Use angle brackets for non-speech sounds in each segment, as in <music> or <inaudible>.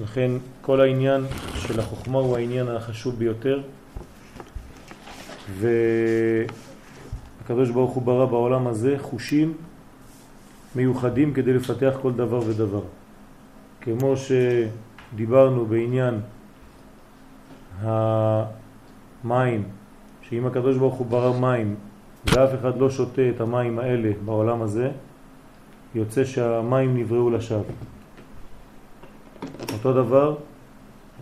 לכן כל העניין של החוכמה הוא העניין החשוב ביותר והקדוש ברוך הוא ברא בעולם הזה חושים מיוחדים כדי לפתח כל דבר ודבר. כמו שדיברנו בעניין המים, שאם הקדוש ברוך הוא ברא מים ואף אחד לא שותה את המים האלה בעולם הזה, יוצא שהמים נבראו לשווא. אותו דבר,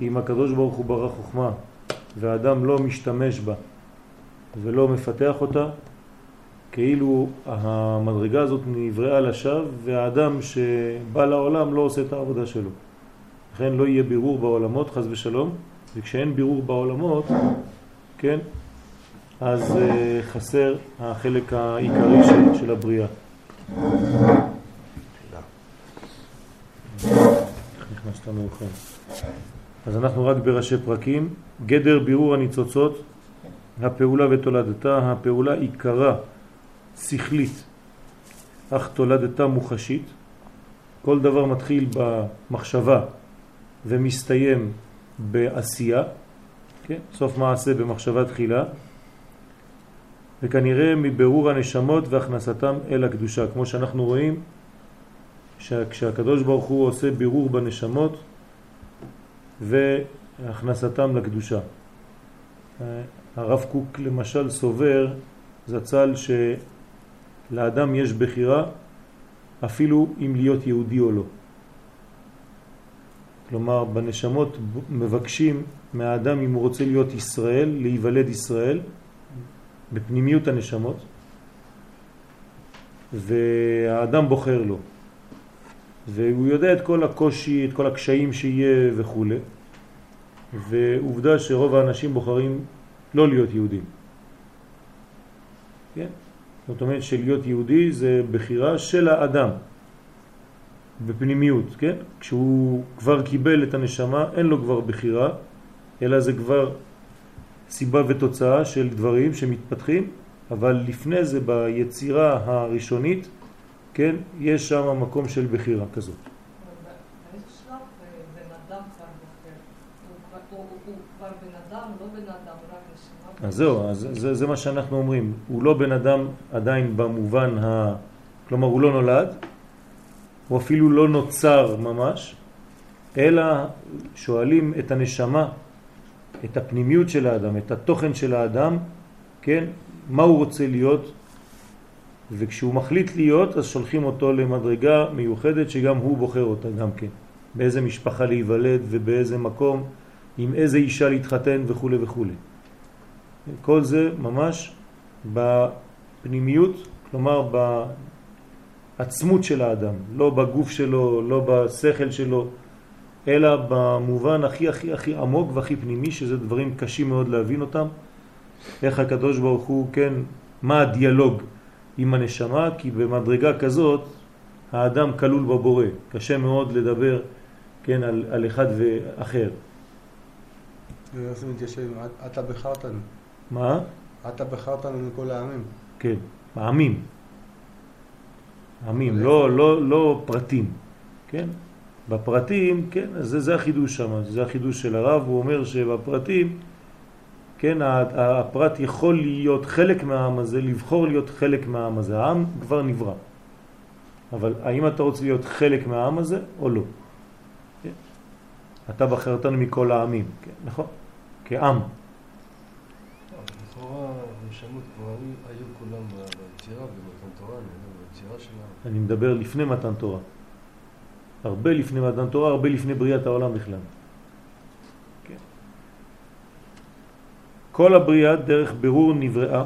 אם הקדוש ברוך הוא ברא חוכמה והאדם לא משתמש בה ולא מפתח אותה, כאילו המדרגה הזאת נבראה לשווא והאדם שבא לעולם לא עושה את העבודה שלו. לכן לא יהיה בירור בעולמות, חז ושלום, וכשאין בירור בעולמות, כן, אז uh, חסר החלק העיקרי של, של הבריאה. אז אנחנו רק בראשי פרקים. גדר בירור הניצוצות, הפעולה ותולדתה, הפעולה עיקרה שכלית, אך תולדתה מוחשית. כל דבר מתחיל במחשבה ומסתיים בעשייה, כן? סוף מעשה במחשבה תחילה, וכנראה מבירור הנשמות והכנסתם אל הקדושה, כמו שאנחנו רואים כשהקדוש ברוך הוא עושה בירור בנשמות והכנסתם לקדושה. הרב קוק למשל סובר, זצ"ל, שלאדם יש בחירה אפילו אם להיות יהודי או לא. כלומר, בנשמות מבקשים מהאדם אם הוא רוצה להיות ישראל, להיוולד ישראל, בפנימיות הנשמות, והאדם בוחר לו. והוא יודע את כל הקושי, את כל הקשיים שיהיה וכו'. ועובדה שרוב האנשים בוחרים לא להיות יהודים. כן? זאת אומרת שלהיות יהודי זה בחירה של האדם בפנימיות, כן? כשהוא כבר קיבל את הנשמה אין לו כבר בחירה, אלא זה כבר סיבה ותוצאה של דברים שמתפתחים, אבל לפני זה ביצירה הראשונית, כן, יש שם מקום של בחירה כזאת. אז זהו, אז זה, זה מה שאנחנו אומרים. הוא לא בן אדם עדיין במובן ה... כלומר, הוא לא נולד, הוא אפילו לא נוצר ממש, אלא שואלים את הנשמה, את הפנימיות של האדם, את התוכן של האדם, כן, מה הוא רוצה להיות, וכשהוא מחליט להיות, אז שולחים אותו למדרגה מיוחדת שגם הוא בוחר אותה גם כן. באיזה משפחה להיוולד ובאיזה מקום, עם איזה אישה להתחתן וכו' וכו'. כל זה ממש בפנימיות, כלומר בעצמות של האדם, לא בגוף שלו, לא בשכל שלו, אלא במובן הכי הכי הכי עמוק והכי פנימי, שזה דברים קשים מאוד להבין אותם. איך הקדוש ברוך הוא, כן, מה הדיאלוג עם הנשמה, כי במדרגה כזאת האדם כלול בבורא. קשה מאוד לדבר, כן, על, על אחד ואחר. אתה בחרתנו. מה? אתה בחרתנו מכל העמים. כן, העמים. עמים, לא, לא, לא פרטים, כן? בפרטים, כן, זה, זה החידוש שם, זה החידוש של הרב, הוא אומר שבפרטים, כן, הפרט יכול להיות חלק מהעם הזה, לבחור להיות חלק מהעם הזה, העם כבר נברא. אבל האם אתה רוצה להיות חלק מהעם הזה או לא? כן? אתה בחרתנו מכל העמים, כן, נכון? כעם. אני מדבר לפני מתן תורה. הרבה לפני מתן תורה, הרבה לפני בריאת העולם בכלל. כל הבריאה דרך ברור נבראה,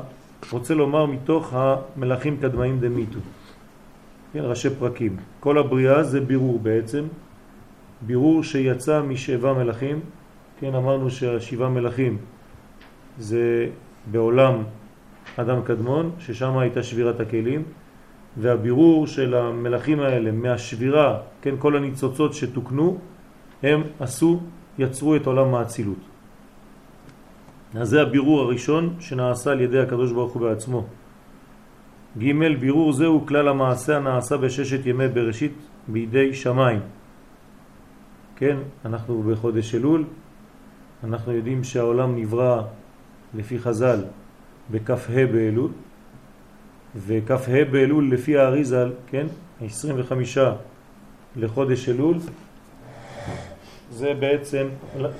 רוצה לומר מתוך המלאכים קדמאים דמיתו. כן, ראשי פרקים. כל הבריאה זה בירור בעצם, בירור שיצא משבעה מלאכים, כן, אמרנו שהשבעה מלאכים זה בעולם אדם קדמון, ששם הייתה שבירת הכלים, והבירור של המלאכים האלה מהשבירה, כן, כל הניצוצות שתוקנו, הם עשו, יצרו את עולם האצילות. אז זה הבירור הראשון שנעשה על ידי הקדוש ברוך הוא בעצמו. ג' בירור זה הוא כלל המעשה הנעשה בששת ימי בראשית בידי שמיים. כן, אנחנו בחודש אלול, אנחנו יודעים שהעולם נברא לפי חז"ל בכ"ה באלול, וכ"ה באלול לפי האריזל, כן, 25 לחודש אלול, זה בעצם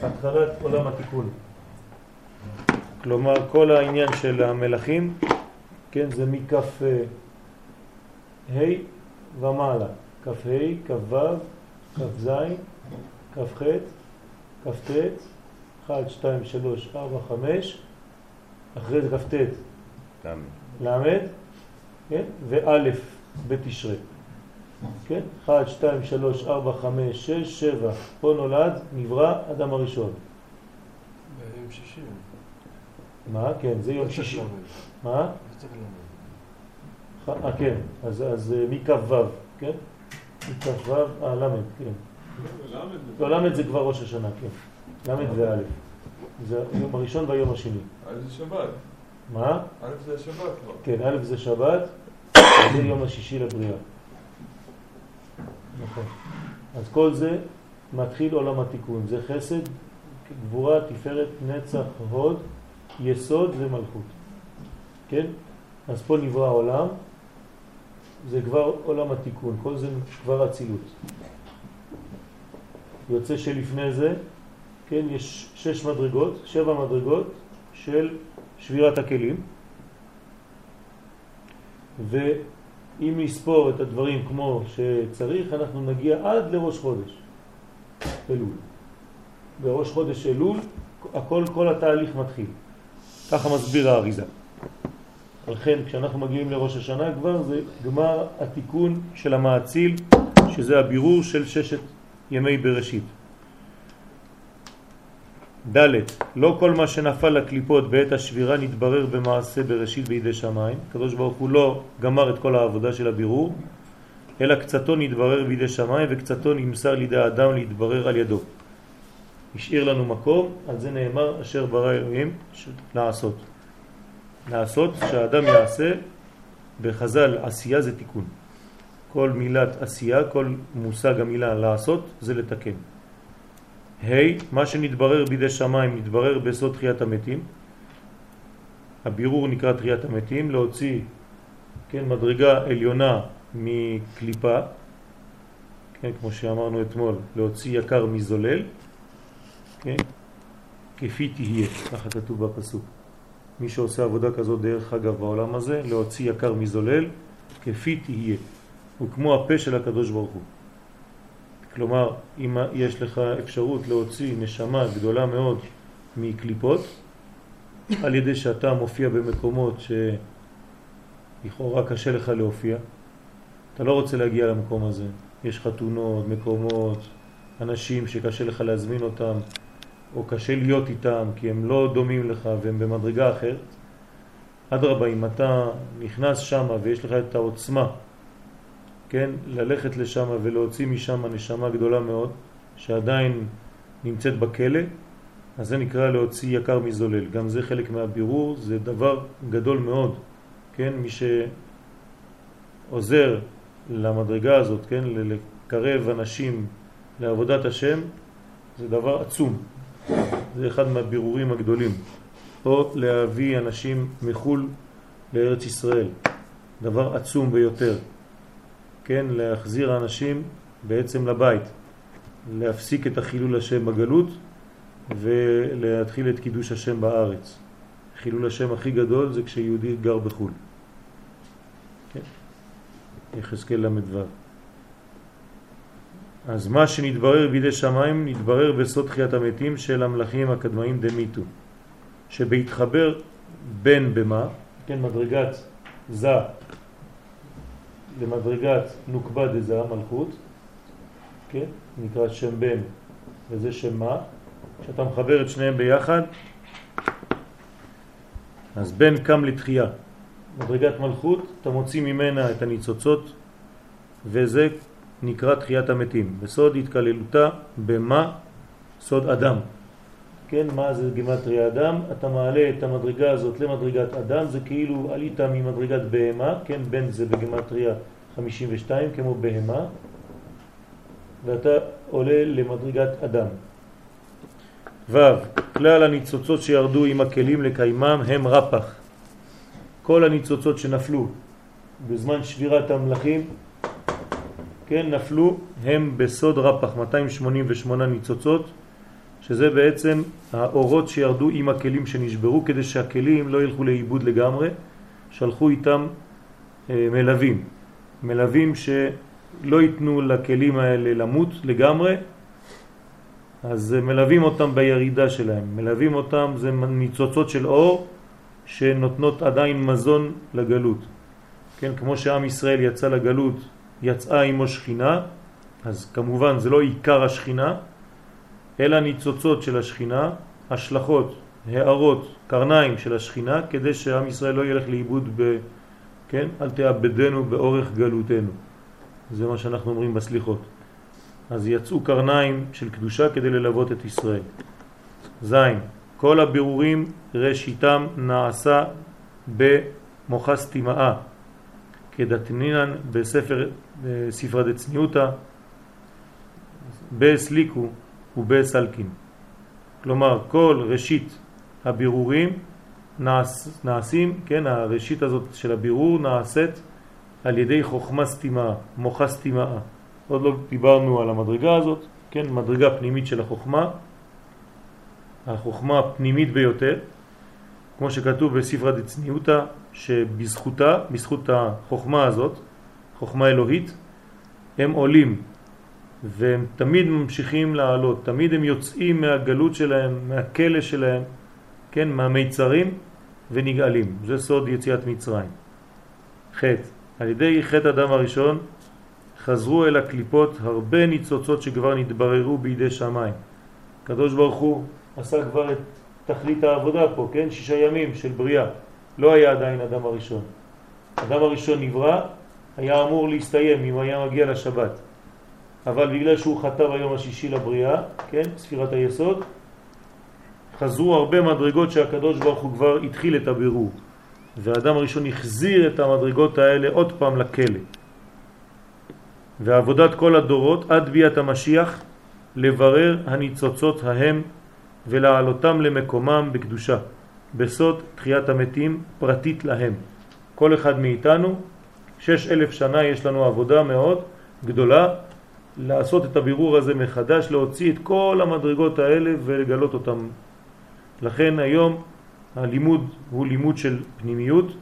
התחלת עולם התיקון. כלומר, כל העניין של המלאכים, כן, זה מכ"ה ומעלה, כ"ה, כ"ו, כ"ז, כ"ח, כ"ט, 1, 2, 3, 4, 5, אחרי זה כ"ט, ל', כן, וא' בתשרי. כן? 1, 2, 3, 4, 5, 6, 7. פה נולד, נברא אדם הראשון. ביום שישי. מה? כן, זה יום שישי. מה? אה, כן, אז, אז אה, מכ"ו, כן? מכ"ו, אה, ל', כן. לא, ל' זה כבר ראש השנה, כן. ל' וא'. זה היום הראשון והיום השני. א' זה שבת. מה? א' זה שבת כבר. כן, א' זה שבת, זה יום השישי לבריאה. נכון. אז כל זה מתחיל עולם התיקון. זה חסד, גבורה, תפארת, נצח, הוד, יסוד ומלכות. כן? אז פה נברא העולם, זה כבר עולם התיקון, כל זה כבר אצילות. יוצא שלפני זה, כן, יש שש מדרגות, שבע מדרגות של שבירת הכלים, ואם נספור את הדברים כמו שצריך, אנחנו נגיע עד לראש חודש, אלול. בראש חודש אלול, הכל, כל התהליך מתחיל. ככה מסביר האריזה. לכן כשאנחנו מגיעים לראש השנה כבר זה גמר התיקון של המעציל, שזה הבירור של ששת ימי בראשית. ד' לא כל מה שנפל לקליפות בעת השבירה נתברר במעשה בראשית בידי שמיים. הקדוש ברוך הוא לא גמר את כל העבודה של הבירור, אלא קצתו נתברר בידי שמיים וקצתו נמסר לידי האדם להתברר על ידו. השאיר לנו מקום, על זה נאמר אשר ברא אלוהים לעשות. לעשות, שהאדם יעשה, בחז"ל עשייה זה תיקון. כל מילת עשייה, כל מושג המילה לעשות זה לתקן. ה' hey, מה שנתברר בידי שמיים נתברר בסוד תחיית המתים. הבירור נקרא תחיית המתים, להוציא כן, מדרגה עליונה מקליפה, כן, כמו שאמרנו אתמול, להוציא יקר מזולל, כן, כפי תהיה, ככה כתוב בפסוק. מי שעושה עבודה כזאת דרך אגב בעולם הזה, להוציא יקר מזולל, כפי תהיה. הוא כמו הפה של הקדוש ברוך הוא. כלומר, אם יש לך אפשרות להוציא נשמה גדולה מאוד מקליפות, על ידי שאתה מופיע במקומות שלכאורה קשה לך להופיע, אתה לא רוצה להגיע למקום הזה. יש חתונות, מקומות, אנשים שקשה לך להזמין אותם, או קשה להיות איתם כי הם לא דומים לך והם במדרגה אחרת. אדרבה, אם אתה נכנס שם ויש לך את העוצמה כן, ללכת לשם ולהוציא משם נשמה גדולה מאוד, שעדיין נמצאת בכלא, אז זה נקרא להוציא יקר מזולל. גם זה חלק מהבירור, זה דבר גדול מאוד, כן, מי שעוזר למדרגה הזאת, כן, לקרב אנשים לעבודת השם, זה דבר עצום. זה אחד מהבירורים הגדולים. או להביא אנשים מחול לארץ ישראל, דבר עצום ביותר. כן, להחזיר האנשים בעצם לבית, להפסיק את החילול השם בגלות ולהתחיל את קידוש השם בארץ. חילול השם הכי גדול זה כשיהודי גר בחו"ל. כן? יחזקאל למדבר. אז מה שנתברר בידי שמיים נתברר בסוד תחיית המתים של המלאכים הקדמאים דמיתו, שבהתחבר בין במה, כן, מדרגת זה למדרגת נוקבה דזה, מלכות, כן? נקרא שם בן וזה שם מה, כשאתה מחבר את שניהם ביחד, אז בן קם לתחייה. מדרגת מלכות, אתה מוציא ממנה את הניצוצות, וזה נקרא תחיית המתים. בסוד התקללותה במה? סוד אדם. כן, מה זה גימטרי אדם? אתה מעלה את המדרגה הזאת למדרגת אדם, זה כאילו עלית ממדרגת בהמה, כן, בן זה בגימטריה 52 כמו בהמה, ואתה עולה למדרגת אדם. ו' כלל הניצוצות שירדו עם הכלים לקיימם הם רפח. כל הניצוצות שנפלו בזמן שבירת המלאכים, כן, נפלו הם בסוד רפח, 288 ניצוצות, שזה בעצם האורות שירדו עם הכלים שנשברו, כדי שהכלים לא ילכו לאיבוד לגמרי, שלחו איתם אה, מלווים. מלווים שלא ייתנו לכלים האלה למות לגמרי, אז מלווים אותם בירידה שלהם. מלווים אותם, זה ניצוצות של אור שנותנות עדיין מזון לגלות. כן, כמו שעם ישראל יצא לגלות, יצאה עמו שכינה, אז כמובן זה לא עיקר השכינה, אלא ניצוצות של השכינה, השלכות, הערות, קרניים של השכינה, כדי שעם ישראל לא ילך לאיבוד ב... כן? אל תאבדנו באורך גלותנו. זה מה שאנחנו אומרים בסליחות. אז יצאו קרניים של קדושה כדי ללוות את ישראל. זין, כל הבירורים ראשיתם נעשה במוחס תימאה, כדתנינן בספר ספרה דצניותא, בסליקו ובסלקין. כלומר, כל ראשית הבירורים נעש, נעשים, כן, הראשית הזאת של הבירור נעשית על ידי חוכמה סתימה, מוחה סתימה. עוד לא דיברנו על המדרגה הזאת, כן, מדרגה פנימית של החוכמה, החוכמה הפנימית ביותר, כמו שכתוב בספרה דצניותא, שבזכותה, בזכות החוכמה הזאת, חוכמה אלוהית, הם עולים והם תמיד ממשיכים לעלות, תמיד הם יוצאים מהגלות שלהם, מהכלא שלהם, כן, מהמיצרים ונגאלים. זה סוד יציאת מצרים. חטא. על ידי חטא אדם הראשון חזרו אל הקליפות הרבה ניצוצות שכבר נתבררו בידי שמיים. קדוש ברוך הוא עשה כבר את תכלית העבודה פה, כן? שישה ימים של בריאה. לא היה עדיין אדם הראשון. אדם הראשון נברא, היה אמור להסתיים אם היה מגיע לשבת. אבל בגלל שהוא חטא ביום השישי לבריאה, כן, ספירת היסוד, חזרו הרבה מדרגות שהקדוש ברוך הוא כבר התחיל את הבירור. והאדם הראשון החזיר את המדרגות האלה עוד פעם לכלא. ועבודת כל הדורות עד ביאת המשיח לברר הניצוצות ההם ולהעלותם למקומם בקדושה, בסוד תחיית המתים פרטית להם. כל אחד מאיתנו, שש אלף שנה יש לנו עבודה מאוד גדולה לעשות את הבירור הזה מחדש, להוציא את כל המדרגות האלה ולגלות אותם. לכן היום הלימוד הוא לימוד של פנימיות,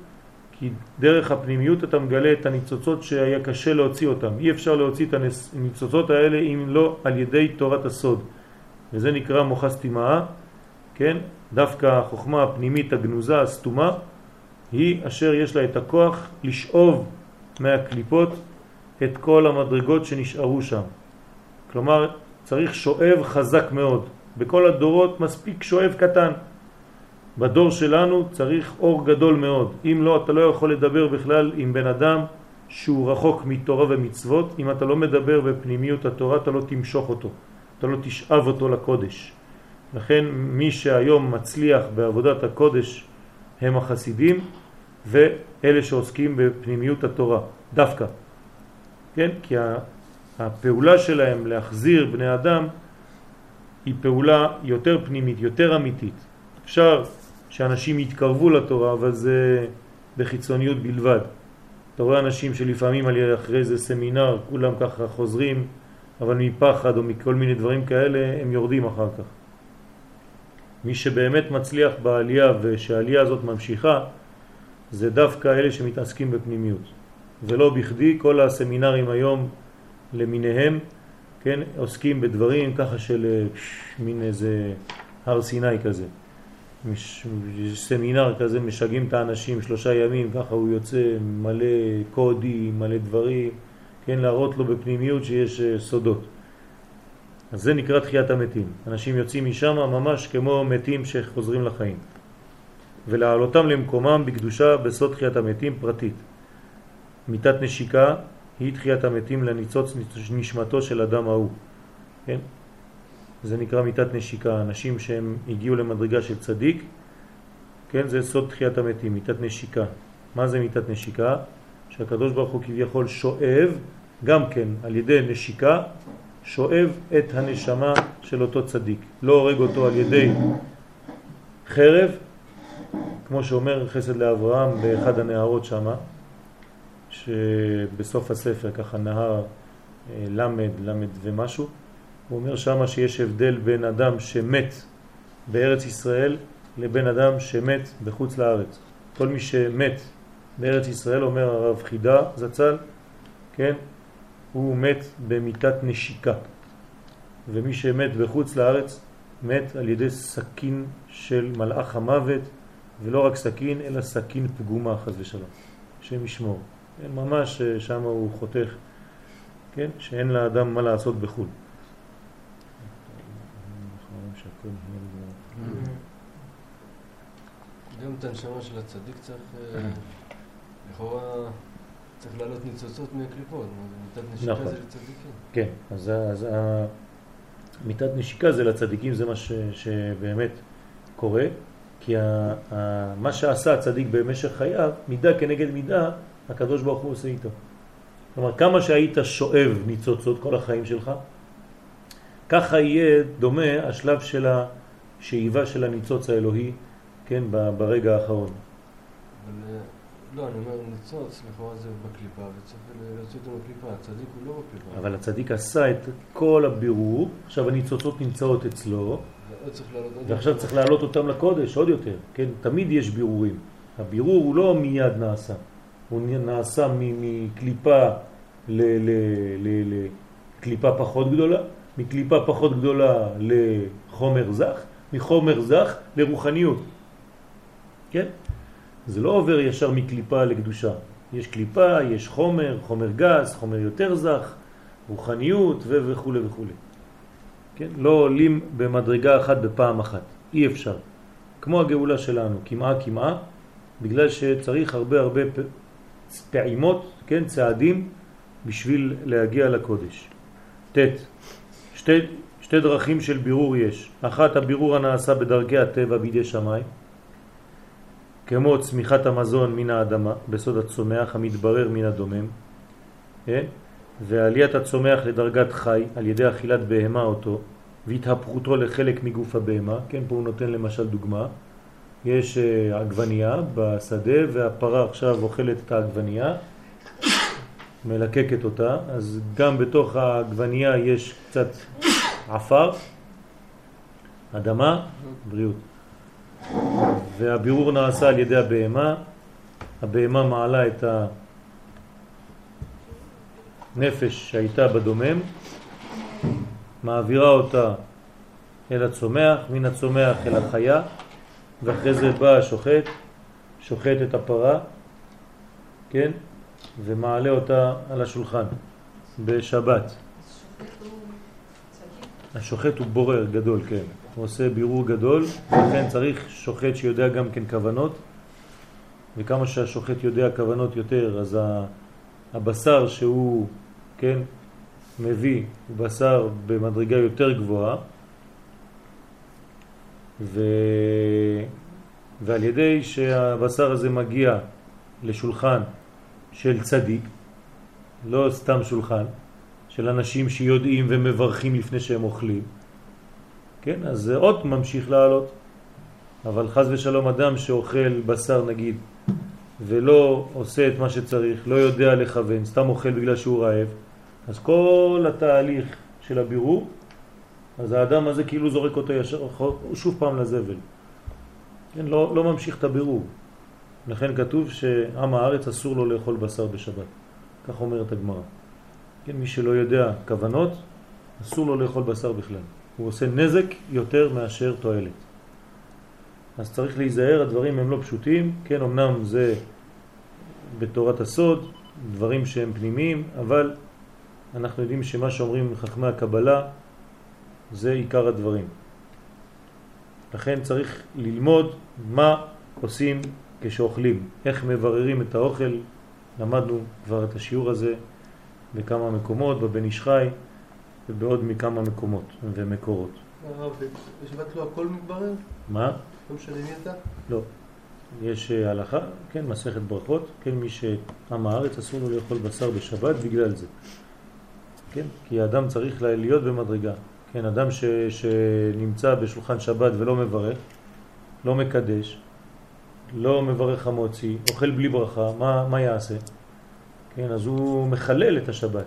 כי דרך הפנימיות אתה מגלה את הניצוצות שהיה קשה להוציא אותם. אי אפשר להוציא את הניצוצות האלה אם לא על ידי תורת הסוד. וזה נקרא מוחס תימאה, כן? דווקא החוכמה הפנימית הגנוזה, הסתומה, היא אשר יש לה את הכוח לשאוב מהקליפות את כל המדרגות שנשארו שם. כלומר, צריך שואב חזק מאוד. בכל הדורות מספיק שואב קטן. בדור שלנו צריך אור גדול מאוד. אם לא, אתה לא יכול לדבר בכלל עם בן אדם שהוא רחוק מתורה ומצוות. אם אתה לא מדבר בפנימיות התורה, אתה לא תמשוך אותו. אתה לא תשאב אותו לקודש. לכן מי שהיום מצליח בעבודת הקודש הם החסידים ואלה שעוסקים בפנימיות התורה, דווקא. כן? כי הפעולה שלהם להחזיר בני אדם היא פעולה יותר פנימית, יותר אמיתית. אפשר שאנשים יתקרבו לתורה, אבל זה בחיצוניות בלבד. אתה רואה אנשים שלפעמים אחרי איזה סמינר כולם ככה חוזרים, אבל מפחד או מכל מיני דברים כאלה הם יורדים אחר כך. מי שבאמת מצליח בעלייה ושהעלייה הזאת ממשיכה, זה דווקא אלה שמתעסקים בפנימיות. ולא בכדי כל הסמינרים היום למיניהם, כן, עוסקים בדברים ככה של מין איזה הר סיני כזה. מש, סמינר כזה משגעים את האנשים שלושה ימים, ככה הוא יוצא מלא קודים, מלא דברים, כן, להראות לו בפנימיות שיש אה, סודות. אז זה נקרא תחיית המתים. אנשים יוצאים משם ממש כמו מתים שחוזרים לחיים. ולהעלותם למקומם בקדושה בסוד תחיית המתים פרטית. מיטת נשיקה היא תחיית המתים לניצוץ נשמתו של אדם ההוא. כן? זה נקרא מיטת נשיקה. אנשים שהם הגיעו למדרגה של צדיק, כן? זה סוד תחיית המתים, מיטת נשיקה. מה זה מיטת נשיקה? שהקדוש ברוך הוא כביכול שואב גם כן על ידי נשיקה שואב את הנשמה של אותו צדיק. לא הורג אותו על ידי חרב, כמו שאומר חסד לאברהם באחד הנהרות שמה, שבסוף הספר ככה נהר אה, למד, למד ומשהו, הוא אומר שמה שיש הבדל בין אדם שמת בארץ ישראל לבין אדם שמת בחוץ לארץ. כל מי שמת בארץ ישראל, אומר הרב חידה זצ"ל, כן, הוא מת במיטת נשיקה. ומי שמת בחוץ לארץ מת על ידי סכין של מלאך המוות, ולא רק סכין, אלא סכין פגומה, חז ושלום. השם ישמור. כן, ממש אה, שם הוא חותך, כן, שאין לאדם מה לעשות בחו"ל. גם את הנשמה של הצדיק צריך, אה, <coughs> לכאורה, צריך לעלות ניצוצות מהקליפות. מיטת נשיקה נכון. זה לצדיקים. כן, אז, מיטת נשיקה זה לצדיקים, זה מה שבאמת קורה, כי מה שעשה הצדיק במשך חייו, מידה כנגד מידה, הקדוש ברוך הוא עושה איתו. כלומר, כמה שהיית שואב ניצוצות כל החיים שלך, ככה יהיה דומה השלב של השאיבה של הניצוץ האלוהי, כן, ברגע האחרון. אבל, אה, לא, אני אומר ניצוץ, לכאורה זה בקליפה, וצריך להוציא אותו בקליפה. הצדיק הוא לא בקליפה. אבל הצדיק עשה את כל הבירור, עכשיו הניצוצות נמצאות אצלו, ועכשיו. צריך להעלות אותם לקודש עוד יותר, כן? תמיד יש בירורים. הבירור הוא לא מיד נעשה, הוא נעשה מקליפה לקליפה פחות גדולה, מקליפה פחות גדולה לחומר זך, מחומר זך לרוחניות, כן? זה לא עובר ישר מקליפה לקדושה. יש קליפה, יש חומר, חומר גס, חומר יותר זך, רוחניות וכו' וכו'. כן? לא עולים במדרגה אחת בפעם אחת, אי אפשר. כמו הגאולה שלנו, כמעה כמעה, בגלל שצריך הרבה הרבה פעימות, כן, צעדים, בשביל להגיע לקודש. ט. שתי, שתי דרכים של בירור יש. אחת, הבירור הנעשה בדרכי הטבע בידי שמיים, כמו צמיחת המזון מן האדמה, בסוד הצומח המתברר מן הדומם, כן? ועליית הצומח לדרגת חי על ידי אכילת בהמה אותו, והתהפכותו לחלק מגוף הבהמה, כן, פה הוא נותן למשל דוגמה, יש אה, עגבנייה בשדה והפרה עכשיו אוכלת את העגבנייה, מלקקת אותה, אז גם בתוך העגבנייה יש קצת עפר, אדמה, בריאות. והבירור נעשה על ידי הבהמה, הבהמה מעלה את הנפש שהייתה בדומם, מעבירה אותה אל הצומח, מן הצומח אל החיה, ואחרי זה בא השוחט, שוחט את הפרה, כן, ומעלה אותה על השולחן בשבת. השוחט הוא בורר גדול, כן. הוא עושה בירור גדול, ולכן צריך שוחט שיודע גם כן כוונות, וכמה שהשוחט יודע כוונות יותר, אז הבשר שהוא, כן, מביא בשר במדרגה יותר גבוהה, ו... ועל ידי שהבשר הזה מגיע לשולחן של צדיק, לא סתם שולחן, של אנשים שיודעים ומברכים לפני שהם אוכלים, כן, אז זה עוד ממשיך לעלות. אבל חז ושלום אדם שאוכל בשר נגיד ולא עושה את מה שצריך, לא יודע לכוון, סתם אוכל בגלל שהוא רעב, אז כל התהליך של הבירור, אז האדם הזה כאילו זורק אותו ישר שוב פעם לזבל. כן, לא, לא ממשיך את הבירור. לכן כתוב שעם הארץ אסור לו לאכול בשר בשבת. כך אומרת הגמרא. כן, מי שלא יודע כוונות, אסור לו לאכול בשר בכלל. הוא עושה נזק יותר מאשר תועלת. אז צריך להיזהר, הדברים הם לא פשוטים, כן, אמנם זה בתורת הסוד, דברים שהם פנימיים, אבל אנחנו יודעים שמה שאומרים חכמי הקבלה זה עיקר הדברים. לכן צריך ללמוד מה עושים כשאוכלים, איך מבררים את האוכל, למדנו כבר את השיעור הזה בכמה מקומות, בבן איש חי ובעוד מכמה מקומות ומקורות. הרב, בשבת לא הכל מתברר? מה? לא משנה מי אתה? לא. יש אה, הלכה, כן, מסכת ברכות, כן, מי שעם הארץ אסור לו לאכול בשר בשבת בגלל זה. כן? כי האדם צריך להיות במדרגה. כן, אדם ש, שנמצא בשולחן שבת ולא מברך, לא מקדש, לא מברך המוציא, אוכל בלי ברכה, מה, מה יעשה? כן, אז הוא מחלל את השבת.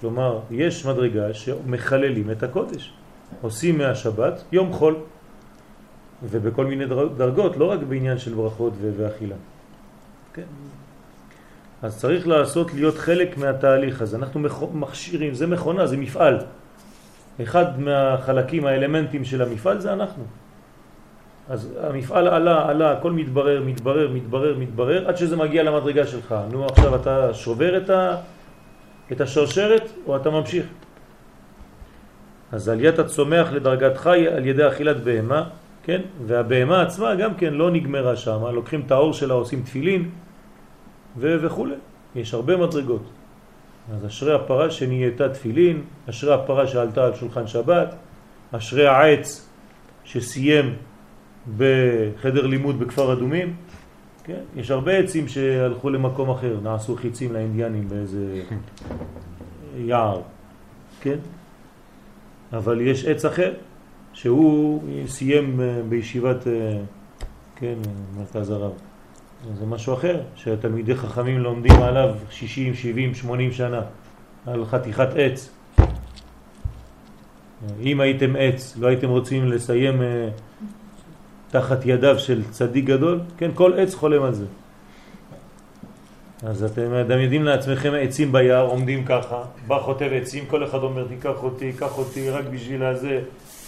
כלומר, יש מדרגה שמחללים את הקודש. עושים מהשבת יום חול. ובכל מיני דרגות, לא רק בעניין של ברכות ואכילה. כן. אז צריך לעשות להיות חלק מהתהליך הזה. אנחנו מכשירים, זה מכונה, זה מפעל. אחד מהחלקים, האלמנטים של המפעל זה אנחנו. אז המפעל עלה, עלה, הכל מתברר, מתברר, מתברר, מתברר, עד שזה מגיע למדרגה שלך. נו, עכשיו אתה שובר את, ה, את השרשרת או אתה ממשיך? אז עליית הצומח לדרגת חי על ידי אכילת בהמה, כן? והבהמה עצמה גם כן לא נגמרה שם, לוקחים את האור שלה, עושים תפילין וכו'. יש הרבה מדרגות. אז אשרי הפרה שנהייתה תפילין, אשרי הפרה שעלתה על שולחן שבת, אשרי העץ שסיים בחדר לימוד בכפר אדומים, כן? יש הרבה עצים שהלכו למקום אחר, נעשו חיצים לאינדיאנים באיזה יער, כן? אבל יש עץ אחר שהוא סיים בישיבת, אה, כן, מרכז הרב. זה משהו אחר, שהתלמידי חכמים לומדים עליו 60, 70, 80 שנה, על חתיכת עץ. אם הייתם עץ, לא הייתם רוצים לסיים אה, תחת ידיו של צדיק גדול? כן, כל עץ חולם על זה. אז אתם, יודעים לעצמכם עצים ביער עומדים ככה, בא חוטב עצים, כל אחד אומר תיקח אותי, קח אותי רק בשביל הזה,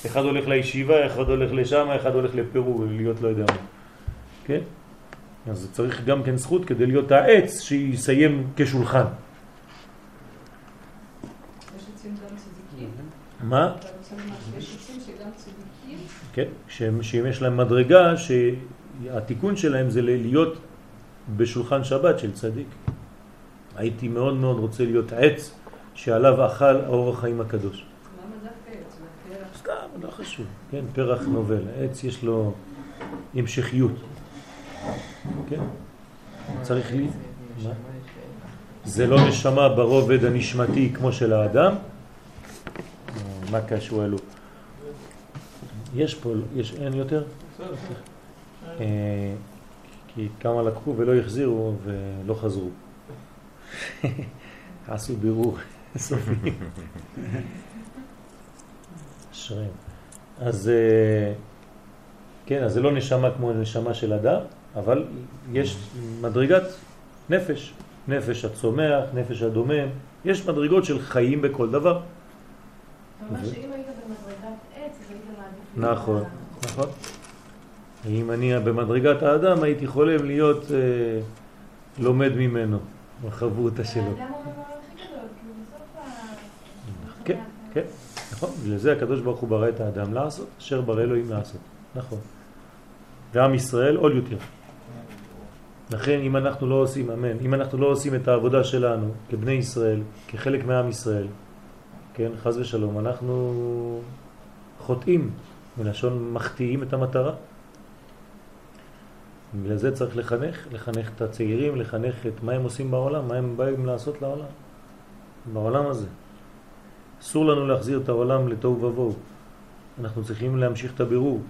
אחד הולך לישיבה, אחד הולך לשם, אחד הולך לפרו ולהיות לא יודע מה. כן? אז צריך גם כן זכות כדי להיות העץ שיסיים כשולחן. מה? כן, שאם יש להם מדרגה שהתיקון שלהם זה להיות בשולחן שבת של צדיק. הייתי מאוד מאוד רוצה להיות עץ שעליו אכל האור החיים הקדוש. סתם, לא חשוב. כן, פרח נובל. עץ יש לו המשכיות. כן? צריך לי... זה לא נשמה ברובד הנשמתי כמו של האדם. מה קשור אלו? יש פה, יש, אין יותר? אה, כי כמה לקחו ולא החזירו ולא חזרו. <laughs> עשו בירור <laughs> סופי. <laughs> אשרים. אז אה, כן, אז זה לא נשמה כמו נשמה של אדם, אבל יש מדרגת נפש, נפש הצומח, נפש הדומם, יש מדרגות של חיים בכל דבר. אתה אומר שאם היית במדרגת עץ, אז היית מעדיף... נכון, נכון. אם אני במדרגת האדם הייתי חולם להיות אה, לומד ממנו, בחברותה שלו. האדם הוא. כן, כן. נכון, בגלל זה הקדוש ברוך הוא ברא את האדם לעשות, אשר ברא אלוהים לעשות. נכון. ועם ישראל עוד יותר. לכן אם אנחנו לא עושים, אמן, אם אנחנו לא עושים את העבודה שלנו כבני ישראל, כחלק מעם ישראל, כן, חז ושלום, אנחנו חוטאים, מלשון מחטיאים את המטרה. בגלל זה צריך לחנך, לחנך את הצעירים, לחנך את מה הם עושים בעולם, מה הם באים לעשות לעולם, בעולם הזה. אסור לנו להחזיר את העולם לתוהו ובוהו. אנחנו צריכים להמשיך את הבירור.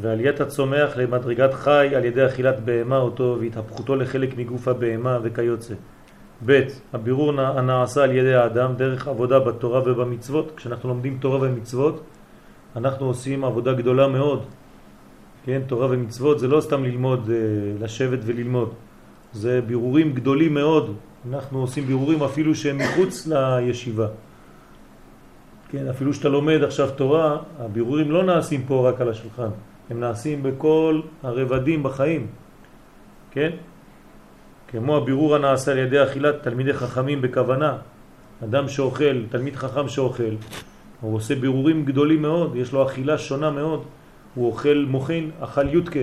ועליית הצומח למדרגת חי על ידי אכילת בהמה אותו והתהפכותו לחלק מגוף הבהמה וכיוצא. ב' הבירור הנעשה על ידי האדם דרך עבודה בתורה ובמצוות. כשאנחנו לומדים תורה ומצוות אנחנו עושים עבודה גדולה מאוד. כן, תורה ומצוות זה לא סתם ללמוד, אה, לשבת וללמוד. זה בירורים גדולים מאוד אנחנו עושים בירורים אפילו שהם מחוץ לישיבה. כן, אפילו שאתה לומד עכשיו תורה, הבירורים לא נעשים פה רק על השולחן, הם נעשים בכל הרבדים בחיים, כן? כמו הבירור הנעשה על ידי אכילת תלמידי חכמים בכוונה. אדם שאוכל, תלמיד חכם שאוכל, הוא עושה בירורים גדולים מאוד, יש לו אכילה שונה מאוד. הוא אוכל מוכין, אכל יודקה,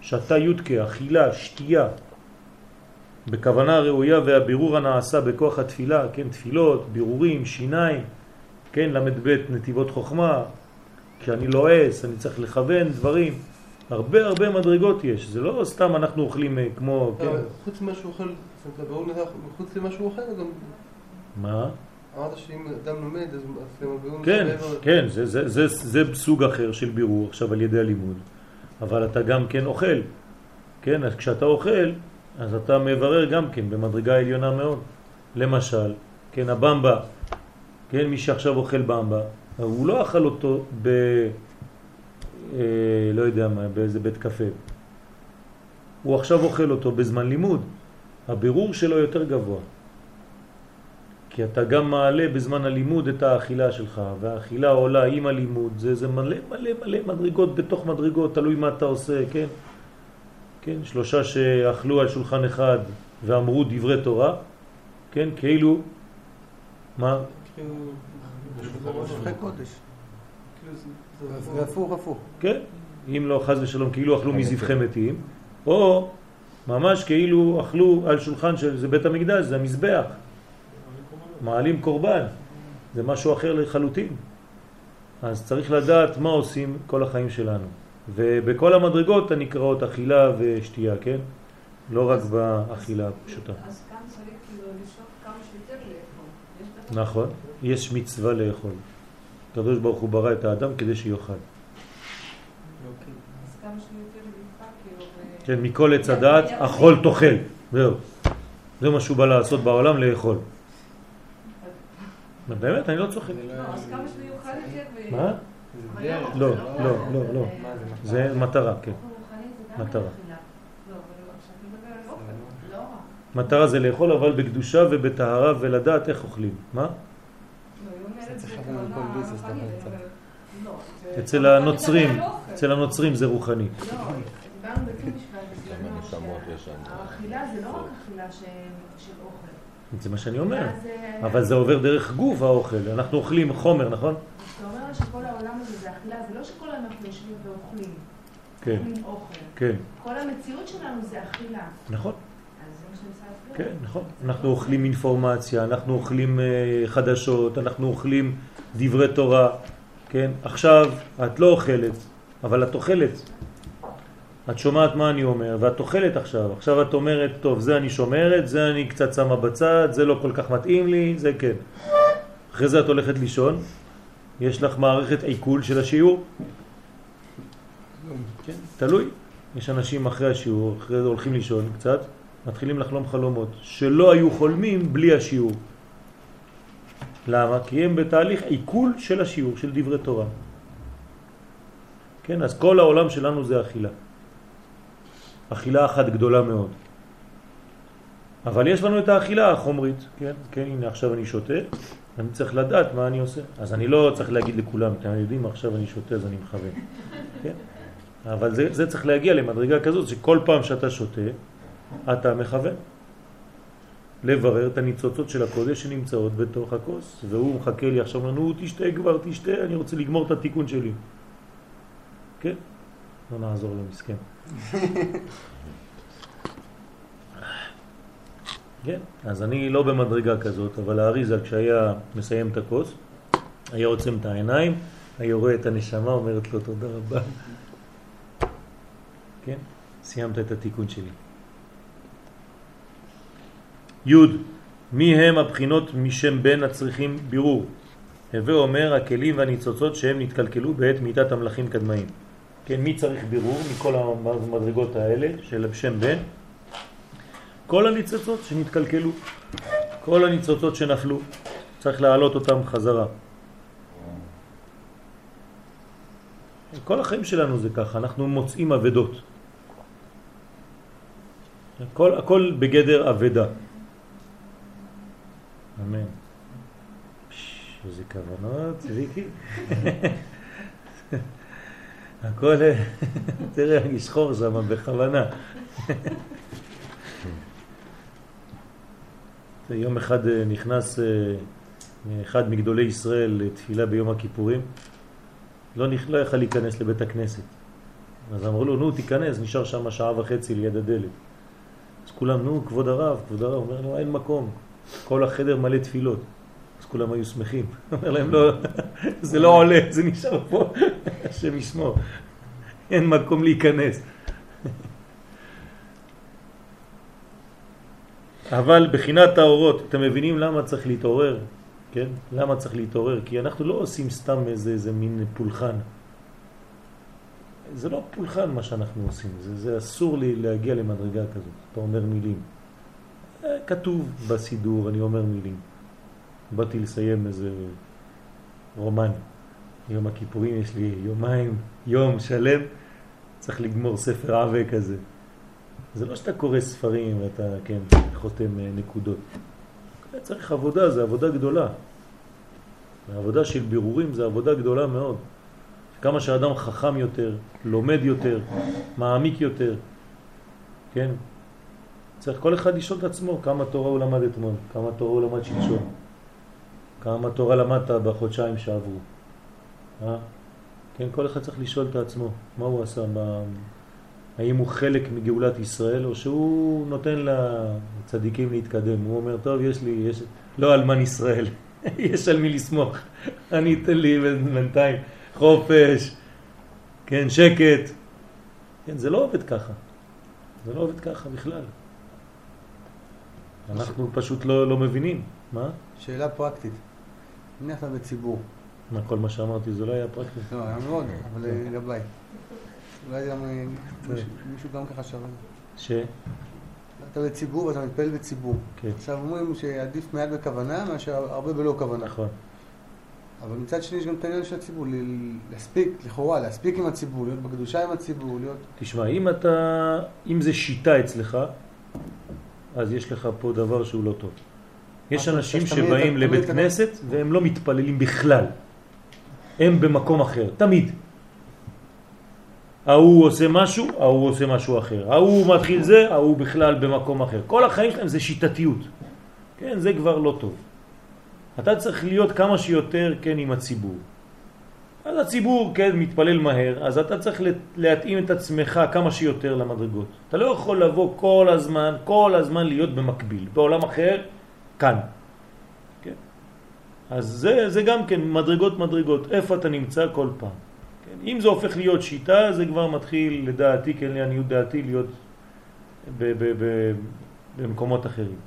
שתה יודקה, אכילה, שתייה, בכוונה ראויה והבירור הנעשה בכוח התפילה, כן, תפילות, בירורים, שיניים, כן, בית נתיבות חוכמה, כשאני לועס, אני צריך לכוון דברים, הרבה הרבה מדרגות יש, זה לא סתם אנחנו אוכלים אה, כמו, כן. חוץ ממה שהוא אוכל, חוץ למה שהוא אוכל, גם... מה? אמרת שאם אדם לומד, אז הבירור כן, כן, זה, זה, זה, זה סוג אחר של בירור עכשיו על ידי הלימוד, אבל אתה גם כן אוכל, כן, אז כשאתה אוכל, אז אתה מברר גם כן במדרגה עליונה מאוד. למשל, כן, הבמבה, כן, מי שעכשיו אוכל במבה, הוא לא אכל אותו ב... אה, לא יודע מה, באיזה בית קפה. הוא עכשיו אוכל אותו בזמן לימוד. הבירור שלו יותר גבוה. כי אתה גם מעלה בזמן הלימוד את האכילה שלך, והאכילה עולה עם הלימוד, זה, זה מלא מלא מלא מדרגות בתוך מדרגות, תלוי מה אתה עושה, כן? כן, שלושה שאכלו על שולחן אחד ואמרו דברי תורה, כן, כאילו, מה? זה- הפוך הפוך. כן, אם לא חז ושלום כאילו אכלו מזבחי מתים, או ממש כאילו אכלו על שולחן של זה בית המקדש, זה המזבח, מעלים קורבן, זה משהו אחר לחלוטין. אז צריך לדעת מה עושים כל החיים שלנו. ובכל המדרגות הנקראות אכילה ושתייה, כן? לא רק באכילה הפשוטה. אז כאן צריך כאילו לשאוף כמה שיותר לאכול. יש דבר- נכון, יש מצווה לאכול. הקדוש ברוך הוא ברא את האדם כדי שיאכל. לבחר כאילו. כן, מכל עץ הדעת, אכול תאכל. זהו. זה מה שהוא בא לעשות בעולם, לאכול. באמת, אני לא צוחק. לא, אז כמה שהוא יאכל יותר. ו- מה? לא, לא, לא, לא, לא. מה זה? מטרה, כן. מטרה. אכילה. לא, אבל כשאני מדבר על אוכל, לא רק. מטרה זה לאכול, אבל בקדושה ובטהרה ולדעת איך אוכלים. מה? לא, לא, אצל הנוצרים. אצל הנוצרים זה רוחני. לא, דיברנו בט"ו משפט בזמנו, כמה נשמות יש שם. שהאכילה זה לא רק אכילה של של אוכל. זה מה שאני אומר. אבל זה עובר דרך גוף האוכל. אנחנו אוכלים חומר, נכון? אתה אומר שכל העולם הזה זה אכילה, זה לא שכל אנחנו יושבים ואוכלים. כן, אוכלים אוכל. כן, כל המציאות שלנו זה אכילה. נכון. כן, נכון. אנחנו אוכלים אינפורמציה, אנחנו אוכלים אה, חדשות, אנחנו אוכלים דברי תורה, כן? עכשיו את לא אוכלת, אבל את אוכלת. את שומעת מה אני אומר, ואת אוכלת עכשיו. עכשיו את אומרת, טוב, זה אני שומרת, זה אני קצת שמה בצד, זה לא כל כך מתאים לי, זה כן. אחרי זה את הולכת לישון, יש לך מערכת עיכול של השיעור? כן, תלוי. יש אנשים אחרי השיעור, אחרי זה הולכים לישון קצת, מתחילים לחלום חלומות שלא היו חולמים בלי השיעור. למה? כי הם בתהליך עיכול של השיעור, של דברי תורה. כן, אז כל העולם שלנו זה אכילה. אכילה אחת גדולה מאוד. אבל יש לנו את האכילה החומרית, כן? כן, הנה עכשיו אני שותה, אני צריך לדעת מה אני עושה. אז אני לא צריך להגיד לכולם, אתם יודעים, עכשיו אני שותה אז אני מכוון. כן? אבל זה, זה צריך להגיע למדרגה כזאת שכל פעם שאתה שותה, אתה מכוון. לברר את הניצוצות של הקודש שנמצאות בתוך הכוס, והוא מחכה לי עכשיו, נו תשתה כבר, תשתה, אני רוצה לגמור את התיקון שלי. כן? לא נעזור לו, מסכן. <laughs> כן, אז אני לא במדרגה כזאת, אבל האריזה כשהיה מסיים את הכוס, היה עוצם את העיניים, היה רואה את הנשמה, אומרת לו תודה רבה. <laughs> כן, סיימת את התיקון שלי. י' מי הם הבחינות משם בן הצריכים בירור? הווה אומר הכלים והניצוצות שהם נתקלקלו בעת מיטת המלאכים קדמאים. כן, מי צריך בירור מכל המדרגות האלה של שם בן? כל הניצוצות שנתקלקלו, כל הניצוצות שנפלו, צריך להעלות אותם חזרה. כל החיים שלנו זה ככה, אנחנו מוצאים אבדות. הכל, הכל בגדר אבדה. אמן. איזה כוונות, ויקי. הכל, תראה, אני שחור שם בכוונה. יום אחד אה, נכנס אה, אחד מגדולי ישראל לתפילה ביום הכיפורים, לא. לא יכל להיכנס לבית הכנסת. אז אמרו לו, נו, תיכנס, נשאר שם שעה וחצי ליד הדלת. אז כולם, נו, כבוד הרב, כבוד הרב, אומר לו, אין מקום, כל החדר מלא תפילות. אז כולם היו שמחים. <laughs> אומר להם, לא, זה לא עולה, זה נשאר פה, <laughs> השם ישמור. אין מקום להיכנס. <laughs> אבל בחינת האורות, אתם מבינים למה צריך להתעורר? כן? למה צריך להתעורר? כי אנחנו לא עושים סתם איזה, איזה מין פולחן. זה לא פולחן מה שאנחנו עושים, זה, זה אסור לי להגיע למדרגה כזאת. אתה אומר מילים. כתוב בסידור, אני אומר מילים. באתי לסיים איזה רומן. יום הכיפורים יש לי יומיים, יום שלם, צריך לגמור ספר עווה כזה. זה לא שאתה קורא ספרים ואתה, כן, חותם אה, נקודות. צריך עבודה, זה עבודה גדולה. העבודה של בירורים זה עבודה גדולה מאוד. כמה שאדם חכם יותר, לומד יותר, מעמיק יותר, כן? צריך כל אחד לשאול את עצמו כמה תורה הוא למד אתמול, כמה תורה הוא למד שלשום, כמה תורה למדת בחודשיים שעברו. אה? כן, כל אחד צריך לשאול את עצמו מה הוא עשה, מה... האם הוא חלק מגאולת ישראל או שהוא נותן לצדיקים להתקדם. הוא אומר, טוב, יש לי, יש... לא אלמן ישראל, <laughs> יש על מי לסמוך. אני אתן לי בינתיים חופש, כן, שקט. כן, זה לא עובד ככה. זה לא עובד ככה בכלל. אנחנו פשוט לא, לא מבינים. מה? שאלה פרקטית. נניח אתה בציבור. מה, כל מה שאמרתי זה לא היה פרקטי? לא, היה מאוד, אבל לגביי. אולי גם אה, מישהו- גם ככה שווה. ש... אתה בציבור ואתה מתפלל בציבור. כן. עכשיו אומרים שעדיף מעט בכוונה מאשר הרבה בלא כוונה. נכון. אבל מצד שני יש גם את העניין של הציבור, להספיק, לכאורה, להספיק עם הציבור, להיות בקדושה עם הציבור, להיות... תשמע, אם אתה, אם זה שיטה אצלך, אז יש לך פה דבר שהוא לא טוב. יש אנשים שבאים לבית כנסת והם לא מתפללים בכלל. הם במקום אחר, תמיד. ההוא עושה משהו, ההוא עושה משהו אחר. ההוא מתחיל זה, ההוא בכלל במקום אחר. כל החיים שלהם זה שיטתיות. כן, זה כבר לא טוב. אתה צריך להיות כמה שיותר כן עם הציבור. אז הציבור כן מתפלל מהר, אז אתה צריך להתאים את עצמך כמה שיותר למדרגות. אתה לא יכול לבוא כל הזמן, כל הזמן להיות במקביל. בעולם אחר, כאן. כן? אז זה, זה גם כן מדרגות מדרגות, איפה אתה נמצא כל פעם. כן? אם זה הופך להיות שיטה, זה כבר מתחיל לדעתי, כן לעניות דעתי, להיות במקומות אחרים.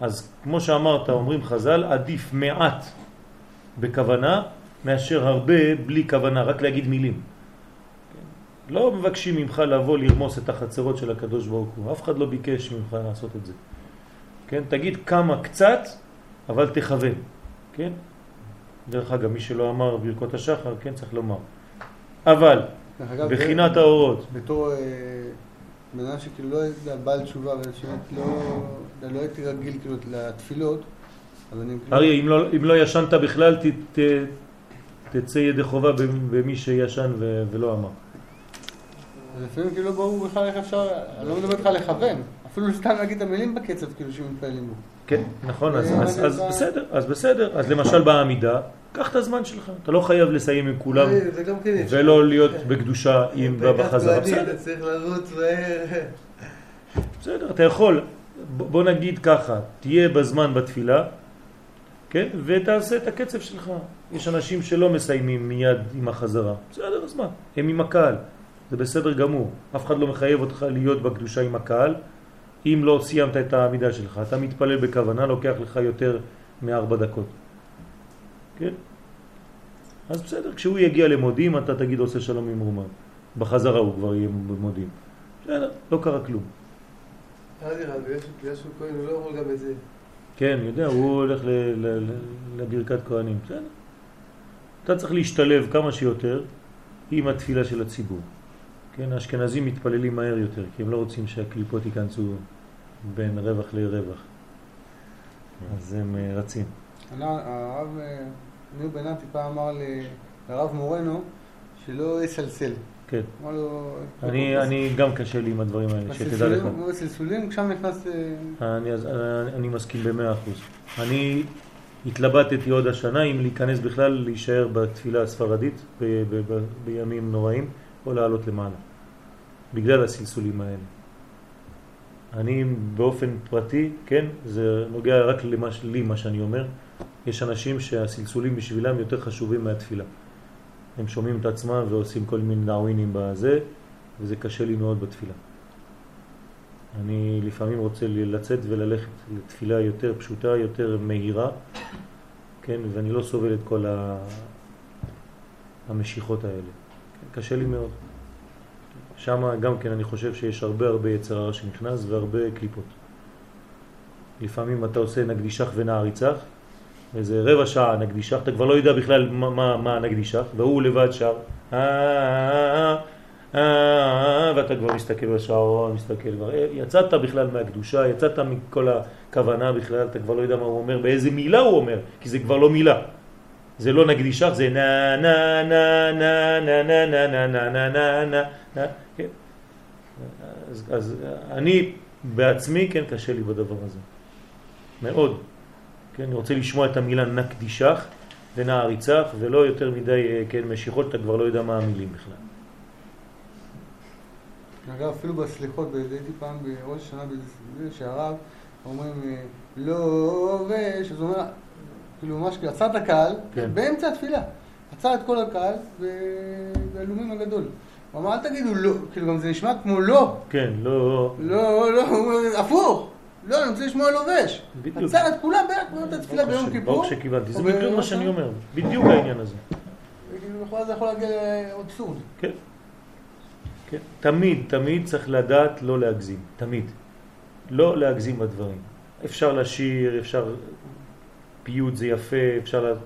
אז כמו שאמרת, אומרים חז"ל, עדיף מעט בכוונה מאשר הרבה בלי כוונה, רק להגיד מילים. כן? לא מבקשים ממך לבוא לרמוס את החצרות של הקדוש ברוך הוא, אף אחד לא ביקש ממך לעשות את זה. כן? תגיד כמה קצת, אבל תכוון. כן? דרך אגב, מי שלא אמר ברכות השחר, כן צריך לומר. אבל, אגב, בחינת זה- האורות, בתור אה, בן אדם שכאילו לא בעל תשובה, ובאמת לא, לא הייתי רגיל כאילו לתפילות, אז אני. אריה, אם לא, אם לא ישנת בכלל, ת, ת, תצא ידי חובה במי שישן ולא אמר. אז לפעמים כאילו לא ברור בכלל איך אפשר, אני לא מדבר איתך לכוון, אפילו סתם להגיד את המילים בקצב כאילו שמתפעלים בו. כן, נכון, אז, אה, בסדר, אז בסדר. אז למשל בעמידה, קח את הזמן שלך. אתה לא חייב לסיים עם כולם, זה- זה גם כן. ולא להיות בקדושה עם בחזרה. בסדר, אתה צריך לרוץ מהר. בסדר, אתה יכול. בוא נגיד ככה, תהיה בזמן בתפילה, כן? ותעשה את הקצב שלך. יש אנשים שלא מסיימים מיד עם החזרה. בסדר, אז מה? הם עם הקהל. זה בסדר גמור. אף אחד לא מחייב אותך להיות בקדושה עם הקהל. אם לא סיימת את העמידה שלך, אתה מתפלל בכוונה, לוקח לך יותר מארבע דקות. כן? אז בסדר, כשהוא יגיע למודים, אתה תגיד עושה שלום עם רומן. בחזרה הוא כבר יהיה במודים. בסדר, לא קרה כלום. תראה, בגלל שהוא- בגלל כהן, הוא לא יכול גם את זה. כן, יודע, הוא הולך לברכת כהנים. בסדר. אתה צריך להשתלב כמה שיותר עם התפילה של הציבור. כן, האשכנזים מתפללים מהר יותר, כי הם לא רוצים שהקליפות ייכנסו בין רווח לרווח. אז הם אה, רצים. הרב אה, ניר בנתי פעם אמר לרב מורנו שלא יסלסל. כן. אני, אני גם קשה לי עם הדברים האלה, שתדע לך. בסלסולים, שם נכנס... אה, אני, אז, אני, מסכים במאה אחוז. אני התלבטתי עוד השנה אם להיכנס בכלל, להישאר בתפילה הספרדית בימים נוראים, או לעלות למעלה. בגלל הסלסולים האלה. אני באופן פרטי, כן, זה נוגע רק למה, לי מה שאני אומר. יש אנשים שהסלסולים בשבילם יותר חשובים מהתפילה. הם שומעים את עצמם ועושים כל מיני דאווינים בזה, וזה קשה לי מאוד בתפילה. אני לפעמים רוצה לצאת וללכת לתפילה יותר פשוטה, יותר מהירה, כן, ואני לא סובל את כל ה... המשיכות האלה. קשה לי מאוד. שם גם כן אני חושב שיש הרבה הרבה יצר הרע שנכנס והרבה קליפות. לפעמים אתה עושה נגדישך ונעריצך, איזה רבע שעה נגדישך, אתה כבר לא יודע בכלל מה, מה, מה נגדישך, והוא לבד שר, "אה, אה, אה, אה", ואתה כבר מסתכל בשעון, מסתכל, אה, יצאת בכלל מהקדושה, יצאת מכל הכוונה בכלל, אתה כבר לא יודע מה הוא אומר, באיזה מילה הוא אומר, כי זה כבר לא מילה. זה לא נגדישך, זה נה נה נה נה נה נה נה נה נה נה נה נה נה כן. אז, אז אני בעצמי, כן, קשה לי בדבר הזה. מאוד. כן, אני רוצה לשמוע את המילה נקדישך ונעריצך, ולא יותר מדי, אה, כן, משיכות, אתה כבר לא יודע מה המילים בכלל. אגב, אפילו בסליחות, הייתי פעם בראש השנה שהרב אומרים אה, לא ושש, אז הוא אומר, כאילו ממש כאילו, עצר את הקהל, כן. באמצע התפילה, עצר את כל הקהל בהלומים הגדול. הוא אמר, אל תגידו לא, כאילו גם זה נשמע כמו לא, כן, לא... לא, לא, הפוך, לא, אני רוצה לשמוע לובש. בדיוק. עצר את כולם בערך באמצע התפילה ברוך ביום כיפור. ברוך שכיוונתי, זה בדיוק מה שאני. אומר, בדיוק העניין הזה. לכאורה זה יכול להגיע לאבסורד. כן. כן. תמיד, תמיד צריך לדעת לא להגזים, תמיד. לא להגזים בדברים. אפשר לשיר, אפשר... פיוט זה יפה, אפשר... לה-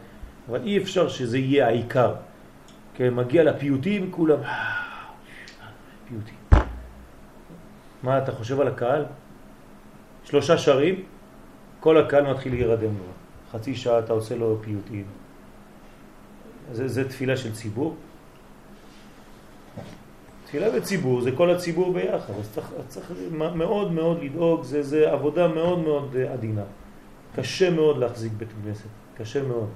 אבל אי אפשר שזה יהיה העיקר. כן, מגיע לפיוטים, כולם... "אה, פיוטים. מה, אתה חושב על הקהל? שלושה שרים, כל הקהל מתחיל להירדם לו. חצי שעה אתה עושה לו פיוטים. זה, זה תפילה של ציבור. תפילה בציבור זה כל הציבור ביחד, אז צריך, צריך מאוד מאוד לדאוג, זה, זה עבודה מאוד מאוד אה, עדינה. קשה מאוד להחזיק בית כנסת, קשה מאוד.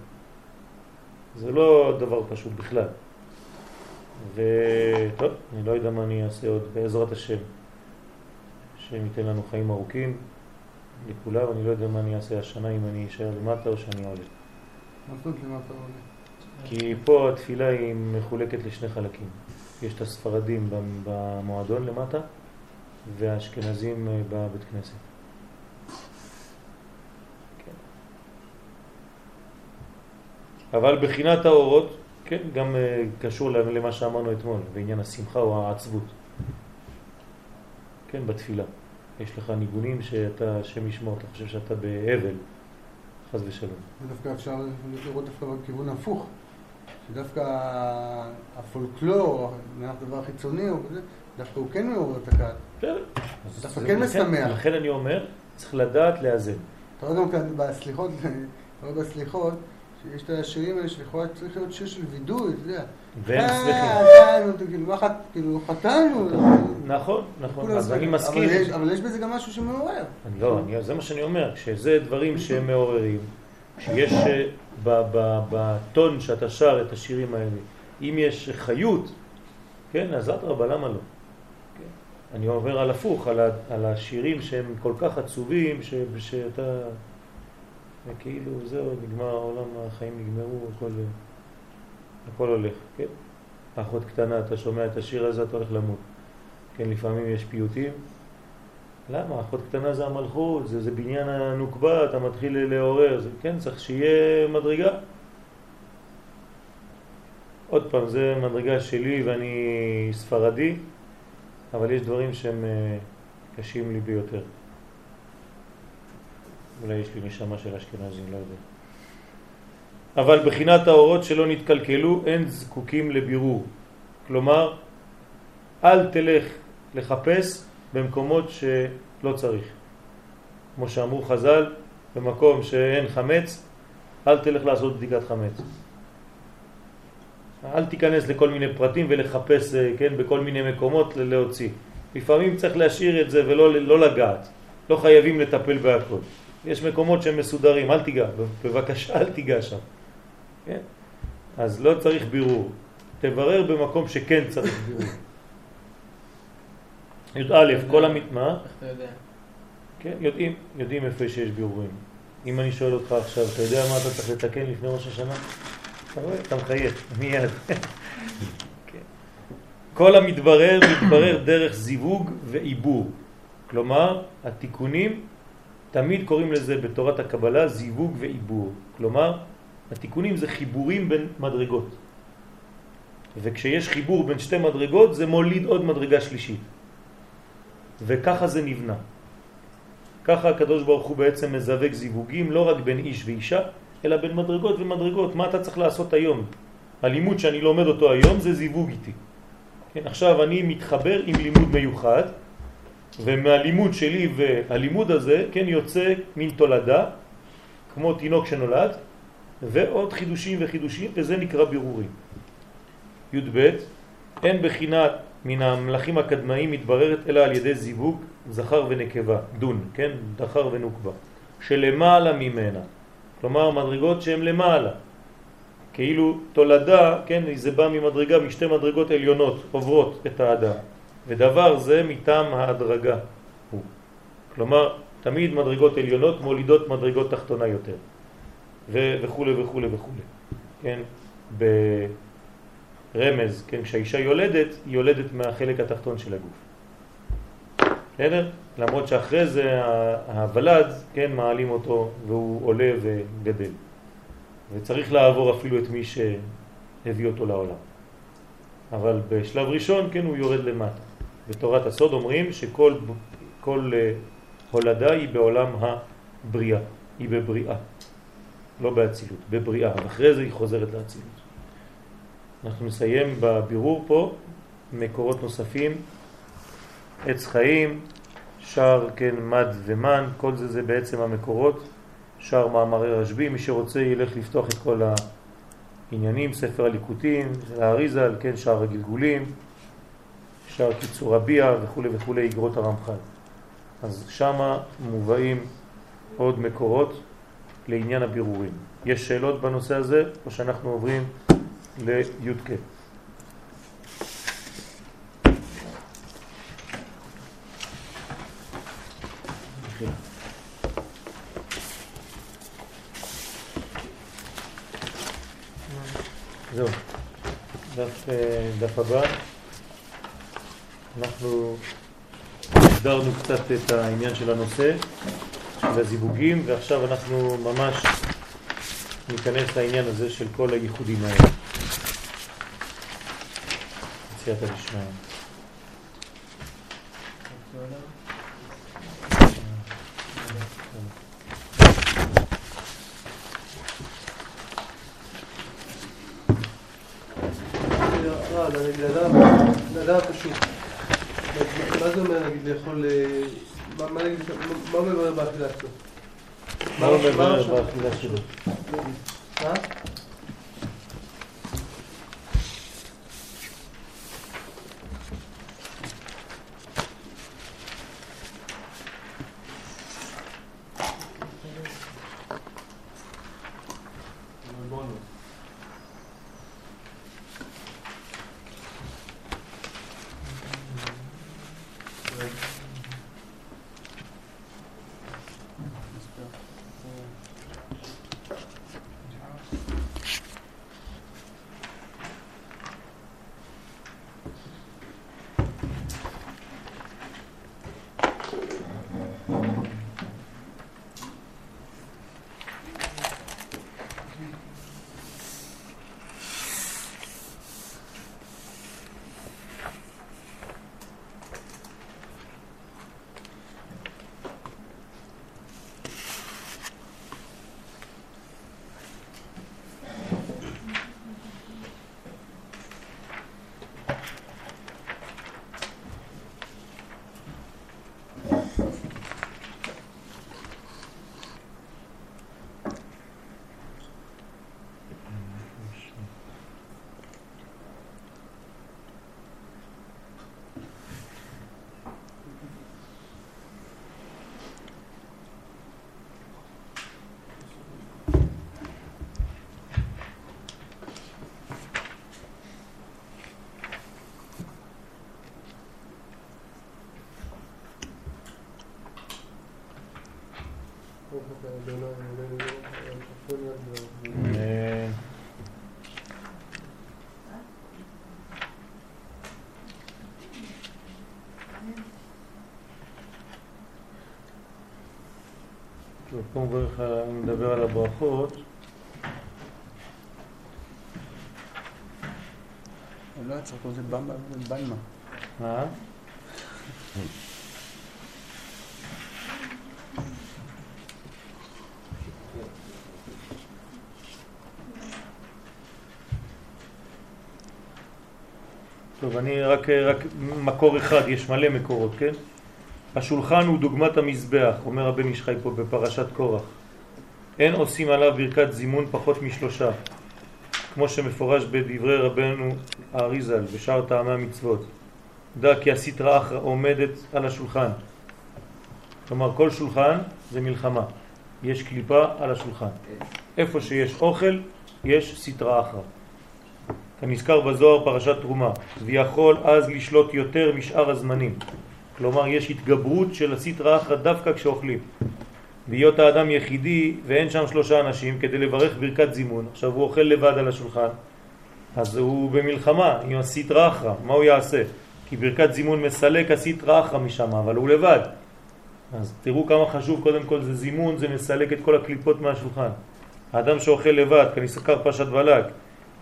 זה לא דבר פשוט בכלל. וטוב, אני לא יודע מה אני אעשה עוד בעזרת השם. השם ייתן לנו חיים ארוכים לכולם, אני לא יודע מה אני אעשה השנה, אם אני אשאר למטה או שאני עולה. מה זאת אומרת למטה עולה? כי פה התפילה היא מחולקת לשני חלקים. יש את הספרדים במועדון למטה והאשכנזים אה, בבית כנסת. כן. אבל בחינת האורות, כן, גם אה, קשור למה שאמרנו אתמול, בעניין השמחה או העצבות. כן, בתפילה. יש לך ניגונים שאתה, השם ישמור, אתה חושב שאתה באבל, חז ושלום. ודווקא אפשר לראות דווקא בכיוון הפוך. שדווקא הפולקלור, מבחינת דבר חיצוני דווקא הוא כן מעורר את הקהל. בסדר. דווקא כן משמח. לכן אני אומר, צריך לדעת לאזן. אתה רואה גם כאן בסליחות, אתה רואה בסליחות, שיש את השירים האלה שלכאורה צריך להיות שיר של וידוי, אתה יודע. והם אה, שמחים. חטאנו, כאילו, מה חט- כאילו, חטאנו. נכון, נכון, אז אני. מסכים. אבל יש- בזה גם משהו שמעורר. לא, זה מה שאני אומר, שזה דברים שהם מעוררים, שיש אה, בטון שאתה שר את השירים האלה, אם יש חיות, כן, אז אדרבה, למה לא? כן. אני עובר על הפוך, על, השירים שהם כל כך עצובים, שאתה, כאילו זהו, נגמר העולם, החיים נגמרו, הכל, הכל הולך, כן? אחות קטנה, אתה שומע את השיר הזה, אתה הולך למות. כן, לפעמים יש פיוטים, למה? אחות קטנה זה המלכות, זה, זה בניין הנוקבה, אתה מתחיל לעורר, זה, כן, צריך שיהיה מדרגה. עוד פעם, זה מדרגה שלי ואני ספרדי, אבל יש דברים שהם אה, קשים לי ביותר. אולי יש לי נשמה של אשכנזים, לא יודע. אבל בחינת האורות שלא נתקלקלו אין זקוקים לבירור. כלומר, אל תלך לחפש במקומות שלא צריך. כמו שאמרו חז"ל, במקום שאין חמץ, אל תלך לעשות בדיקת חמץ. אל תיכנס לכל מיני פרטים ולחפש, אה, כן, בכל מיני מקומות להוציא. לפעמים צריך להשאיר את זה ולא לא לגעת. לא חייבים לטפל בהכל. יש מקומות שהם מסודרים, אל תיגע, בבקשה אל תיגע שם. כן? אז לא צריך בירור. תברר במקום שכן צריך בירור. י"א, כל המת... מה? איך אתה יודע? כן, יודעים, יודעים איפה שיש בירורים. אם אני שואל אותך עכשיו, אתה יודע מה אתה צריך לתקן לפני ראש השנה? אתה רואה, אתה מחייך, מיד. כן. כל המתברר מתברר דרך זיווג ועיבור. כלומר, התיקונים, תמיד קוראים לזה בתורת הקבלה זיווג ועיבור. כלומר, התיקונים זה חיבורים בין מדרגות. וכשיש חיבור בין שתי מדרגות זה מוליד עוד מדרגה שלישית. וככה זה נבנה. ככה הקדוש ברוך הוא בעצם מזווג זיווגים לא רק בין איש ואישה, אלא בין מדרגות ומדרגות. מה אתה צריך לעשות היום? הלימוד שאני לומד אותו היום זה זיווג איתי. כן, עכשיו אני מתחבר עם לימוד מיוחד, ומהלימוד שלי והלימוד הזה, כן, יוצא מין תולדה, כמו תינוק שנולד, ועוד חידושים וחידושים, וזה נקרא בירורים. י"ב, אין בחינת מן המלאכים הקדמאים מתבררת אלא על ידי זיווג זכר ונקבה, דון, כן, זכר ונוקבה, שלמעלה ממנה, כלומר מדרגות שהן למעלה, כאילו תולדה, כן, זה בא ממדרגה, משתי מדרגות עליונות עוברות את האדם, ודבר זה מטעם ההדרגה הוא. כלומר, תמיד מדרגות עליונות מולידות מדרגות תחתונה יותר, וכו' וכו' וכו'. כן, ברמז, כן, כשהאישה יולדת, היא יולדת מהחלק התחתון של הגוף. בסדר? למרות שאחרי זה הוולד, כן, מעלים אותו והוא עולה וגדל. וצריך לעבור אפילו את מי שהביא אותו לעולם. אבל בשלב ראשון, כן, הוא יורד למטה. בתורת הסוד אומרים שכל כל אה, הולדה היא בעולם הבריאה, היא בבריאה, לא באצילות, בבריאה, ואחרי זה היא חוזרת לאצילות. אנחנו נסיים בבירור פה מקורות נוספים, עץ חיים, שער, כן, מד ומן, כל זה זה בעצם המקורות, שער מאמרי רשב"י, מי שרוצה ילך לפתוח את כל העניינים, ספר הליקוטים, האריזל, כן, שער הגלגולים, שער קיצור הביע וכו' וכו', יגרות הרמח"ל. אז שמה מובאים עוד מקורות לעניין הבירורים. יש שאלות בנושא הזה, או שאנחנו עוברים לי"ק. זהו, דף, אה, דף הבא. אנחנו הגדרנו קצת את העניין של הנושא, של הזיווגים, ועכשיו אנחנו ממש ניכנס לעניין הזה של כל הייחודים האלה. סייעתא דשמיא. לדעת פשוט. מה זה אומר נגיד לאכול, אה, מה- מה נגיד, מה- מה הוא מברר באכילה שלו? מה הוא מברר עכשיו? באכילה שלו? מה? פה מברך, אני מדבר על הברכות. לא היה צריך לקרוא לזה במבה ובלמה. מה? טוב, אני רק, רק מקור אחד, יש מלא מקורות, כן? השולחן הוא דוגמת המזבח, אומר הבן איש חי פה בפרשת קורח. אין עושים עליו ברכת זימון פחות משלושה, כמו שמפורש בדברי רבנו האריזל בשאר טעמי המצוות. דע כי הסטרה אחרא עומדת על השולחן. כלומר, כל שולחן זה מלחמה. יש קליפה על השולחן. איפה שיש אוכל, יש סטרה אחרא. כנזכר בזוהר פרשת תרומה, ויכול אז לשלוט יותר משאר הזמנים. כלומר, יש התגברות של הסטרה אחרא דווקא כשאוכלים. והיות האדם יחידי ואין שם שלושה אנשים כדי לברך ברכת זימון, עכשיו הוא אוכל לבד על השולחן, אז הוא במלחמה עם הסטרה אחרא, מה הוא יעשה? כי ברכת זימון מסלק הסטרה אחרא משם, אבל הוא לבד. אז תראו כמה חשוב קודם כל זה זימון, זה מסלק את כל הקליפות מהשולחן. האדם שאוכל לבד, כנזכר פרשת בלק,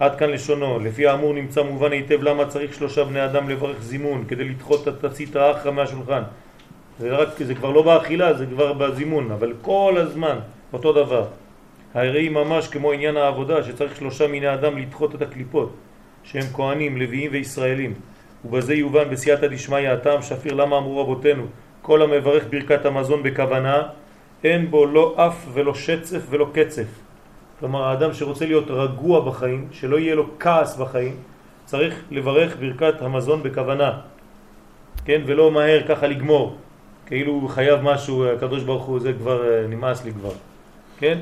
עד כאן לשונו, לפי האמור נמצא מובן היטב למה צריך שלושה בני אדם לברך זימון כדי לדחות את הסטרה אחרא מהשולחן. זה, רק, זה כבר לא באכילה, זה כבר בזימון, אבל כל הזמן אותו דבר. הרי ממש כמו עניין העבודה, שצריך שלושה מיני אדם לדחות את הקליפות, שהם כהנים, לוויים וישראלים. ובזה יובן בסייעתא דשמיא הטעם שפיר למה אמרו רבותינו, כל המברך ברכת המזון בכוונה, אין בו לא אף ולא שצף ולא קצף. כלומר, האדם שרוצה להיות רגוע בחיים, שלא יהיה לו כעס בחיים, צריך לברך ברכת המזון בכוונה, כן? ולא מהר ככה לגמור. כאילו הוא חייב משהו, הקדוש ברוך הוא, זה כבר אה, נמאס לי כבר, כן?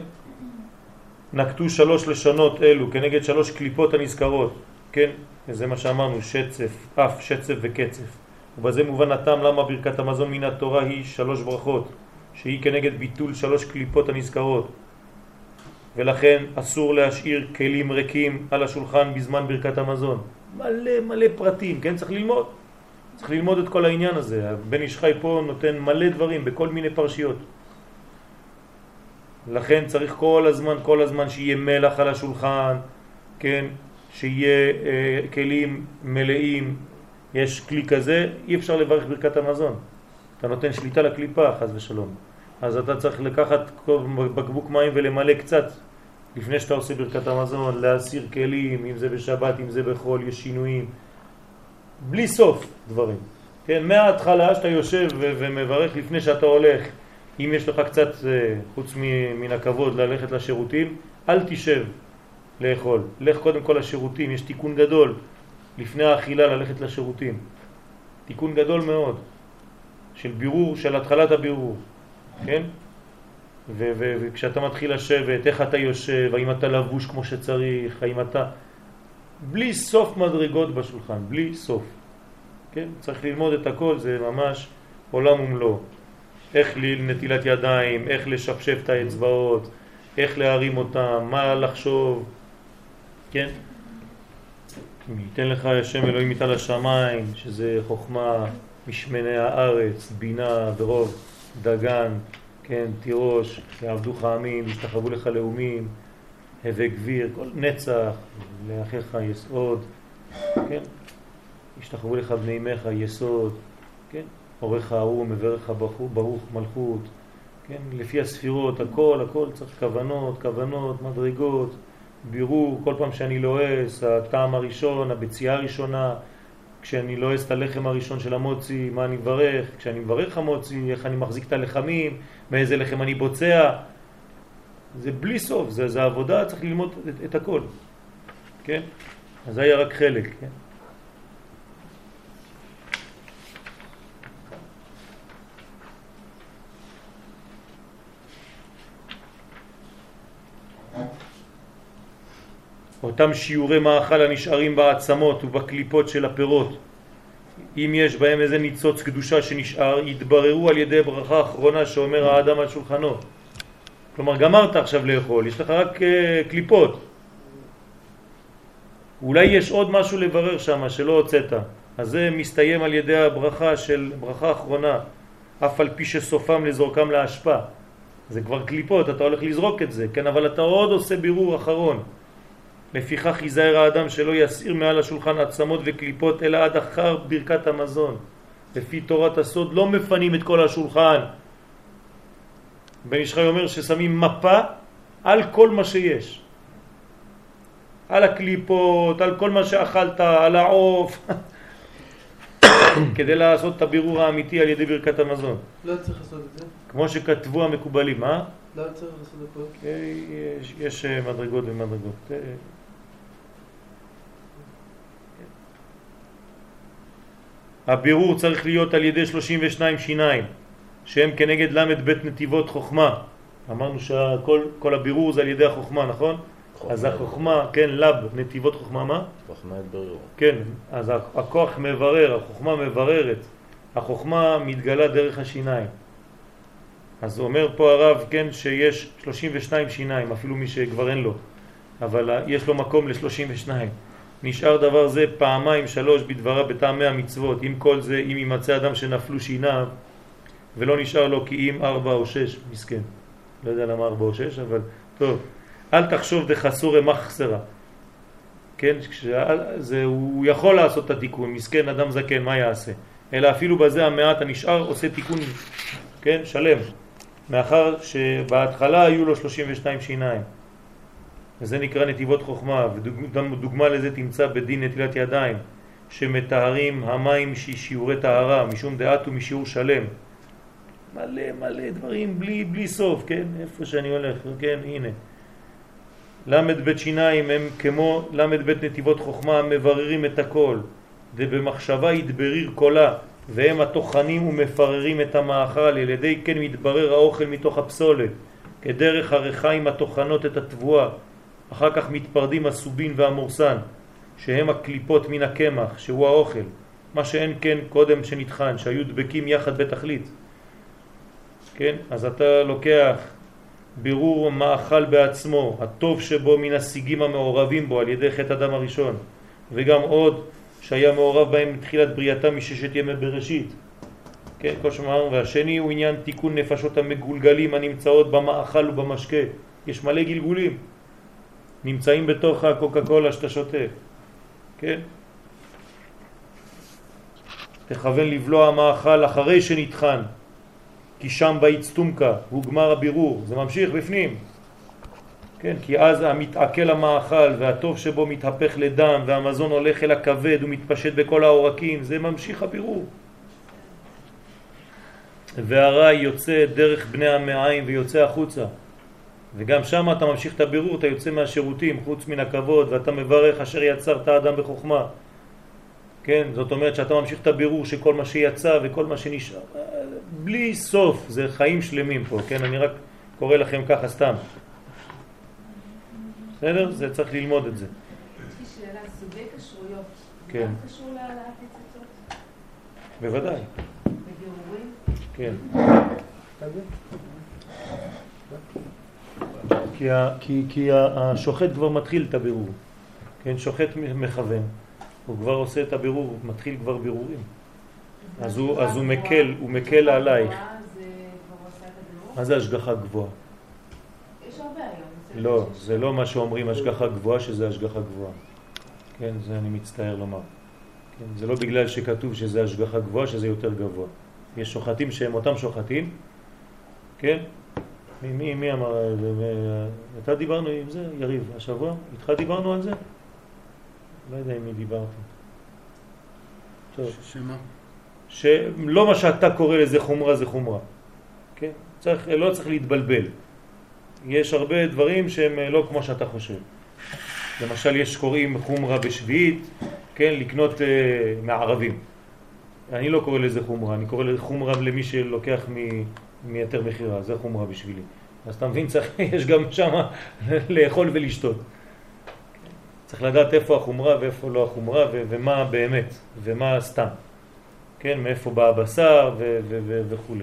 נקטו שלוש לשונות אלו כנגד שלוש קליפות הנזכרות, כן? וזה מה שאמרנו, שצף, אף, שצף וקצף. ובזה מובן הטעם למה ברכת המזון מן התורה היא שלוש ברכות, שהיא כנגד ביטול שלוש קליפות הנזכרות. ולכן אסור להשאיר כלים ריקים על השולחן בזמן ברכת המזון. מלא מלא פרטים, כן? צריך ללמוד. צריך ללמוד את כל העניין הזה. בן איש חי פה נותן מלא דברים בכל מיני פרשיות. לכן צריך כל הזמן, כל הזמן שיהיה מלח על השולחן, כן? שיהיה אה, כלים מלאים. יש כלי כזה, אי אפשר לברך ברכת המזון. אתה נותן שליטה לקליפה, חז ושלום. אז אתה צריך לקחת בקבוק מים ולמלא קצת לפני שאתה עושה ברכת המזון, להסיר כלים, אם זה בשבת, אם זה בחול, יש שינויים. בלי סוף דברים. כן, מההתחלה שאתה יושב ומברך לפני שאתה הולך, אם יש לך קצת, אה, חוץ מן הכבוד, ללכת לשירותים, אל תשב לאכול. לך קודם כל לשירותים, יש תיקון גדול לפני האכילה ללכת לשירותים. תיקון גדול מאוד של בירור, של התחלת הבירור, כן? וכשאתה מתחיל לשבת, איך אתה יושב, האם אתה לבוש כמו שצריך, האם אתה... בלי סוף מדרגות בשולחן, בלי סוף. כן? צריך ללמוד את הכל, זה ממש עולם ומלואו. איך נטילת ידיים, איך לשפשף את האצבעות, איך להרים אותם, מה לחשוב, כן? ייתן לך השם אלוהים איתה לשמיים, שזה חוכמה משמני הארץ, בינה ורוב, דגן, כן, תירוש, יעבדוך עמים, ישתחוו לך לאומים, הווה גביר, כל נצח, לאחיך יסוד, כן? ישתחוו לך בני אמך יסוד, כן? אורך ארום, מברך ברוך מלכות, כן? לפי הספירות, הכל, הכל צריך כוונות, כוונות, מדרגות, בירור, כל פעם שאני לועס, הטעם הראשון, הביציאה הראשונה, כשאני לועס את הלחם הראשון של המוצי, מה אני מברך, כשאני מברך המוצי, איך אני מחזיק את הלחמים, מאיזה לחם אני בוצע, זה בלי סוף, זה, זה עבודה, צריך ללמוד את, את הכל, כן? אז זה היה רק חלק, כן? אותם שיעורי מאכל הנשארים בעצמות ובקליפות של הפירות, אם יש בהם איזה ניצוץ קדושה שנשאר, יתבררו על ידי ברכה האחרונה שאומר האדם על שולחנו. כלומר, גמרת עכשיו לאכול, יש לך רק uh, קליפות. אולי יש עוד משהו לברר שם שלא הוצאת. אז זה מסתיים על ידי הברכה של ברכה אחרונה, אף על פי שסופם לזורקם להשפעה. זה כבר קליפות, אתה הולך לזרוק את זה, כן, אבל אתה עוד עושה בירור אחרון. לפיכך ייזהר האדם שלא יסיר מעל השולחן עצמות וקליפות אלא עד אחר ברכת המזון. לפי תורת הסוד לא מפנים את כל השולחן. בן איש חי אומר ששמים מפה על כל מה שיש. על הקליפות, על כל מה שאכלת, על העוף, <coughs> כדי לעשות את הבירור האמיתי על ידי ברכת המזון. לא צריך לעשות את זה. כמו שכתבו המקובלים, מה? לא צריך לעשות את זה. אה, יש, אה, מדרגות ומדרגות. הבירור צריך להיות על ידי 32 שיניים, שהם כנגד למד בית נתיבות חוכמה. אמרנו שכל הבירור זה על ידי החוכמה, נכון? אז החוכמה, כן, לב, נתיבות חוכמה, מה? חוכמה התבררו. כן, אז הכוח מברר, החוכמה מבררת. החוכמה מתגלה דרך השיניים. אז אומר פה הרב, כן, שיש 32 שיניים, אפילו מי שכבר אין לו, אבל יש לו מקום ל-32. נשאר דבר זה פעמיים שלוש בדברה בטעמי המצוות. עם כל זה, אם יימצא אדם שנפלו שיניו ולא נשאר לו כי אם ארבע או שש, מסכן. לא יודע למה ארבע או שש, אבל טוב. אל תחשוב דחסורי מחסרה. כן, זה, הוא יכול לעשות את התיקון, מסכן אדם זקן, מה יעשה? אלא אפילו בזה המעט הנשאר עושה תיקון, כן, שלם. מאחר שבהתחלה היו לו 32 שיניים. וזה נקרא נתיבות חוכמה, ודוגמה לזה תמצא בדין נטילת ידיים, שמתארים המים שיעורי טהרה, משום דעת ומשיעור שלם. מלא מלא דברים בלי, בלי סוף, כן? איפה שאני הולך, כן? הנה. למד בית שיניים הם כמו למד בית נתיבות חוכמה מבררים את הכל, ובמחשבה יתבריר קולה, והם התוכנים ומפררים את המאכל, על ידי כן מתברר האוכל מתוך הפסולת, כדרך הרחיים התוכנות את התבואה, אחר כך מתפרדים הסובין והמורסן, שהם הקליפות מן הקמח, שהוא האוכל, מה שאין כן קודם שנתחן, שהיו דבקים יחד בתכלית. כן? אז אתה לוקח בירור מאכל בעצמו, הטוב שבו מן השיגים המעורבים בו על ידי חטא אדם הראשון, וגם עוד שהיה מעורב בהם מתחילת בריאתם מששת ימי בראשית. כן, כל שמענו, והשני הוא עניין תיקון נפשות המגולגלים הנמצאות במאכל ובמשקה. יש מלא גלגולים. נמצאים בתוך הקוקה קולה שאתה שותה, כן? תכוון לבלוע המאכל אחרי שנטחן, כי שם באצטומקה הוא גמר הבירור, זה ממשיך בפנים, כן? כי אז המתעכל המאכל והטוב שבו מתהפך לדם והמזון הולך אל הכבד ומתפשט בכל העורקים, זה ממשיך הבירור. והרע יוצא דרך בני המעיים ויוצא החוצה. וגם שם אתה ממשיך את הבירור, אתה יוצא מהשירותים, חוץ מן הכבוד, ואתה מברך אשר יצרת האדם בחוכמה. כן, זאת אומרת שאתה ממשיך את הבירור שכל מה שיצא וכל מה שנשאר, בלי סוף, זה חיים שלמים פה, כן? אני רק קורא לכם ככה סתם. בסדר? זה צריך ללמוד את זה. יש לי שאלה, סוגי כשרויות, כן. גם קשור להעלאת ניצוצות? בוודאי, בבירורים? כן. כי, ה, כי, כי השוחט כבר מתחיל את הבירור, כן, שוחט מכוון, הוא כבר עושה את הבירור, מתחיל כבר בירורים, אז הוא, אז הוא מקל, הוא מקל עלייך. מה זה השגחה גבוהה? יש הרבה היום. לא, זה לא מה שאומרים השגחה גבוהה שזה השגחה גבוהה. כן, זה אני מצטער לומר. כן, זה לא בגלל שכתוב שזה השגחה גבוהה שזה יותר גבוה. יש שוחטים שהם אותם שוחטים, כן? מי, מי, מי אמר, את זה? מ- אתה דיברנו עם זה, יריב, השבוע? איתך דיברנו על זה? לא יודע עם מי דיברתי. טוב. שמה? שלא מה שאתה קורא לזה חומרה זה חומרה. כן? צריך, לא צריך להתבלבל. יש הרבה דברים שהם אה, לא כמו שאתה חושב. למשל יש קוראים חומרה בשביעית, כן, לקנות אה, מערבים. אני לא קורא לזה חומרה, אני קורא לזה חומרה למי שלוקח מ- מיתר מחירה, זה חומרה בשבילי. אז אתה מבין, צריך, <laughs> יש גם שם לאכול ולשתות. צריך לדעת איפה החומרה ואיפה לא החומרה ומה באמת ומה סתם. כן, מאיפה בא הבשר וכו'.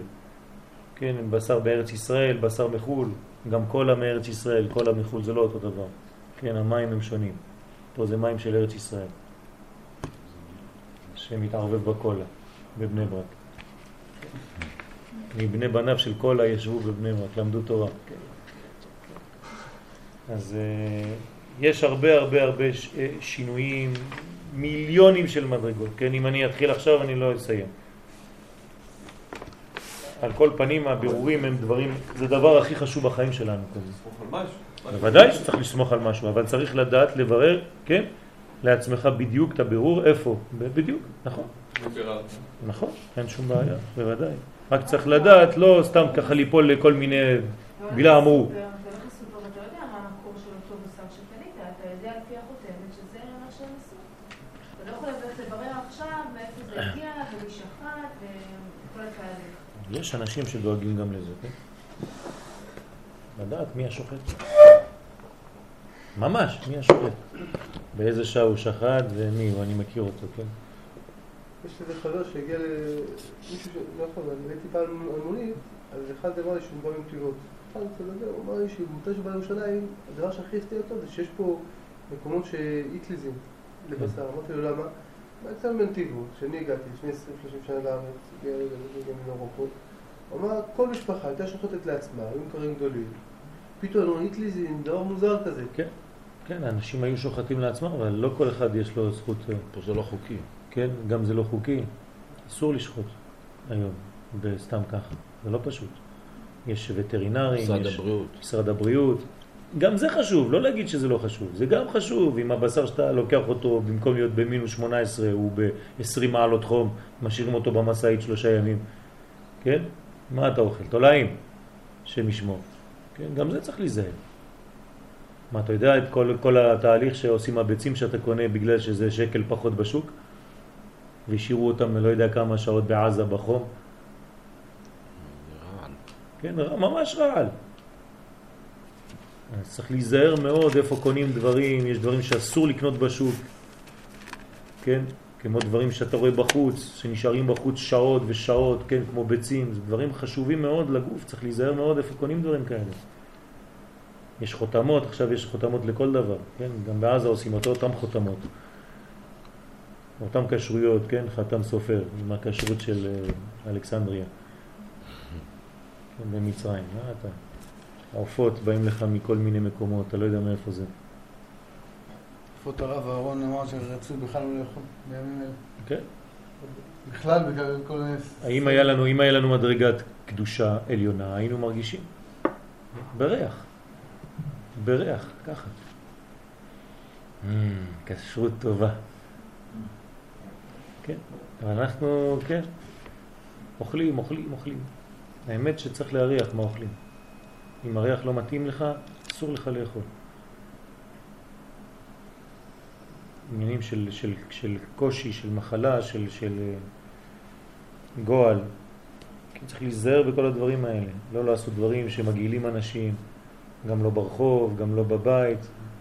כן, בשר בארץ ישראל, בשר מחול, גם קולה מארץ ישראל, קולה מחול זה לא אותו דבר. כן, המים הם שונים. פה זה מים של ארץ ישראל, שמתערבב בקולה, בבני ברק. מבני בניו של קולה ישבו בבני ברק, למדו תורה. אז אה, יש הרבה הרבה הרבה אה, שינויים, מיליונים של מדרגות, כן? אם אני אתחיל עכשיו אני לא אסיים. על כל פנים הבירורים הם דברים, זה דבר הכי חשוב בחיים שלנו כזה. לסמוך על משהו. בוודאי שצריך לסמוך על משהו, אבל צריך לדעת לברר, כן? לעצמך בדיוק את הבירור, איפה? בדיוק, נכון. נכון, אין שום בעיה, בוודאי. רק צריך לדעת, לא סתם ככה ליפול לכל מיני, מילה אמרו. לא. יש אנשים שדואגים גם לזה, כן? לדעת מי השוחט. ממש, מי השוחט. באיזה שעה הוא שחט ומי הוא, אני מכיר אותו, כן? יש איזה חבר שהגיע למישהו. לא יכול, אני ראיתי פעם אלמונית, אז אחד אמר לי שהוא בא לדבר, הוא אמר לי שמתי שבא לירושלים, הדבר שהכי הפתיע אותו זה שיש פה מקומות שאיטליזים לבשר. אמרתי לו למה? מה יצא מנתיבות, כשאני הגעתי לפני 20-30 שנה לארץ, הגיע גם ממרוקו, הוא אמר, כל משפחה הייתה שוחטת לעצמה, היו מקרים גדולים. פתאום אמרו, איטליזים, דבר מוזר כזה. כן, האנשים היו שוחטים לעצמם, אבל לא כל אחד יש לו זכות, אה, פה זה לא חוקי. כן? גם זה לא חוקי. אסור לשחוט היום, בסתם ככה. זה לא פשוט. יש וטרינרים, משרד יש הבריאות. משרד הבריאות. גם זה חשוב, לא להגיד שזה לא חשוב. זה גם חשוב, אם הבשר שאתה לוקח אותו, במקום להיות במינוס 18, הוא ב-20 מעלות חום, משאירים אותו במשאית שלושה ימים. כן? מה אתה אוכל? תולעים, השם ישמור. כן? גם זה צריך להיזהר. מה, אתה יודע את כל, כל התהליך שעושים הביצים שאתה קונה בגלל שזה שקל פחות בשוק? והשאירו אותם לא יודע כמה שעות בעזה בחום? רעל. כן, ממש רעל. אז צריך להיזהר מאוד איפה קונים דברים, יש דברים שאסור לקנות בשוק, כן? כמו דברים שאתה רואה בחוץ, שנשארים בחוץ שעות ושעות, כן? כמו ביצים, זה דברים חשובים מאוד לגוף, צריך להיזהר מאוד איפה קונים דברים כאלה. יש חותמות, עכשיו יש חותמות לכל דבר, כן? גם בעזה עושים אותו אותם חותמות. אותם כשרויות, כן? חתם סופר, עם הכשרות של אה, אלכסנדריה. כן, במצרים, מה אתה? העופות באים לך מכל מיני מקומות, אתה לא יודע מאיפה זה. כבוד הרב אהרון אמר שרצוי בכלל לא לאכול בימים אלה. כן? בכלל, בגלל כל מיני... האם היה לנו, אם היה לנו מדרגת קדושה עליונה, היינו מרגישים? בריח. בריח, ככה. Mm, כשרות טובה. כן, אנחנו, כן, אוכלים, אוכלים, אוכלים. האמת שצריך להריח מה אוכלים. אם הריח לא מתאים לך, אסור לך לאכול. עניינים של, של, של קושי, של מחלה, של, של אה, גועל. כן, צריך להיזהר בכל הדברים האלה. לא לעשות דברים שמגעילים אנשים, גם לא ברחוב, גם לא בבית.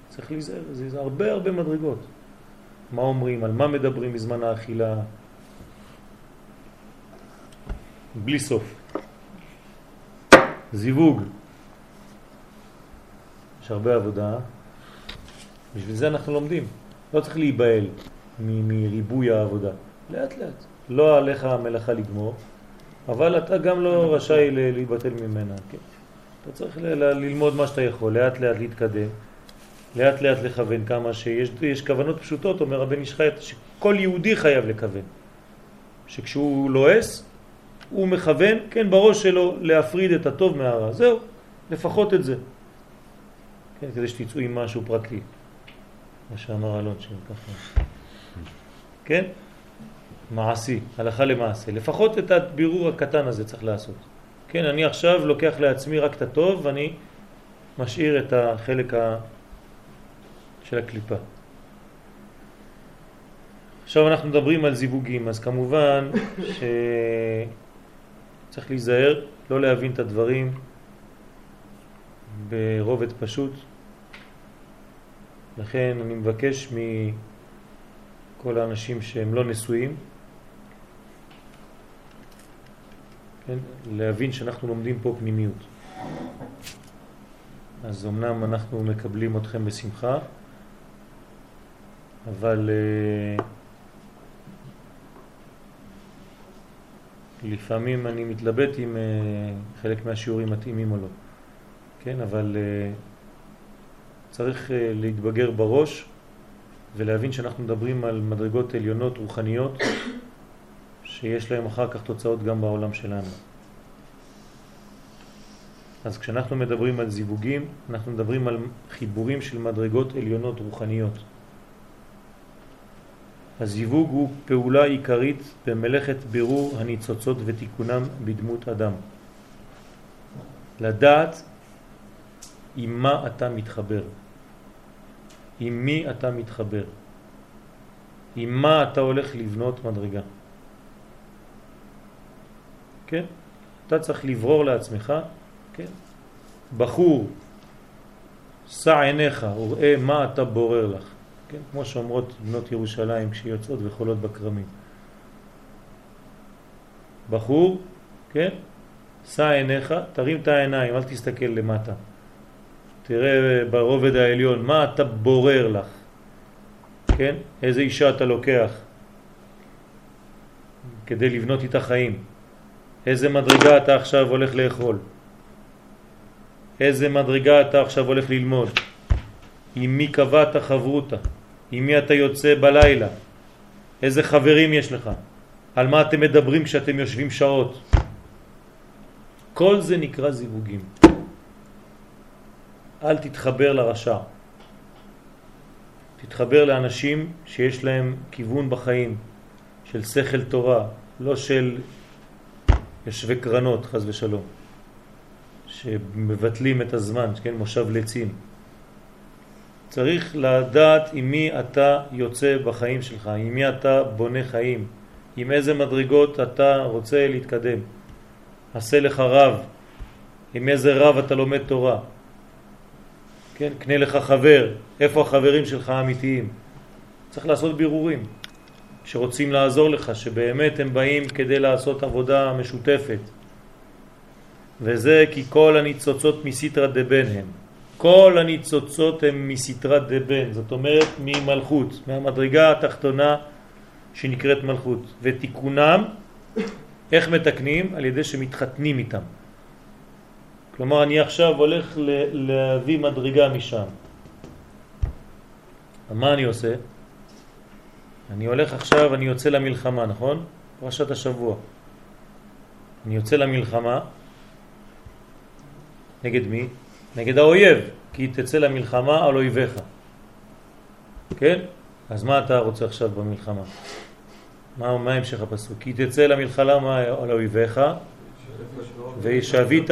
צריך להיזהר, זה, זה הרבה הרבה מדרגות. מה אומרים, על מה מדברים בזמן האכילה. בלי סוף. זיווג. יש הרבה עבודה. בשביל זה אנחנו לומדים. לא צריך להיבהל מריבוי העבודה. לאט לאט. לא עליך המלאכה לגמור, אבל אתה גם לא רשאי להיבטל ממנה. כן? אתה צריך ללמוד מה שאתה יכול, לאט לאט להתקדם, לאט לאט לכוון כמה שיש יש כוונות פשוטות, אומר רבן איש חי, שכל יהודי חייב לכוון. שכשהוא לועס, הוא מכוון, כן, בראש שלו להפריד את הטוב מהרע. זהו, לפחות את זה. כן, כדי שתצאו עם משהו פרקטי. מה שאמר אלון שם ככה. כן? מעשי, הלכה למעשה. לפחות את הבירור הקטן הזה צריך לעשות. כן, אני עכשיו לוקח לעצמי רק את הטוב ואני משאיר את החלק ה... של הקליפה. עכשיו אנחנו מדברים על זיווגים, אז כמובן שצריך להיזהר, לא להבין את הדברים ברובד פשוט. לכן אני מבקש מכל האנשים שהם לא נשואים, כן, להבין שאנחנו לומדים פה פנימיות. אז אמנם אנחנו מקבלים אתכם בשמחה, אבל uh, לפעמים אני מתלבט אם uh, חלק מהשיעורים מתאימים או לא. כן, אבל uh, צריך אה, להתבגר בראש ולהבין שאנחנו מדברים על מדרגות עליונות רוחניות שיש להם אחר כך תוצאות גם בעולם שלנו. אז כשאנחנו מדברים על זיווגים, אנחנו מדברים על חיבורים של מדרגות עליונות רוחניות. הזיווג הוא פעולה עיקרית במלאכת בירור הניצוצות ותיקונם בדמות אדם. לדעת עם מה אתה מתחבר, עם מי אתה מתחבר, עם מה אתה הולך לבנות מדרגה. כן? אתה צריך לברור לעצמך, כן? בחור, שא עיניך וראה מה אתה בורר לך, כן? כמו שאומרות בנות ירושלים כשיוצאות וחולות בקרמים. בחור, כן? שא עיניך, תרים את העיניים, אל תסתכל למטה. תראה ברובד העליון, מה אתה בורר לך, כן? איזה אישה אתה לוקח כדי לבנות איתה חיים. איזה מדרגה אתה עכשיו הולך לאכול. איזה מדרגה אתה עכשיו הולך ללמוד. עם מי קבעת חברותה. עם מי אתה יוצא בלילה. איזה חברים יש לך. על מה אתם מדברים כשאתם יושבים שעות. כל זה נקרא זיווגים. אל תתחבר לרשע. תתחבר לאנשים שיש להם כיוון בחיים, של שכל תורה, לא של יושבי קרנות, חז ושלום, שמבטלים את הזמן, כן, מושב לצים. צריך לדעת עם מי אתה יוצא בחיים שלך, עם מי אתה בונה חיים, עם איזה מדרגות אתה רוצה להתקדם. עשה לך רב, עם איזה רב אתה לומד תורה. כן, קנה לך חבר, איפה החברים שלך האמיתיים. צריך לעשות בירורים. שרוצים לעזור לך, שבאמת הם באים כדי לעשות עבודה משותפת. וזה כי כל הניצוצות מסיטרא דבן הם. כל הניצוצות הם מסיטרא דבן, זאת אומרת ממלכות, מהמדרגה התחתונה שנקראת מלכות. ותיקונם, איך מתקנים? על ידי שמתחתנים איתם. כלומר, אני עכשיו הולך להביא מדרגה משם. מה אני עושה? אני הולך עכשיו, אני יוצא למלחמה, נכון? פרשת השבוע. אני יוצא למלחמה, נגד מי? נגד האויב, כי תצא למלחמה על אויביך. כן? אז מה אתה רוצה עכשיו במלחמה? מה, מה המשך הפסוק? כי תצא למלחמה על אויביך ושבית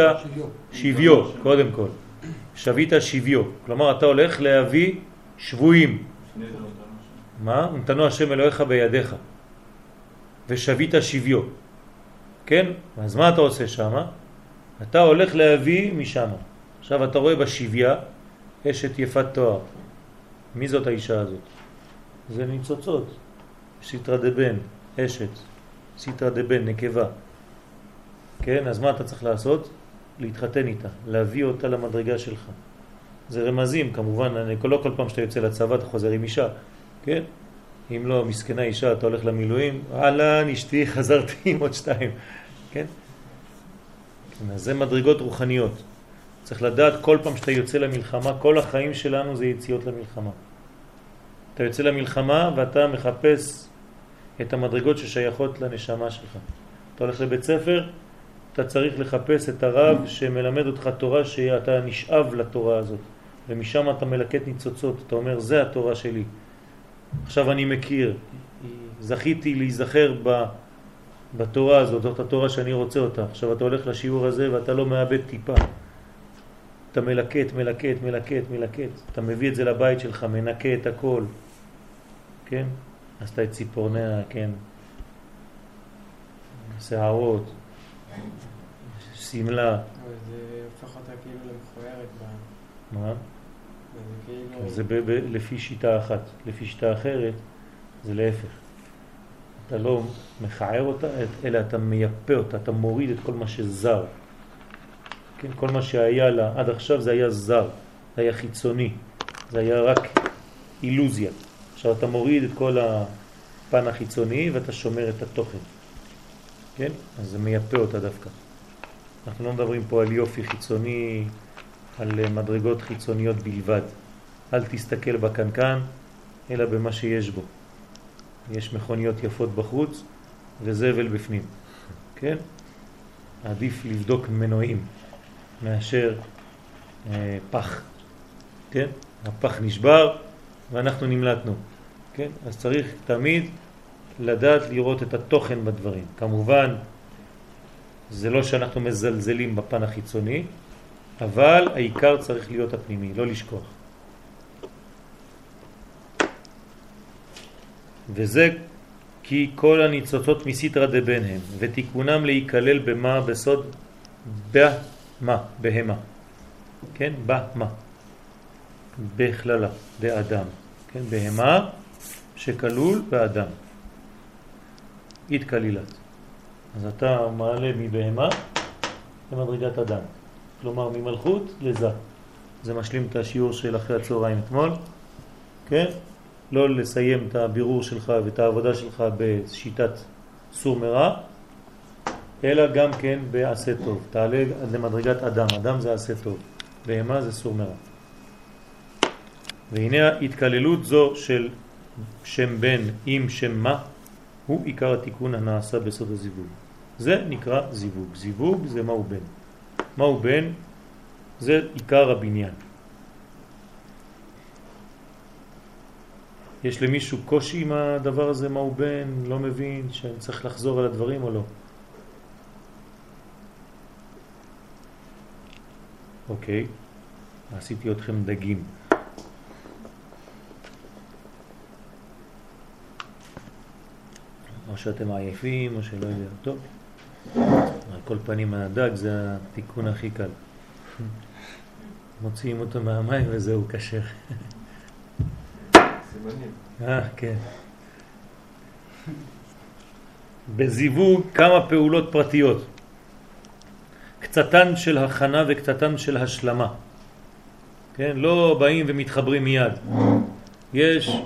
שוויו, קודם כל. שבית שוויו. כלומר, אתה הולך להביא שבויים. מה? נתנו השם אלוהיך בידיך ושבית שוויו. כן? אז מה אתה עושה שם? אתה הולך להביא משם. עכשיו אתה רואה בשוויה אשת יפת תואר. מי זאת האישה הזאת? זה ניצוצות. סיטרא דבן, אשת. סיטרא דבן, נקבה. כן? אז מה אתה צריך לעשות? להתחתן איתה, להביא אותה למדרגה שלך. זה רמזים, כמובן, אני, לא כל פעם שאתה יוצא לצבא אתה חוזר עם אישה. כן? אם לא, מסכנה אישה, אתה הולך למילואים, אהלן, אשתי, <laughs> חזרתי עם עוד שתיים, כן? כן? אז זה מדרגות רוחניות. צריך לדעת כל פעם שאתה יוצא למלחמה, כל החיים שלנו זה יציאות למלחמה. אתה יוצא למלחמה ואתה מחפש את המדרגות ששייכות לנשמה שלך. אתה הולך לבית ספר, אתה צריך לחפש את הרב שמלמד אותך תורה שאתה נשאב לתורה הזאת ומשם אתה מלקט ניצוצות, אתה אומר זה התורה שלי עכשיו אני מכיר, זכיתי להיזכר ב, בתורה הזאת, זאת התורה שאני רוצה אותה. עכשיו אתה הולך לשיעור הזה ואתה לא מאבד טיפה. אתה מלקט, מלקט, מלקט, מלקט. אתה מביא את זה לבית שלך, מנקה את הכל. כן? עשת את ציפורניה, כן? שערות, סמלה. זה הופך אותה כאילו למכוערת. מה? כאילו- זה ב- ב- לפי שיטה אחת. לפי שיטה אחרת זה להפך. אתה לא מכער אותה, אלא אתה מייפה אותה, אתה מוריד את כל מה שזר. כן, כל מה שהיה לה עד עכשיו זה היה זר, זה היה חיצוני, זה היה רק אילוזיה. עכשיו אתה מוריד את כל הפן החיצוני ואתה שומר את התוכן. כן? אז זה מייפה אותה דווקא. אנחנו לא מדברים פה על יופי חיצוני, על מדרגות חיצוניות בלבד. אל תסתכל בקנקן, אלא במה שיש בו. יש מכוניות יפות בחוץ וזבל בפנים, כן? עדיף לבדוק מנועים מאשר אה, פח, כן? הפח נשבר ואנחנו נמלטנו, כן? אז צריך תמיד לדעת לראות את התוכן בדברים. כמובן, זה לא שאנחנו מזלזלים בפן החיצוני, אבל העיקר צריך להיות הפנימי, לא לשכוח. וזה כי כל הניצוצות מסיתרא דבן הם, ותיקונם להיכלל במה בסוד במה, בהמה. כן? במה. בכללה, באדם. כן? בהמה שכלול באדם. התכלילת. אז אתה מעלה מבהמה למדרגת אדם. כלומר ממלכות לזה. זה משלים את השיעור של אחרי הצהריים אתמול, כן? לא לסיים את הבירור שלך ואת העבודה שלך בשיטת סור מרע, אלא גם כן בעשה טוב. תעלה למדרגת אדם, אדם זה עשה טוב, בהמה זה סור מרע. והנה התקללות זו של שם בן עם שם מה הוא עיקר התיקון הנעשה בסוד הזיווג. זה נקרא זיווג. זיווג זה מהו בן. מהו בן? זה עיקר הבניין. יש למישהו קושי עם הדבר הזה, מהו בן? לא מבין שאני צריך לחזור על הדברים או לא? אוקיי, עשיתי אתכם דגים. או שאתם עייפים או שלא יודע. טוב, על כל פנים הדג זה התיקון הכי קל. מוציאים אותו מהמים וזהו כשר. סימנים. אה, כן. בזיווג כמה פעולות פרטיות. קצתן של הכנה וקצתן של השלמה. כן? לא באים ומתחברים מיד. יש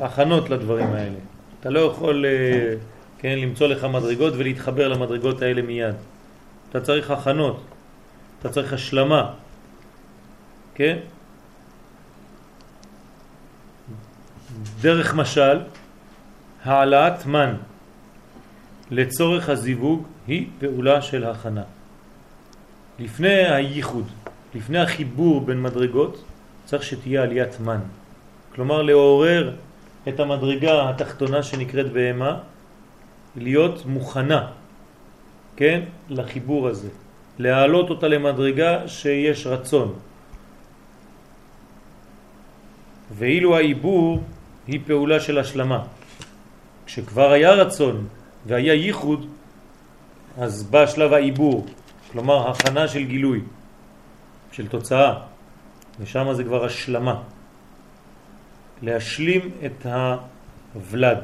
הכנות לדברים האלה. אתה לא יכול אה, כן, למצוא לך מדרגות ולהתחבר למדרגות האלה מיד. אתה צריך הכנות, אתה צריך השלמה, כן? דרך משל, העלאת מן לצורך הזיווג היא פעולה של הכנה. לפני הייחוד, לפני החיבור בין מדרגות, צריך שתהיה עליית מן. כלומר לעורר את המדרגה התחתונה שנקראת בהמה, להיות מוכנה, כן, לחיבור הזה. להעלות אותה למדרגה שיש רצון. ואילו העיבור היא פעולה של השלמה. כשכבר היה רצון והיה ייחוד, אז בא שלב העיבור, כלומר הכנה של גילוי, של תוצאה, ושם זה כבר השלמה. להשלים את הוולד.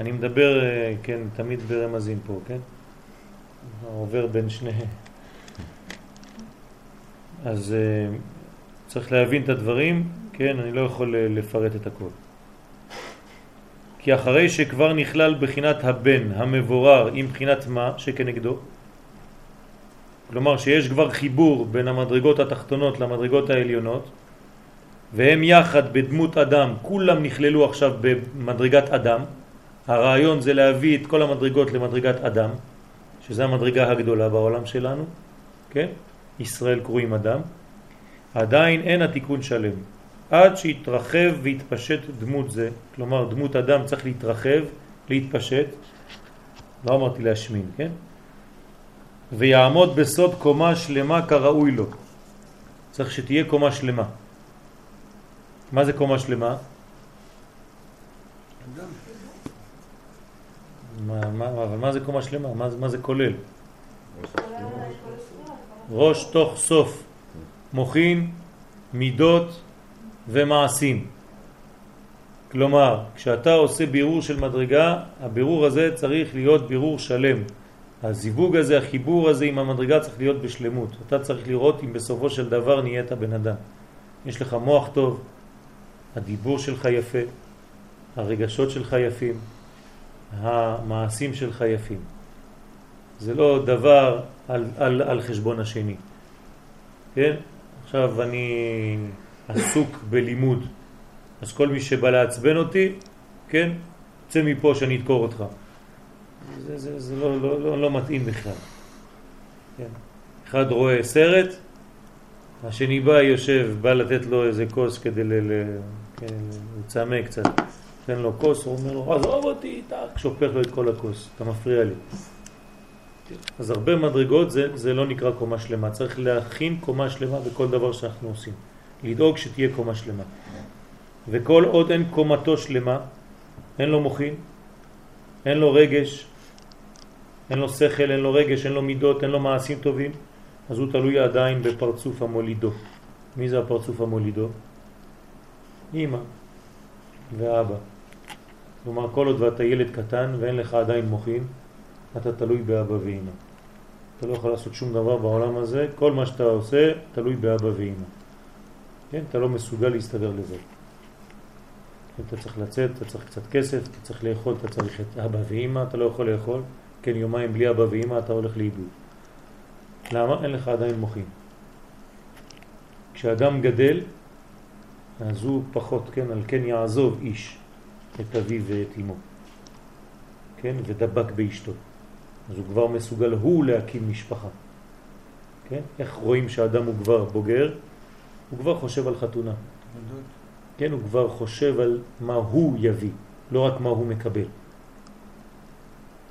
אני מדבר, אה, כן, תמיד ברמזים פה, כן? עובר בין שניהם. אז uh, צריך להבין את הדברים, כן, אני לא יכול אה, לפרט את הכל. כי אחרי שכבר נכלל בחינת הבן המבורר עם בחינת מה שכנגדו, כלומר שיש כבר חיבור בין המדרגות התחתונות למדרגות העליונות, והם יחד בדמות אדם, כולם נכללו עכשיו במדרגת אדם, הרעיון זה להביא את כל המדרגות למדרגת אדם, שזה המדרגה הגדולה בעולם שלנו, כן? ישראל קרואים אדם, עדיין אין התיקון שלם. עד שיתרחב ויתפשט דמות זה, כלומר דמות אדם צריך להתרחב, להתפשט, לא אמרתי להשמין, כן? ויעמוד בסוד קומה שלמה כראוי לו. צריך שתהיה קומה שלמה. מה זה קומה שלמה? מה, מה, אבל מה זה קומה שלמה? מה, מה זה כולל? ראש תוך סוף, מוכין, מידות ומעשים. כלומר, כשאתה עושה בירור של מדרגה, הבירור הזה צריך להיות בירור שלם. הזיווג הזה, החיבור הזה עם המדרגה צריך להיות בשלמות. אתה צריך לראות אם בסופו של דבר נהיית בן אדם. יש לך מוח טוב, הדיבור שלך יפה, הרגשות שלך יפים, המעשים שלך יפים. זה לא דבר על, על, על חשבון השני. כן? עכשיו אני עסוק בלימוד. אז כל מי שבא לעצבן אותי, כן, צא מפה שאני אדקור אותך. זה, זה, זה לא, לא, לא, לא מתאים בכלל. כן. אחד רואה סרט, השני בא, יושב, בא לתת לו איזה כוס כדי ל... ל כן, לצמא קצת. תן לו כוס, הוא אומר לו, עזוב אותי, טק, שופך לו את כל הכוס, אתה מפריע לי. אז הרבה מדרגות זה, זה לא נקרא קומה שלמה, צריך להכין קומה שלמה בכל דבר שאנחנו עושים. לדאוג שתהיה קומה שלמה. וכל עוד אין קומתו שלמה, אין לו מוחין, אין לו רגש, אין לו שכל, אין לו רגש, אין לו מידות, אין לו מעשים טובים, אז הוא תלוי עדיין בפרצוף המולידו. מי זה הפרצוף המולידו? אמא ואבא. כלומר, כל עוד ואתה ילד קטן ואין לך עדיין מוחין, אתה תלוי באבא ואמא. אתה לא יכול לעשות שום דבר בעולם הזה, כל מה שאתה עושה תלוי באבא ואמא. כן? אתה לא מסוגל להסתדר לבד. אתה צריך לצאת, אתה צריך קצת כסף, אתה צריך לאכול, אתה צריך את אבא ואמא, אתה לא יכול לאכול, כן, יומיים בלי אבא ואמא אתה הולך לאיבוד. למה? אין לך עדיין מוחים. כשאדם גדל, אז הוא פחות, כן, על כן יעזוב איש את אביו ואת אמו, כן, ודבק באשתו. אז הוא כבר מסוגל הוא להקים משפחה. כן? איך רואים שהאדם הוא כבר בוגר? הוא כבר חושב על חתונה. כן, הוא כבר חושב על מה הוא יביא, לא רק מה הוא מקבל.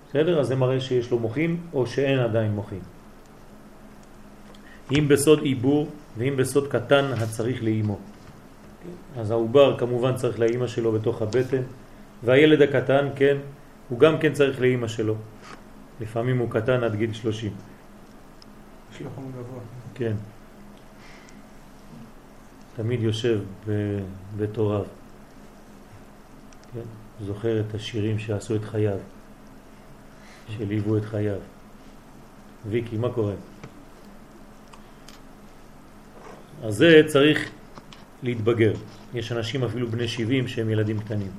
בסדר? אז זה מראה שיש לו מוחים או שאין עדיין מוחים. אם בסוד עיבור ואם בסוד קטן הצריך לאימו. אז העובר כמובן צריך לאימא שלו בתוך הבטן, והילד הקטן, כן, הוא גם כן צריך לאימא שלו. לפעמים הוא קטן עד גיל 30. יש לו חום גבוה. כן. תמיד יושב בתוריו. כן? זוכר את השירים שעשו את חייו, שליוו את חייו. ויקי, מה קורה? אז זה צריך להתבגר. יש אנשים אפילו בני 70 שהם ילדים קטנים.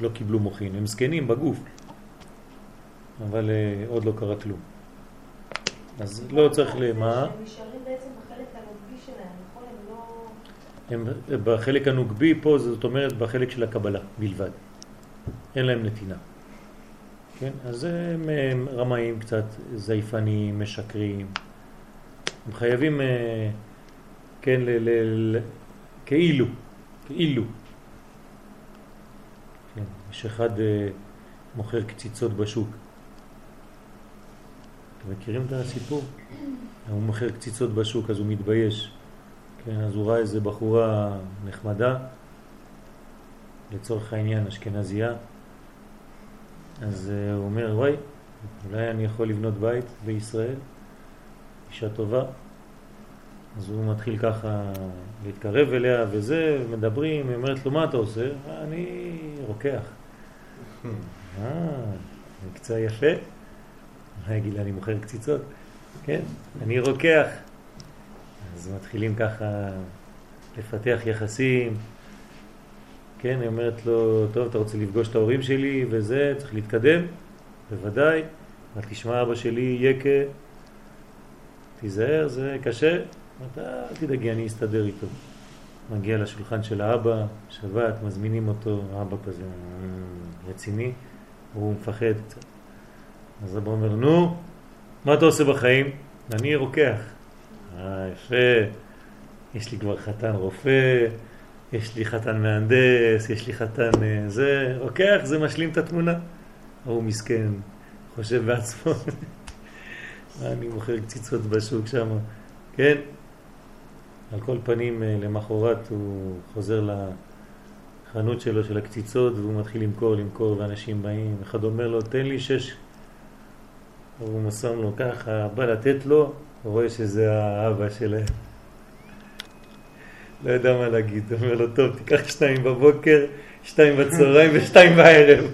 לא קיבלו מוחין, הם זקנים בגוף, אבל uh, עוד לא קרה כלום. אז לא צריך למה... הם נשארים בעצם בחלק הנוגבי שלהם, נכון? הם לא... הם בחלק הנוגבי פה, זאת אומרת בחלק של הקבלה בלבד. אין להם נתינה. כן? אז הם, הם רמאים קצת, זייפנים, משקרים. הם חייבים, אה, כן, ל, ל, ל, כאילו, כאילו. כן, יש אחד אה, מוכר קציצות בשוק. אתם מכירים את הסיפור? <coughs> הוא מוכר קציצות בשוק, אז הוא מתבייש. כן, אז הוא ראה איזה בחורה נחמדה, לצורך העניין אשכנזייה, אז uh, הוא אומר, וואי, אולי אני יכול לבנות בית בישראל, אישה טובה. אז הוא מתחיל ככה להתקרב אליה וזה, מדברים, היא אומרת לו, מה אתה עושה? אני רוקח. <laughs> אה, מקצוע יפה. מה יגיד לה, אני מוכר קציצות? כן, אני רוקח. אז מתחילים ככה לפתח יחסים. כן, היא אומרת לו, טוב, אתה רוצה לפגוש את ההורים שלי וזה, צריך להתקדם, בוודאי. אבל תשמע, אבא שלי יקה, תיזהר, זה קשה. אתה, אל תדאגי, אני אסתדר איתו. מגיע לשולחן של האבא, שבת, מזמינים אותו, האבא כזה אה, רציני, הוא מפחד קצת. אז אבא אומר, נו, מה אתה עושה בחיים? אני רוקח. אה, יפה, יש לי כבר חתן רופא, יש לי חתן מהנדס, יש לי חתן אה, זה, רוקח, זה משלים את התמונה. הוא מסכן, חושב בעצמו, <laughs> אני מוכר קציצות בשוק שם, כן? על כל פנים, אה, למחרת הוא חוזר לחנות שלו של הקציצות והוא מתחיל למכור, למכור, ואנשים באים, אחד אומר לו, תן לי שש. הוא מסר לו ככה, בא לתת לו, הוא רואה שזה האבא שלהם. לא יודע מה להגיד, אומר לו, טוב, תיקח שתיים בבוקר, שתיים בצהריים ושתיים בערב.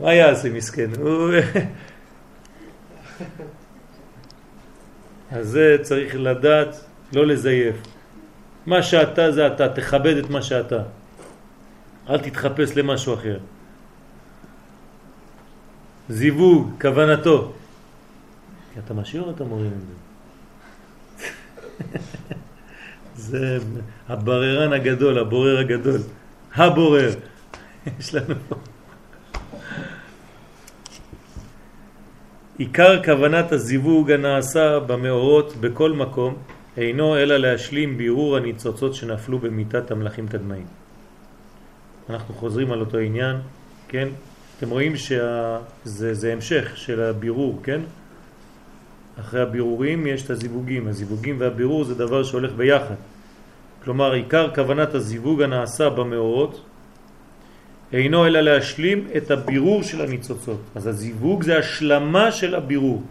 מה יעשה מסכן? אז זה צריך לדעת, לא לזייף. מה שאתה זה אתה, תכבד את מה שאתה. אל תתחפש למשהו אחר. זיווג, כוונתו. אתה משאיר או אתה מוריד את זה? זה הבררן הגדול, הבורר הגדול. הבורר. יש לנו פה. עיקר כוונת הזיווג הנעשה במאורות בכל מקום אינו אלא להשלים בירור הניצוצות שנפלו במיטת המלאכים קדמאים. אנחנו חוזרים על אותו עניין, כן? אתם רואים שזה המשך של הבירור, כן? אחרי הבירורים יש את הזיווגים. הזיווגים והבירור זה דבר שהולך ביחד. כלומר, עיקר כוונת הזיווג הנעשה במאורות אינו אלא להשלים את הבירור של הניצוצות. אז הזיווג זה השלמה של הבירור,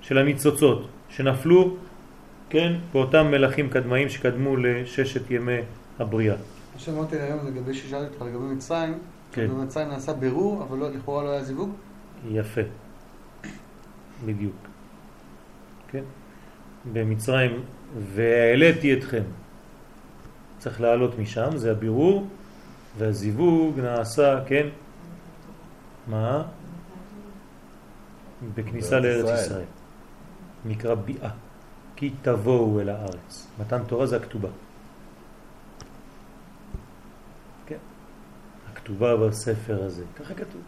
של הניצוצות, שנפלו, כן, באותם מלאכים קדמאים שקדמו לששת ימי הבריאה. מה שאמרתי היום לגבי ששאלתי אותך לגבי מצרים, כן. במצרים נעשה בירור, אבל לא, לכאורה לא היה זיווג? יפה, בדיוק. כן? במצרים, והעליתי אתכם. צריך לעלות משם, זה הבירור, והזיווג נעשה, כן? מה? בכניסה לארץ ישראל. נקרא ביאה. כי תבואו אל הארץ. מתן תורה זה הכתובה. כן. הכתובה בספר הזה. ככה כתוב.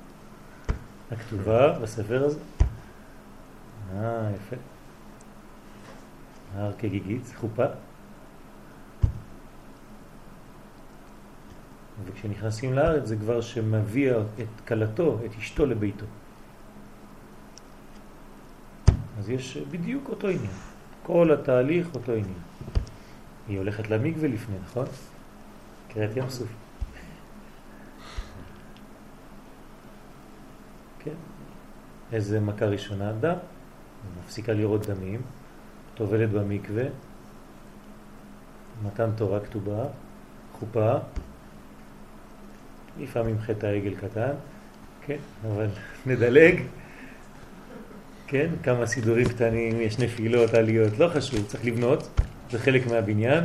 הכתובה בספר הזה. אה, יפה. הר כגיגית, חופה. וכשנכנסים לארץ זה כבר שמביא את כלתו, את אשתו לביתו. אז יש בדיוק אותו עניין. כל התהליך אותו עניין. היא הולכת למקווה לפני, נכון? קריאת ים סוף. כן. איזה מכה ראשונה? דם. מפסיקה לראות דמים, טובלת במקווה, מתן תורה כתובה, חופה, לפעמים חטא העגל קטן, כן, אבל <laughs> נדלג, כן, כמה סידורים קטנים, יש נפילות, עליות, לא חשוב, צריך לבנות, זה חלק מהבניין.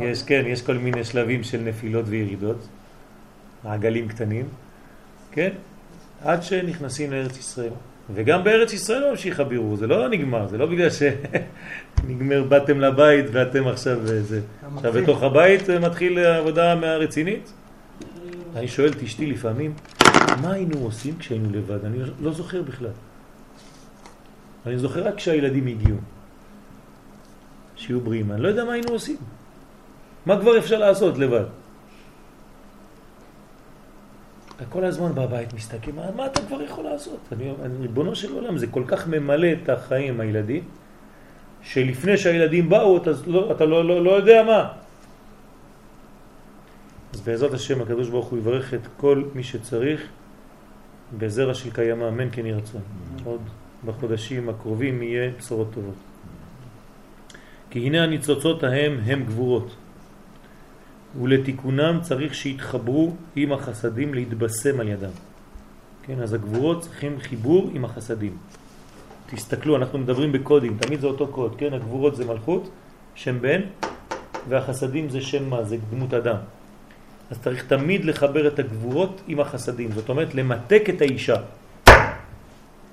יש, כן, יש כל מיני שלבים של נפילות וירידות, מעגלים קטנים, כן, עד שנכנסים לארץ ישראל. וגם בארץ ישראל ממשיך הבירור, זה לא נגמר, זה לא בגלל שנגמר, באתם לבית ואתם עכשיו זה. עכשיו. בתוך הבית מתחיל עבודה רצינית. אני שואל את אשתי לפעמים, מה היינו עושים כשהיינו לבד? אני לא זוכר בכלל. אני זוכר רק כשהילדים הגיעו. שיהיו בריאים. אני לא יודע מה היינו עושים. מה כבר אפשר לעשות לבד? כל הזמן בבית מסתכל, מה, מה אתה כבר יכול לעשות? אני, אני, ריבונו של עולם, זה כל כך ממלא את החיים הילדים, שלפני שהילדים באו, אתה לא, אתה לא, לא, לא יודע מה. אז בעזרת השם הקדוש ברוך הוא יברך את כל מי שצריך בזרע של קיימא, אמן כן יהי רצון. עוד בחודשים הקרובים יהיה בשורות טובות. כי הנה הניצוצות ההם הם גבורות, ולתיקונם צריך שיתחברו עם החסדים להתבשם על ידם. כן, אז הגבורות צריכים חיבור עם החסדים. תסתכלו, אנחנו מדברים בקודים, תמיד זה אותו קוד, כן? הגבורות זה מלכות, שם בן, והחסדים זה שם מה? זה דמות אדם. אז צריך תמיד לחבר את הגבורות עם החסדים, זאת אומרת למתק את האישה.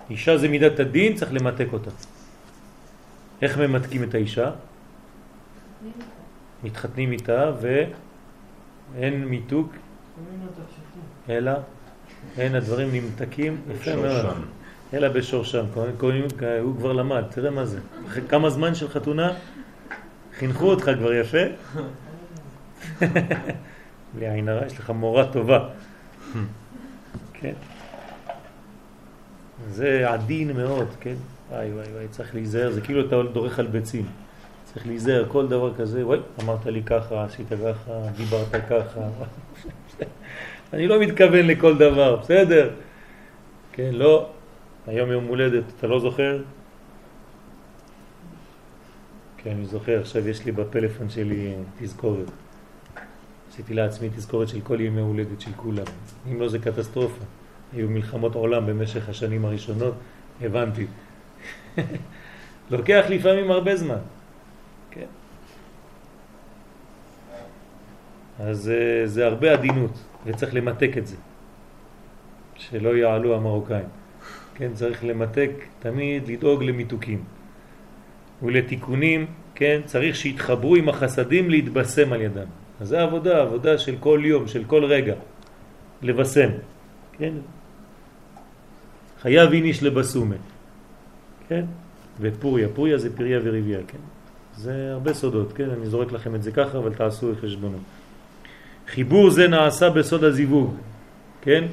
אישה זה מידת הדין, צריך למתק אותה. איך ממתקים את האישה? מתחתנים איתה ואין מיתוק אלא אין הדברים נמתקים יפה מאוד. אלא בשורשם הוא כבר למד תראה מה זה. כמה זמן של חתונה חינכו אותך כבר יפה. <laughs> בלי עין הרע יש לך מורה טובה. כן. זה עדין מאוד כן? וואי וואי וואי צריך להיזהר זה כאילו אתה דורך על ביצים צריך להיזהר, כל דבר כזה, וואי, אמרת לי ככה, עשית ככה, דיברת ככה. <laughs> אני לא מתכוון לכל דבר, בסדר? כן, לא. היום יום הולדת, אתה לא זוכר? כן, אני זוכר, עכשיו יש לי בפלאפון שלי תזכורת. עשיתי לעצמי תזכורת של כל ימי הולדת של כולם. אם לא זה קטסטרופה. היו מלחמות עולם במשך השנים הראשונות, הבנתי. <laughs> לוקח לפעמים הרבה זמן. אז אה, זה הרבה עדינות, וצריך למתק את זה, שלא יעלו המרוקאים. כן, צריך למתק, תמיד לדאוג למיתוקים. ולתיקונים, כן, צריך שיתחברו עם החסדים להתבשם על ידם. אז זה עבודה, עבודה של כל יום, של כל רגע, לבשם, כן? חייב איניש לבסומה, כן? ופוריה, פוריה זה פריה וריביה, כן? זה הרבה סודות, כן? אני זורק לכם את זה ככה, אבל תעשו את חשבונו. חיבור זה נעשה בסוד הזיווג, כן?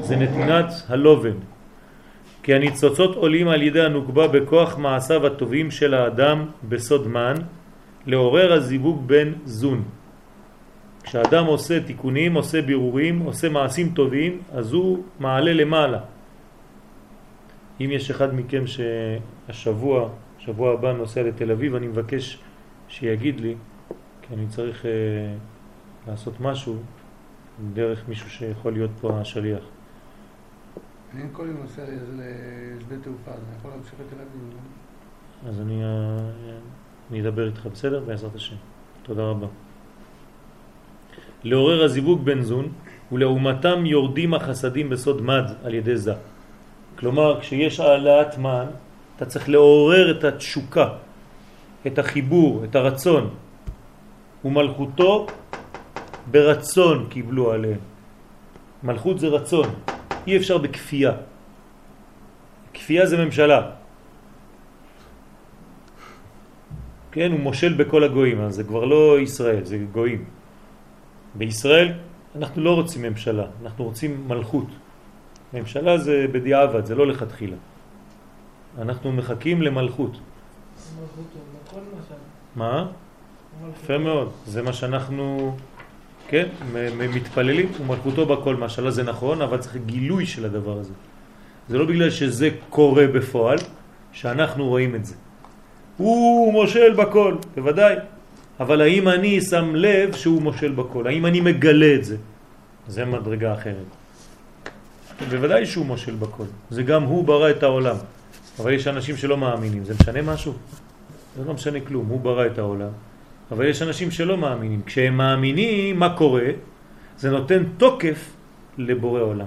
זה נתינת הלובן. כי הניצוצות עולים על ידי הנוקבה בכוח מעשיו הטובים של האדם בסוד מן, לעורר הזיווג בין זון. כשאדם עושה תיקונים, עושה בירורים, עושה מעשים טובים, אז הוא מעלה למעלה. אם יש אחד מכם שהשבוע, שבוע הבא נוסע לתל אביב, אני מבקש שיגיד לי, כי אני צריך אה, לעשות משהו דרך מישהו שיכול להיות פה השליח. אני כל יום נוסע לשדה תעופה, אז אני יכול להמשיך לתל אביב. לא? אז אני, אה, אני אדבר איתך, בסדר? בעזרת השם. תודה רבה. לעורר הזיווג בן זון, ולעומתם יורדים החסדים בסוד מד על ידי זה. כלומר, כשיש העלאת מן, אתה צריך לעורר את התשוקה, את החיבור, את הרצון. ומלכותו ברצון קיבלו עליהם. מלכות זה רצון, אי אפשר בכפייה. כפייה זה ממשלה. כן, הוא מושל בכל הגויים, אז זה כבר לא ישראל, זה גויים. בישראל אנחנו לא רוצים ממשלה, אנחנו רוצים מלכות. ממשלה זה בדיעבד, זה לא לכתחילה. אנחנו מחכים למלכות. מה? יפה מאוד, זה מה שאנחנו, כן, מתפללים, ומלכותו בכל משלה זה נכון, אבל צריך גילוי של הדבר הזה. זה לא בגלל שזה קורה בפועל, שאנחנו רואים את זה. הוא מושל בכל, בוודאי. אבל האם אני שם לב שהוא מושל בכל? האם אני מגלה את זה? זה מדרגה אחרת. בוודאי שהוא מושל בכל. זה גם הוא ברא את העולם. אבל יש אנשים שלא מאמינים. זה משנה משהו? זה לא משנה כלום. הוא ברא את העולם. אבל יש אנשים שלא מאמינים. כשהם מאמינים, מה קורה? זה נותן תוקף לבורא עולם.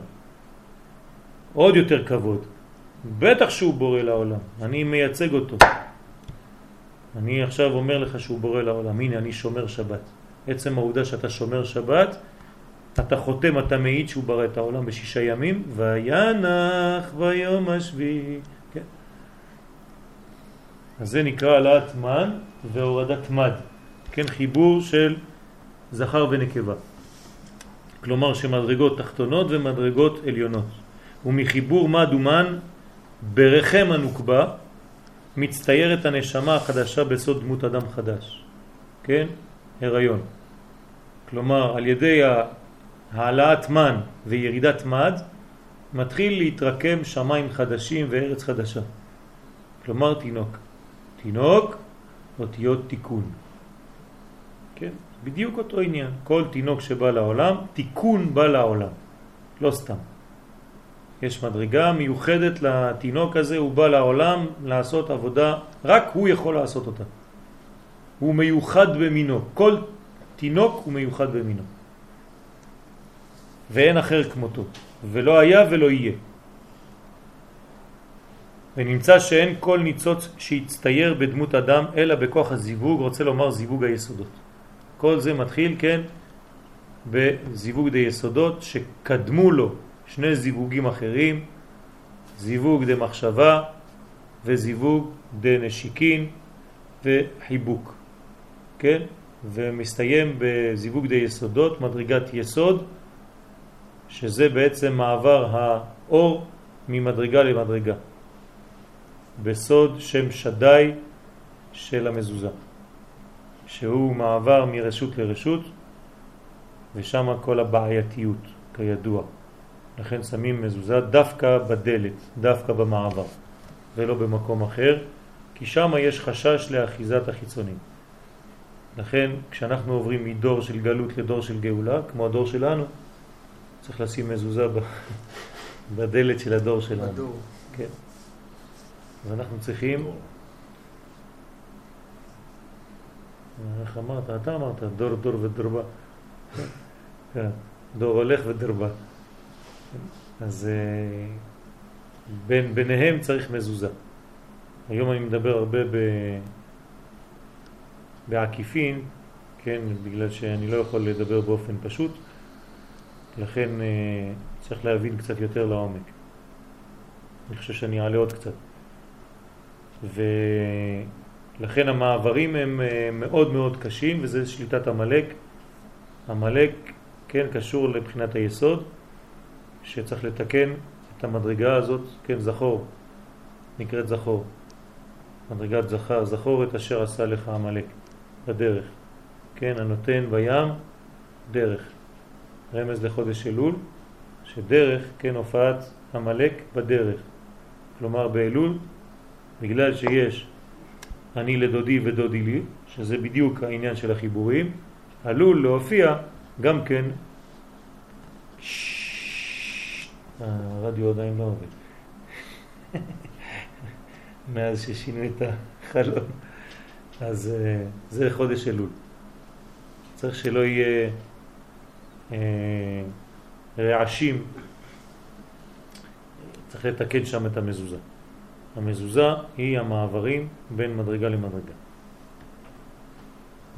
עוד יותר כבוד. בטח שהוא בורא לעולם. אני מייצג אותו. אני עכשיו אומר לך שהוא בורא לעולם, הנה אני שומר שבת. עצם העובדה שאתה שומר שבת, אתה חותם, אתה מעיד שהוא ברא את העולם בשישה ימים, וינח ביום השביעי. כן. אז זה נקרא העלאת מן והורדת מד. כן, חיבור של זכר ונקבה. כלומר שמדרגות תחתונות ומדרגות עליונות. ומחיבור מד ומן ברחם הנוקבה, מצטיירת הנשמה החדשה בסוד דמות אדם חדש, כן? הריון. כלומר, על ידי העלאת מן וירידת מד, מתחיל להתרקם שמיים חדשים וארץ חדשה. כלומר, תינוק. תינוק, אותיות תיקון. בדיוק אותו עניין. כל תינוק שבא לעולם, תיקון בא לעולם. לא סתם. יש מדרגה מיוחדת לתינוק הזה, הוא בא לעולם לעשות עבודה, רק הוא יכול לעשות אותה. הוא מיוחד במינו, כל תינוק הוא מיוחד במינו. ואין אחר כמותו, ולא היה ולא יהיה. ונמצא שאין כל ניצוץ שיצטייר בדמות אדם אלא בכוח הזיווג, רוצה לומר זיווג היסודות. כל זה מתחיל, כן, בזיווג די יסודות שקדמו לו שני זיווגים אחרים, זיווג דה מחשבה וזיווג דה נשיקין וחיבוק, כן? ומסתיים בזיווג דה יסודות, מדרגת יסוד, שזה בעצם מעבר האור ממדרגה למדרגה, בסוד שם שדאי של המזוזה, שהוא מעבר מרשות לרשות, ושם כל הבעייתיות, כידוע. לכן שמים מזוזה דווקא בדלת, דווקא במעבר, ולא במקום אחר, כי שם יש חשש לאחיזת החיצונים. לכן כשאנחנו עוברים מדור של גלות לדור של גאולה, כמו הדור שלנו, צריך לשים מזוזה <laughs> בדלת של הדור שלנו. בדור. כן. אז אנחנו צריכים... איך אמרת? אתה אמרת, דור דור ודרבה. כן. דור הולך ודרבה. אז אה, בין, ביניהם צריך מזוזה. היום אני מדבר הרבה ב... בעקיפין, כן, בגלל שאני לא יכול לדבר באופן פשוט, לכן אה, צריך להבין קצת יותר לעומק. אני חושב שאני אעלה עוד קצת. ולכן המעברים הם אה, מאוד מאוד קשים, וזה שליטת המלאק. המלאק, כן, קשור לבחינת היסוד, שצריך לתקן את המדרגה הזאת, כן, זכור, נקראת זכור. מדרגת זכר, זכור את אשר עשה לך המלאק בדרך. כן, הנותן בים, דרך. רמז לחודש אלול, שדרך, כן, הופעת המלאק בדרך. כלומר באלול, בגלל שיש אני לדודי ודודי לי, שזה בדיוק העניין של החיבורים, עלול להופיע גם כן הרדיו עדיין לא עובד. <laughs> מאז ששינו את החלום. אז אה, זה חודש אלול. צריך שלא יהיה אה, רעשים, צריך לתקן שם את המזוזה. המזוזה היא המעברים בין מדרגה למדרגה.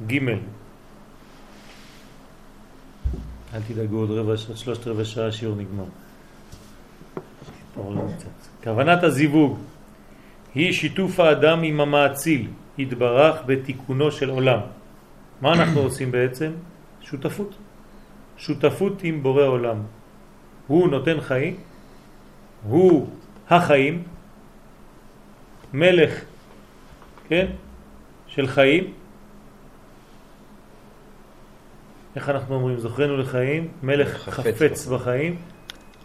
ג' אל תדאגו עוד רבע, שלושת רבע שעה השיעור נגמר. כוונת הזיווג היא שיתוף האדם עם המעציל, התברך בתיקונו של עולם. מה אנחנו עושים בעצם? שותפות. שותפות עם בורא עולם. הוא נותן חיים, הוא החיים, מלך, כן, של חיים. איך אנחנו אומרים? זוכרנו לחיים, מלך חפץ, חפץ בחיים,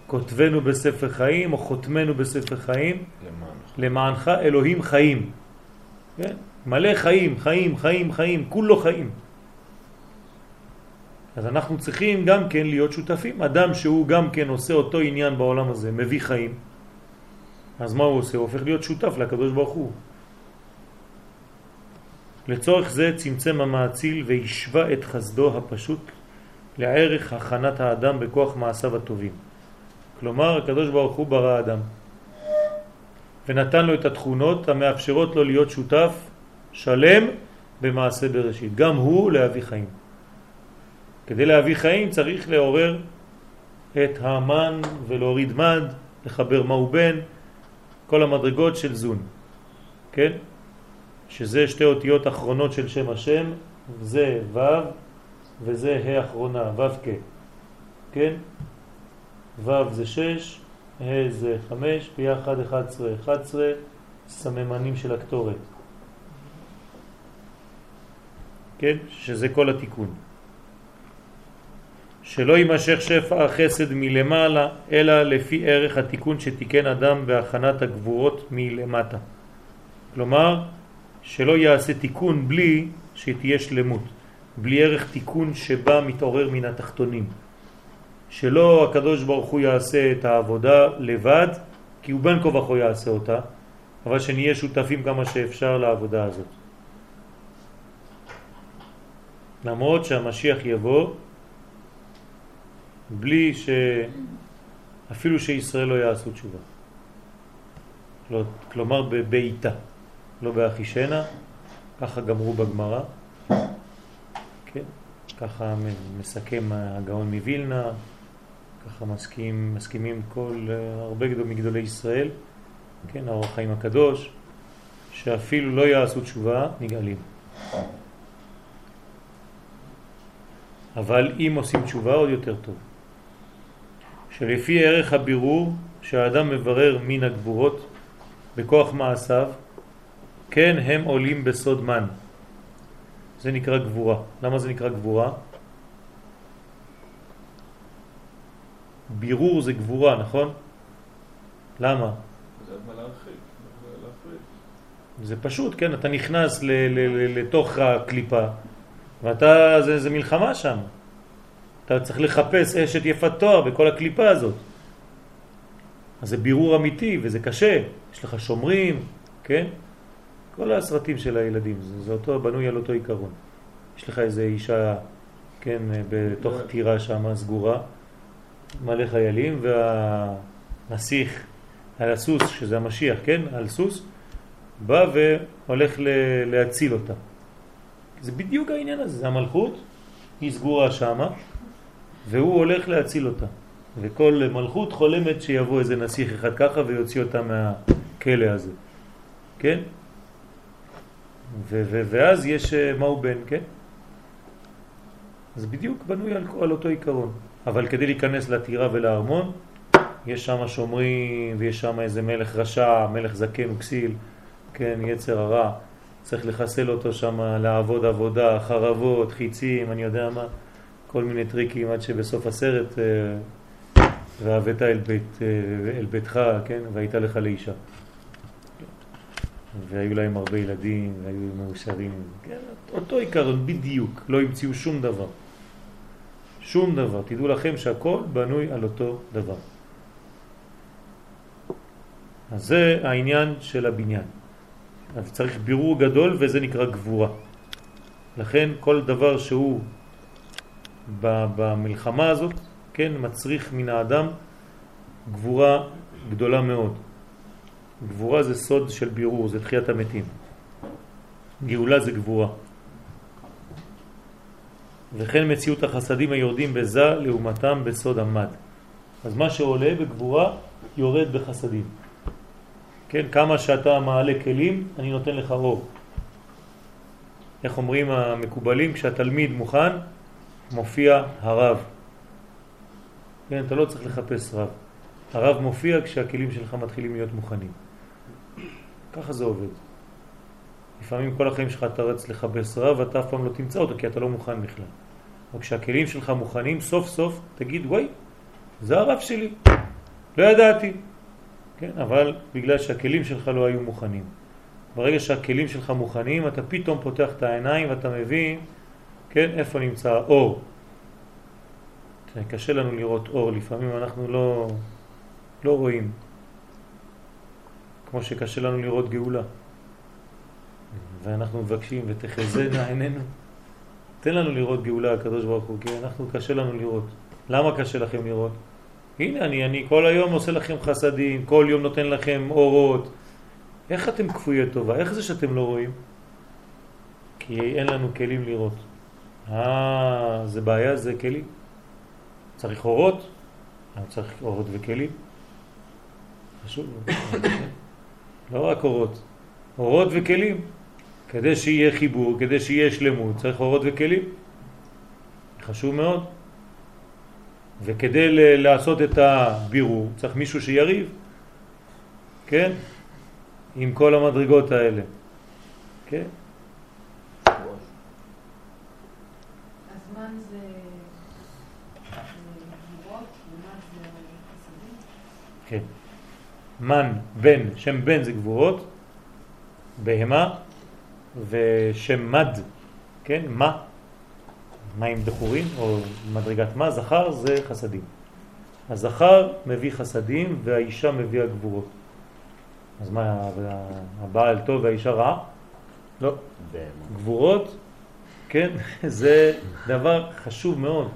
כותבנו בספר חיים או חותמנו בספר חיים, למענך, למענך אלוהים חיים. כן? מלא חיים, חיים, חיים, חיים, כולו חיים. אז אנחנו צריכים גם כן להיות שותפים. אדם שהוא גם כן עושה אותו עניין בעולם הזה, מביא חיים, אז מה הוא עושה? הוא הופך להיות שותף לקדוש ברוך הוא. לצורך זה צמצם המעציל והשווה את חסדו הפשוט לערך הכנת האדם בכוח מעשיו הטובים. כלומר, הקדוש ברוך הוא ברא אדם ונתן לו את התכונות המאפשרות לו להיות שותף שלם במעשה בראשית. גם הוא להביא חיים. כדי להביא חיים צריך לעורר את המן ולהוריד מד, לחבר מהו בן, כל המדרגות של זון, כן? שזה שתי אותיות אחרונות של שם השם, זה ו' וזה ה' אחרונה, ו' כ', כן? ו' זה 6, ה' זה 5, ביחד 11, 11 סממנים של הקטורת, כן? שזה כל התיקון. שלא יימשך שפע החסד מלמעלה, אלא לפי ערך התיקון שתיקן אדם בהכנת הגבורות מלמטה. כלומר, שלא יעשה תיקון בלי שתהיה שלמות, בלי ערך תיקון שבא מתעורר מן התחתונים. שלא הקדוש ברוך הוא יעשה את העבודה לבד, כי הוא בין כה וכה יעשה אותה, אבל שנהיה שותפים כמה שאפשר לעבודה הזאת. למרות שהמשיח יבוא בלי ש... אפילו שישראל לא יעשו תשובה. כלומר בביתה, לא באחישנה, ככה גמרו בגמרא, כן? ככה מסכם הגאון מווילנה, ככה מסכים, מסכימים כל, הרבה גדול מגדולי ישראל, כן, האור החיים הקדוש, שאפילו לא יעשו תשובה, נגאלים. אבל אם עושים תשובה עוד יותר טוב. שלפי ערך הבירור שהאדם מברר מן הגבורות בכוח מעשיו, כן הם עולים בסוד מן. זה נקרא גבורה. למה זה נקרא גבורה? בירור זה גבורה, נכון? למה? זה פשוט, כן? אתה נכנס לתוך הקליפה ואתה, זה, זה מלחמה שם. אתה צריך לחפש אשת יפת תואר בכל הקליפה הזאת. אז זה בירור אמיתי וזה קשה. יש לך שומרים, כן? כל הסרטים של הילדים, זה, זה אותו, בנוי על אותו עיקרון. יש לך איזה אישה, כן, בתוך טירה שם סגורה, מלא חיילים, והנסיך על הסוס, שזה המשיח, כן? על סוס, בא והולך ל- להציל אותה. זה בדיוק העניין הזה, זה המלכות, היא סגורה שמה, והוא הולך להציל אותה. וכל מלכות חולמת שיבוא איזה נסיך אחד ככה ויוציא אותה מהכלא הזה, כן? ו- ו- ואז יש אה, מהו בן, כן? זה בדיוק בנוי על, על אותו עיקרון. אבל כדי להיכנס לטירה ולארמון, יש שם שומרים ויש שם איזה מלך רשע, מלך זקן וכסיל, כן, יצר הרע. צריך לחסל אותו שם, לעבוד עבודה, חרבות, חיצים, אני יודע מה, כל מיני טריקים עד שבסוף הסרט אה, והבאת אל, בית, אה, אל ביתך, כן, והייתה לך לאישה. והיו להם הרבה ילדים, והיו מאושרים. כן, אותו עיקרון בדיוק, לא המציאו שום דבר. שום דבר. תדעו לכם שהכל בנוי על אותו דבר. אז זה העניין של הבניין. אז צריך בירור גדול וזה נקרא גבורה. לכן כל דבר שהוא במלחמה הזאת, כן, מצריך מן האדם גבורה גדולה מאוד. גבורה זה סוד של בירור, זה תחיית המתים. גאולה זה גבורה. וכן מציאות החסדים היורדים בזה לעומתם בסוד המד. אז מה שעולה בגבורה יורד בחסדים. כן, כמה שאתה מעלה כלים, אני נותן לך אור. איך אומרים המקובלים? כשהתלמיד מוכן, מופיע הרב. כן, אתה לא צריך לחפש רב. הרב מופיע כשהכלים שלך מתחילים להיות מוכנים. ככה זה עובד. לפעמים כל החיים שלך אתה רץ לחפש רב ואתה אף פעם לא תמצא אותו כי אתה לא מוכן בכלל. אבל כשהכלים שלך מוכנים, סוף סוף תגיד, וואי, זה הרב שלי. לא ידעתי. כן, אבל בגלל שהכלים שלך לא היו מוכנים. ברגע שהכלים שלך מוכנים, אתה פתאום פותח את העיניים ואתה מבין, כן, איפה נמצא האור. קשה לנו לראות אור, לפעמים אנחנו לא, לא רואים. כמו שקשה לנו לראות גאולה. ואנחנו מבקשים ותחזנה עינינו. תן לנו לראות גאולה הקדוש ברוך הוא, כי אנחנו קשה לנו לראות. למה קשה לכם לראות? הנה אני, אני כל היום עושה לכם חסדים, כל יום נותן לכם אורות. איך אתם כפויי טובה? איך זה שאתם לא רואים? כי אין לנו כלים לראות. אה, זה בעיה, זה כלים. צריך אורות, צריך אורות וכלים. חשוב. לא רק אורות, אורות וכלים. כדי שיהיה חיבור, כדי שיהיה שלמות, צריך אורות וכלים. חשוב מאוד. וכדי לעשות את הבירור צריך מישהו שיריב, כן? עם כל המדרגות האלה, כן? כן. מן, בן, שם בן זה גבורות, בהמה, ושם מד, כן? מה? מים דחורים, או מדרגת מה, זכר זה חסדים. הזכר מביא חסדים והאישה מביאה גבורות. אז מה, הבעל טוב והאישה רע? לא. גבורות, כן, <laughs> זה דבר חשוב מאוד.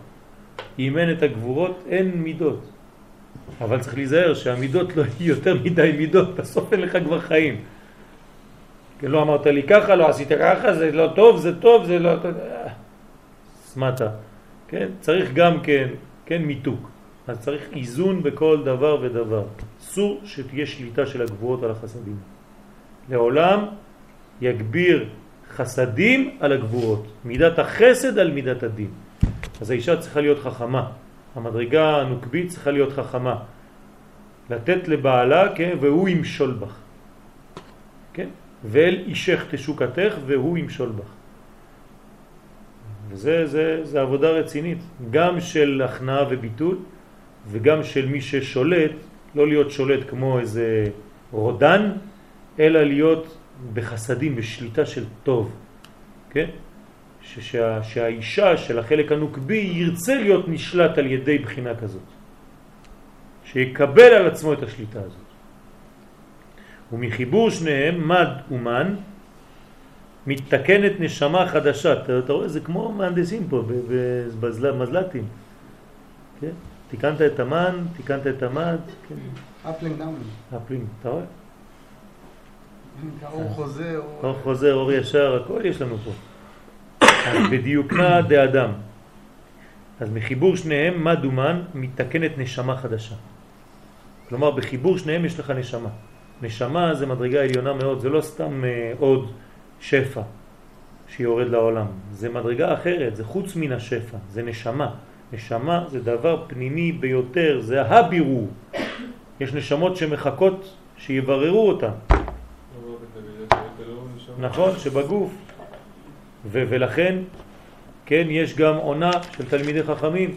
אם אין את הגבורות, אין מידות. אבל צריך להיזהר שהמידות לא יהיו יותר מדי מידות, בסוף אין לך כבר חיים. כן, לא אמרת לי ככה, לא עשית ככה, זה לא טוב, זה טוב, זה לא. סמטה, כן? צריך גם כן, כן, מיתוק. אז צריך איזון בכל דבר ודבר. אסור שתהיה שליטה של הגבורות על החסדים. לעולם יגביר חסדים על הגבורות. מידת החסד על מידת הדין. אז האישה צריכה להיות חכמה. המדרגה הנוקבית צריכה להיות חכמה. לתת לבעלה, כן, והוא ימשול בך. כן? ואל אישך תשוקתך והוא ימשול בך. וזה זה, זה עבודה רצינית, גם של הכנעה וביטול וגם של מי ששולט, לא להיות שולט כמו איזה רודן, אלא להיות בחסדים, בשליטה של טוב, כן? שה, שהאישה של החלק הנוקבי ירצה להיות נשלט על ידי בחינה כזאת, שיקבל על עצמו את השליטה הזאת. ומחיבור שניהם, מד ומן, מתתקנת נשמה חדשה. אתה, אתה רואה, זה כמו מהנדסים פה, במזל"טים. כן? תיקנת את המן, תיקנת את המד, כן, uplink downlink. uplink, אתה רואה? אור חוזר. אור חוזר, אור ישר, הכל יש לנו פה. <coughs> אז בדיוקנא דאדם. אז מחיבור שניהם, מד ומן, מתקנת נשמה חדשה. כלומר, בחיבור שניהם יש לך נשמה. נשמה זה מדרגה עליונה מאוד, זה לא סתם אה, עוד שפע שיורד לעולם. זה מדרגה אחרת, זה חוץ מן השפע, זה נשמה. נשמה זה דבר פנימי ביותר, זה הבירור. יש נשמות שמחכות שיבררו אותן. נכון, שבגוף. ו- ולכן, כן, יש גם עונה של תלמידי חכמים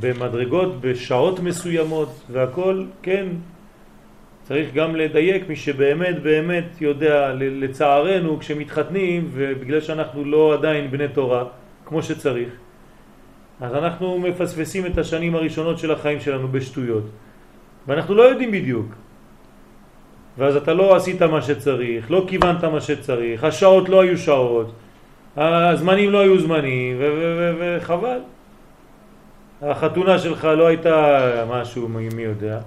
במדרגות, בשעות מסוימות, והכל, כן, צריך גם לדייק מי שבאמת באמת יודע, לצערנו, כשמתחתנים, ובגלל שאנחנו לא עדיין בני תורה, כמו שצריך, אז אנחנו מפספסים את השנים הראשונות של החיים שלנו בשטויות, ואנחנו לא יודעים בדיוק. ואז אתה לא עשית מה שצריך, לא כיוונת מה שצריך, השעות לא היו שעות, הזמנים לא היו זמנים, וחבל. החתונה שלך לא הייתה משהו, מי יודע,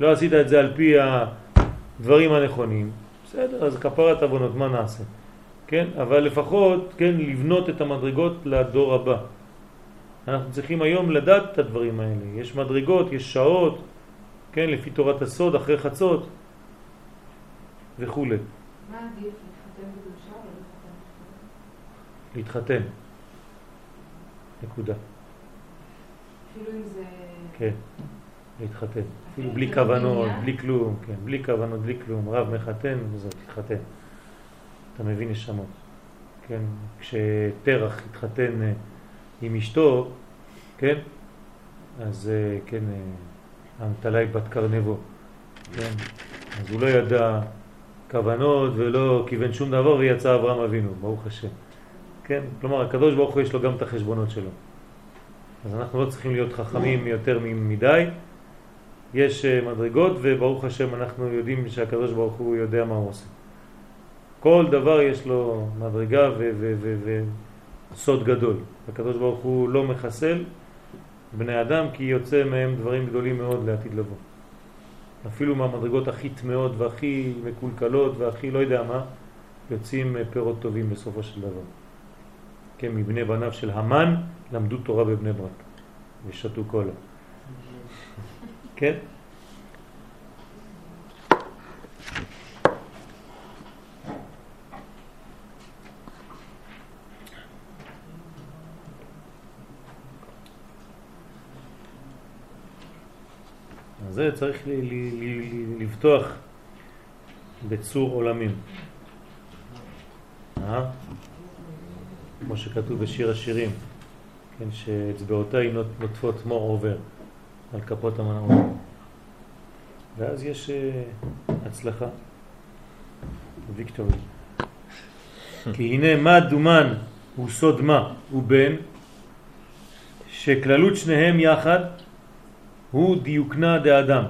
לא עשית את זה על פי הדברים הנכונים, בסדר, אז כפרת עוונות, מה נעשה? כן, אבל לפחות, כן, לבנות את המדרגות לדור הבא. אנחנו צריכים היום לדעת את הדברים האלה. יש מדרגות, יש שעות, כן, לפי תורת הסוד, אחרי חצות וכו'. מה עדיף, להתחתן בקדושה או להתחתן בקדושה? להתחתן. נקודה. אפילו אם זה... כן, להתחתן. אפילו בלי כוונות? בלי כלום, כן, בלי כוונות, בלי כלום. רב מחתן וזהו, תתחתן. אתה מבין נשמות. כן, כשתרח התחתן אה, עם אשתו, כן, אז אה, כן, אה, המטלה בת קרנבו, כן, אז הוא לא ידע כוונות ולא כיוון שום דבר ויצא אברהם אבינו, ברוך השם. כן, כלומר הקדוש ברוך הוא יש לו גם את החשבונות שלו. אז אנחנו לא צריכים להיות חכמים יותר מדי, יש אה, מדרגות וברוך השם אנחנו יודעים שהקדוש ברוך הוא יודע מה הוא עושה. כל דבר יש לו מדרגה וסוד גדול. הקדוש ברוך הוא לא מחסל בני אדם כי יוצא מהם דברים גדולים מאוד לעתיד לבוא. אפילו מהמדרגות הכי טמאות והכי מקולקלות והכי לא יודע מה, יוצאים אה, פירות טובים בסופו של דבר. כן, מבני בניו של המן למדו תורה בבני ברק ושתו קולה. כן? זה צריך ל- ל- ל- לבטוח בצור עולמים. אה? כמו שכתוב בשיר השירים, כן, שאצבעותיי נוטפות מור עובר על כפות המנעות. ואז יש אה, הצלחה, ויקטורי. <laughs> כי הנה מה דומן הוא סוד מה הוא בן, שכללות שניהם יחד הוא דיוקנה דאדם.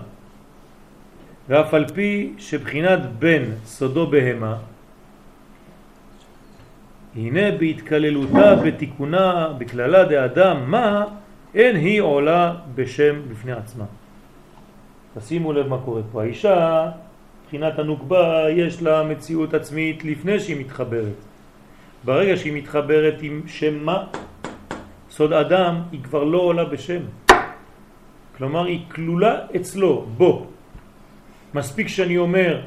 ואף על פי שבחינת בן סודו בהמה, הנה בהתקללותה בתיקונה בכללה דאדם מה אין היא עולה בשם בפני עצמה. תשימו לב מה קורה פה. האישה, מבחינת הנוקבה, יש לה מציאות עצמית לפני שהיא מתחברת. ברגע שהיא מתחברת עם שם מה, סוד אדם, היא כבר לא עולה בשם. כלומר, היא כלולה אצלו, בו. מספיק שאני אומר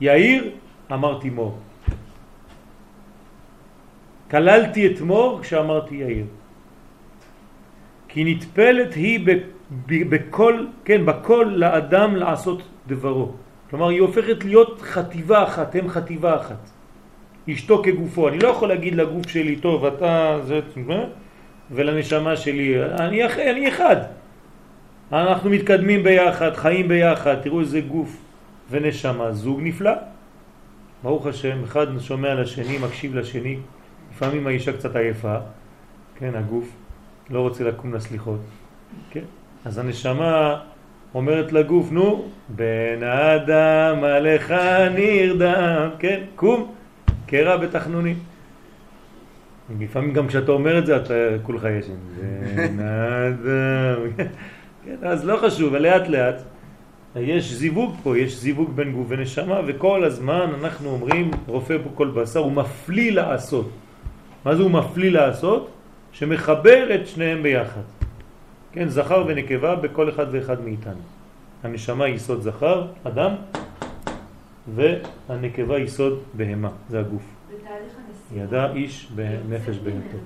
יאיר, אמרתי מור. כללתי את מור כשאמרתי יאיר. כי נטפלת היא בכל, כן, בכל לאדם לעשות דברו. כלומר, היא הופכת להיות חטיבה אחת, הם חטיבה אחת. אשתו כגופו. אני לא יכול להגיד לגוף שלי, טוב, אתה זה, אה? ולנשמה שלי, אני, אני אחד. אנחנו מתקדמים ביחד, חיים ביחד, תראו איזה גוף ונשמה, זוג נפלא. ברוך השם, אחד שומע לשני, מקשיב לשני, לפעמים האישה קצת עייפה, כן, הגוף, לא רוצה לקום לסליחות, כן? אז הנשמה אומרת לגוף, נו, בן האדם עליך נרדם, כן, קום, קרע בתחנונים. לפעמים גם כשאתה אומר את זה, אתה כולך ישן. זה נאדה. כן, אז לא חשוב, לאט לאט. יש זיווג פה, יש זיווג בין גוף ונשמה, וכל הזמן אנחנו אומרים, רופא פה כל בשר, הוא מפליא לעשות. מה זה הוא מפליא לעשות? שמחבר את שניהם ביחד. כן, זכר ונקבה בכל אחד ואחד מאיתנו. הנשמה יסוד זכר, אדם, והנקבה יסוד בהמה, זה הגוף. בתהליך הנסירה. ידע איש בנפש היא בהמתו.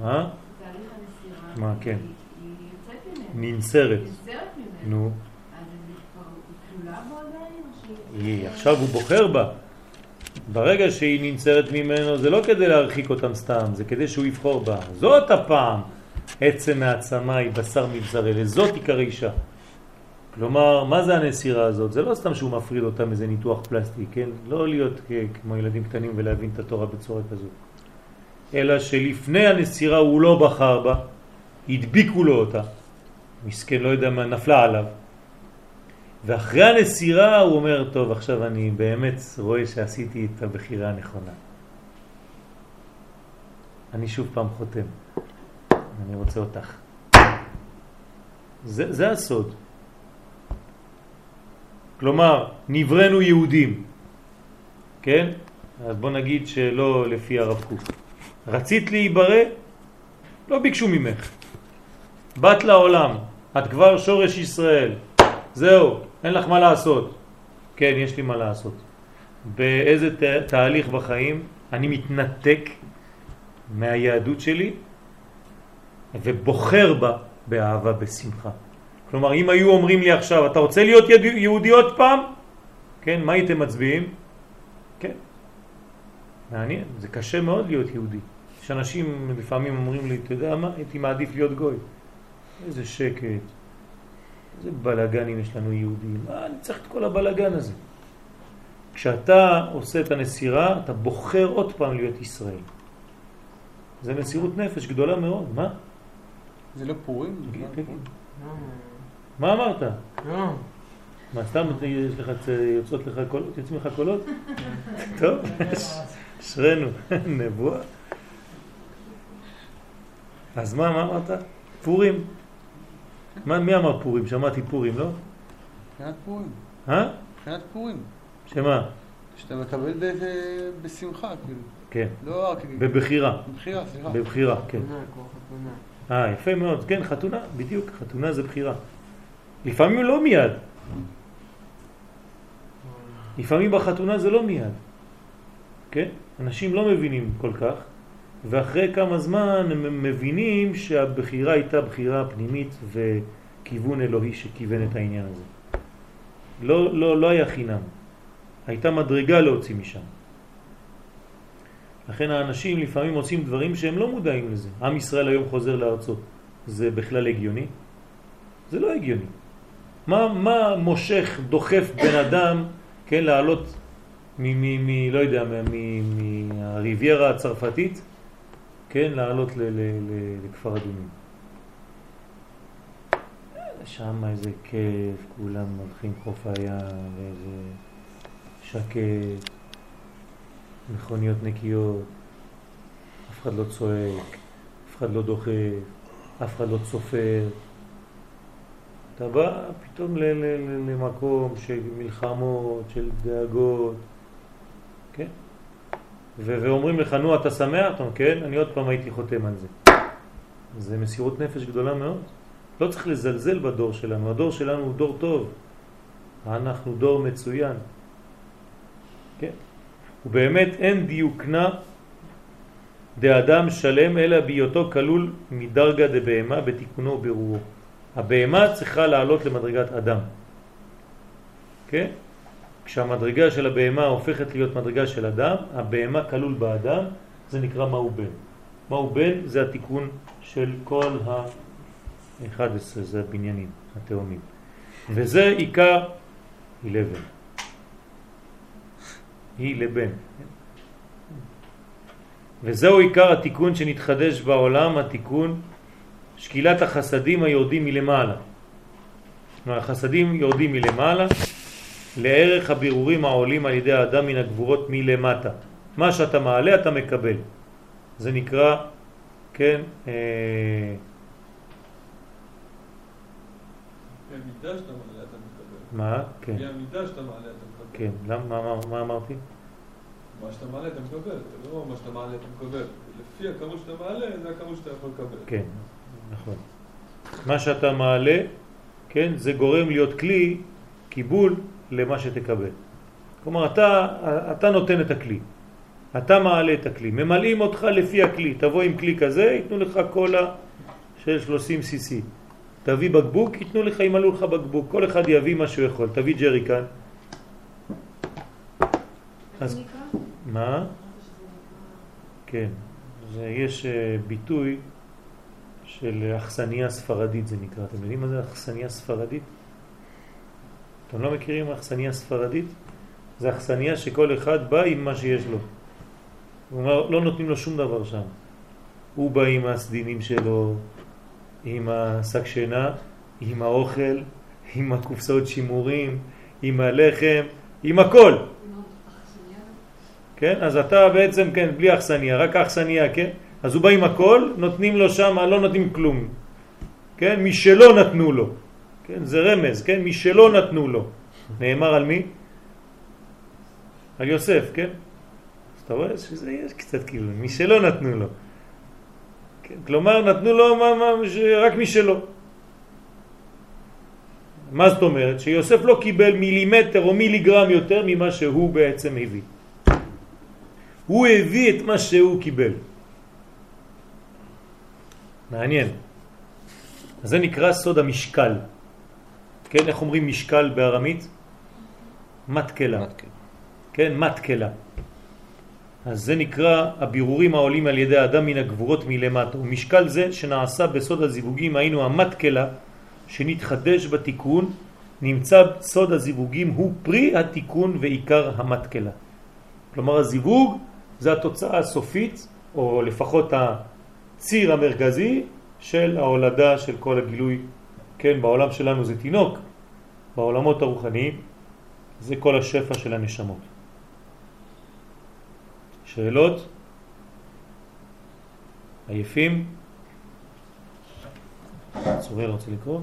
מה? בתהליך הנסירה. מה, כן. היא היא יוצאת. ננסרת. ננסרת ממנו. נו, אז היא כבר היא כלולה בו עדיין? היא, עכשיו הוא בוחר בה. ברגע שהיא נמצרת ממנו זה לא כדי להרחיק אותם סתם, זה כדי שהוא יבחור בה. זאת הפעם עצם מעצמה היא בשר מבשרי, לזאת עיקר אישה. כלומר, מה זה הנסירה הזאת? זה לא סתם שהוא מפריד אותם איזה ניתוח פלסטי, כן? לא להיות כמו ילדים קטנים ולהבין את התורה בצורה כזו. אלא שלפני הנסירה הוא לא בחר בה, הדביקו לו אותה. מסכן, לא יודע מה, נפלה עליו. ואחרי הנסירה הוא אומר, טוב, עכשיו אני באמת רואה שעשיתי את הבחירה הנכונה. אני שוב פעם חותם. אני רוצה אותך. זה, זה הסוד. כלומר, נברנו יהודים, כן? אז בוא נגיד שלא לפי הרב קוק. רצית להיברא? לא ביקשו ממך. באת לעולם, את כבר שורש ישראל. זהו, אין לך מה לעשות. כן, יש לי מה לעשות. באיזה תה- תהליך בחיים אני מתנתק מהיהדות שלי ובוחר בה באהבה, בשמחה. כלומר, אם היו אומרים לי עכשיו, אתה רוצה להיות יהודי עוד פעם? כן, מה הייתם מצביעים? כן. מעניין, זה קשה מאוד להיות יהודי. יש אנשים לפעמים אומרים לי, אתה יודע מה, הייתי מעדיף להיות גוי. איזה שקט, איזה בלגנים יש לנו יהודים, מה אני צריך את כל הבלגן הזה? כשאתה עושה את הנסירה, אתה בוחר עוד פעם להיות ישראל. זה מסירות נפש גדולה מאוד, מה? זה לא פורים? זה תגיד. פורים? מה אמרת? מה, סתם יש לך, יוצאות לך קולות, יוצאים לך קולות? <laughs> טוב, <laughs> אשרנו, <laughs> נבואה. אז מה, מה אמרת? פורים. מה, מי אמר פורים? שמעתי פורים, לא? מבחינת פורים. אה? מבחינת פורים. שמה? שאתה מקבל ב- בשמחה, כאילו. כן, לא רק... בבחירה. בבחירה, סליחה. בבחירה, כן. חתונה, כמו חתונה. אה, יפה מאוד. כן, חתונה, בדיוק. חתונה זה בחירה. לפעמים לא מיד. לפעמים בחתונה זה לא מיד. כן? אנשים לא מבינים כל כך, ואחרי כמה זמן הם מבינים שהבחירה הייתה בחירה פנימית וכיוון אלוהי שכיוון את העניין הזה. לא, לא, לא היה חינם. הייתה מדרגה להוציא משם. לכן האנשים לפעמים עושים דברים שהם לא מודעים לזה. עם ישראל היום חוזר לארצו. זה בכלל הגיוני? זה לא הגיוני. מה, מה מושך, דוחף בן אדם, כן, לעלות מ... מ, מ לא יודע, מהריביירה הצרפתית, כן, לעלות לכפר אדומים. שם איזה כיף, כולם הולכים חוף הים, ואיזה שקט, מכוניות נקיות, אף אחד לא צועק, אף אחד לא דוחף, אף אחד לא צופר. אתה בא פתאום למקום של מלחמות, של דאגות, כן? ואומרים לך, נו, אתה שמח? אתה אומר, כן, אני עוד פעם הייתי חותם על זה. זה מסירות נפש גדולה מאוד. לא צריך לזלזל בדור שלנו, הדור שלנו הוא דור טוב. אנחנו דור מצוין. כן? ובאמת אין דיוקנה דאדם שלם אלא בהיותו כלול מדרגה דבהמה בתיקונו ובירורו. הבהמה צריכה לעלות למדרגת אדם. כן? כשהמדרגה של הבהמה הופכת להיות מדרגה של אדם, הבהמה כלול באדם, זה נקרא מהו בן. מהו בן זה התיקון של כל ה-11, זה הבניינים, התאומים. וזה עיקר, היא לבן. היא לבן. וזהו עיקר התיקון שנתחדש בעולם, התיקון שקילת החסדים היורדים מלמעלה. כלומר, החסדים יורדים מלמעלה לערך הבירורים העולים על ידי האדם מן הגבורות מלמטה. מה שאתה מעלה אתה מקבל. זה נקרא, כן, אה, אתה. מה? כן, אתה. כן, למה, מה, מה, אמרתי? מה שאתה מעלה אתה מקבל, זה לא מה שאתה מעלה אתה מקבל. לפי הכמות שאתה מעלה, זה הכמות שאתה יכול לקבל. כן, נכון. מה שאתה מעלה, כן, זה גורם להיות כלי, קיבול, למה שתקבל. כלומר, אתה, אתה נותן את הכלי. אתה מעלה את הכלי. ממלאים אותך לפי הכלי. תבוא עם כלי כזה, ייתנו לך קולה של 30 cc. תביא בקבוק, ייתנו לך, ימלאו לך בקבוק. כל אחד יביא מה שהוא יכול. תביא ג'ריקן. אז-? מה? כן. זה, יש אה, ביטוי של אכסניה ספרדית זה נקרא. אתם יודעים מה זה אכסניה ספרדית? אתם לא מכירים אכסניה ספרדית? זה אכסניה שכל אחד בא עם מה שיש לו. הוא אומר, לא נותנים לו שום דבר שם. הוא בא עם הסדינים שלו, עם השק שינה, עם האוכל, עם הקופסאות שימורים, עם הלחם, עם הכל. כן? אז אתה בעצם, כן, בלי אכסניה, רק אכסניה, כן? אז הוא בא עם הכל, נותנים לו שם, לא נותנים כלום. כן? מי שלא נתנו לו. כן? זה רמז, כן? מי שלא נתנו לו. נאמר על מי? על יוסף, כן? אז אתה רואה שזה יש קצת כאילו, מי שלא נתנו לו. כן? כלומר, נתנו לו מה, מה, ש- רק מי שלא. מה זאת אומרת? שיוסף לא קיבל מילימטר או מיליגרם יותר ממה שהוא בעצם הביא. הוא הביא את מה שהוא קיבל. מעניין. אז זה נקרא סוד המשקל. כן, איך אומרים משקל בארמית? מתקלה. מתקלה. כן, מתקלה. אז זה נקרא הבירורים העולים על ידי האדם מן הגבורות מלמטה. ומשקל זה שנעשה בסוד הזיווגים, היינו המתקלה שנתחדש בתיקון, נמצא סוד הזיווגים הוא פרי התיקון ועיקר המתקלה. כלומר הזיווג זה התוצאה הסופית, או לפחות הציר המרכזי של ההולדה של כל הגילוי. כן, בעולם שלנו זה תינוק, בעולמות הרוחניים זה כל השפע של הנשמות. שאלות? עייפים? צורר רוצה לקרוא?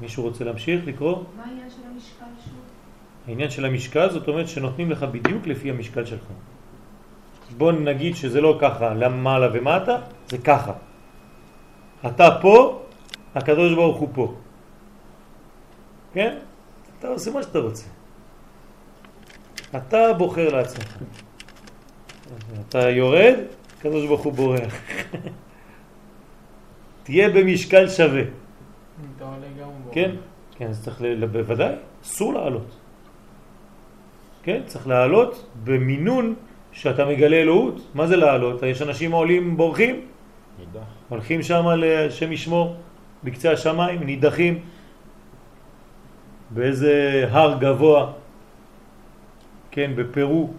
מישהו רוצה להמשיך לקרוא? מה העניין של המשקל שוב? העניין של המשקל זאת אומרת שנותנים לך בדיוק לפי המשקל שלך. בוא נגיד שזה לא ככה, למעלה ומטה, זה ככה. אתה פה, הקדוש ברוך הוא פה. כן? אתה עושה מה שאתה רוצה. אתה בוחר לעצמך. אתה יורד, הקדוש ברוך הוא בורח. <laughs> תהיה במשקל שווה. אתה עולה גם. כן, כן, אז צריך, בוודאי, אסור לעלות. כן, צריך לעלות במינון שאתה מגלה אלוהות. מה זה לעלות? יש אנשים עולים בורחים. הולכים שם לשם ישמור, בקצה השמיים, נידחים באיזה הר גבוה, כן, בפרו.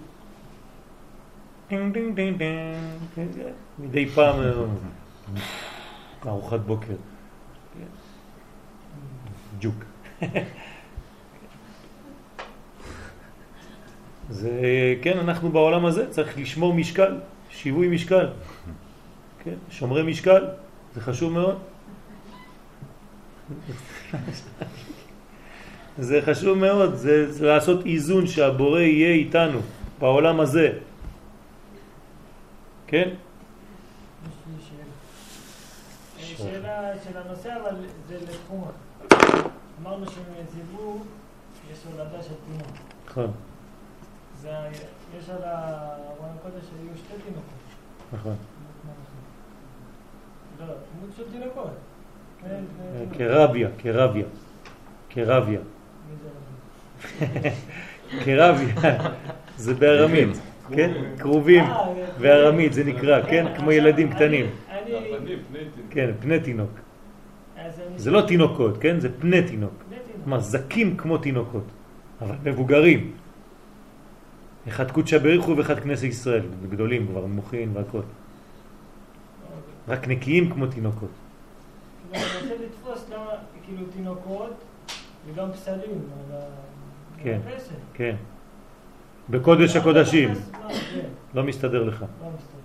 מדי פעם אה, ארוחת בוקר. ג'וק. <laughs> זה, כן, אנחנו בעולם הזה צריך לשמור משקל, שיווי משקל. כן, שומרי משקל, זה חשוב מאוד. <laughs> זה חשוב מאוד, זה, זה לעשות איזון שהבורא יהיה איתנו בעולם הזה. כן? שאלה. של הנושא, אבל זה לתחום. אמרנו שמזיווג יש הולדה של תינוק. נכון, יש על הארון הקודש שהיו שתי תינוקות. נכון. לא, תמות של תינוקות. קרביה, קרביה, קרביה. קרביה, זה בארמית, כן? קרובים בארמית זה נקרא, כן? כמו ילדים קטנים. כן, פני תינוק. זה לא תינוקות, כן? זה פני תינוק. כלומר, זקים כמו תינוקות, אבל מבוגרים. אחד קודשא בריחו ואחד כנסת ישראל, גדולים כבר, מוחין והכל. רק נקיים כמו תינוקות. אני רוצה לתפוס למה, כאילו, תינוקות וגם פסלים על. כן. כן. בקודש הקודשים, מה, כן, לא מסתדר לך. לא מסתדר.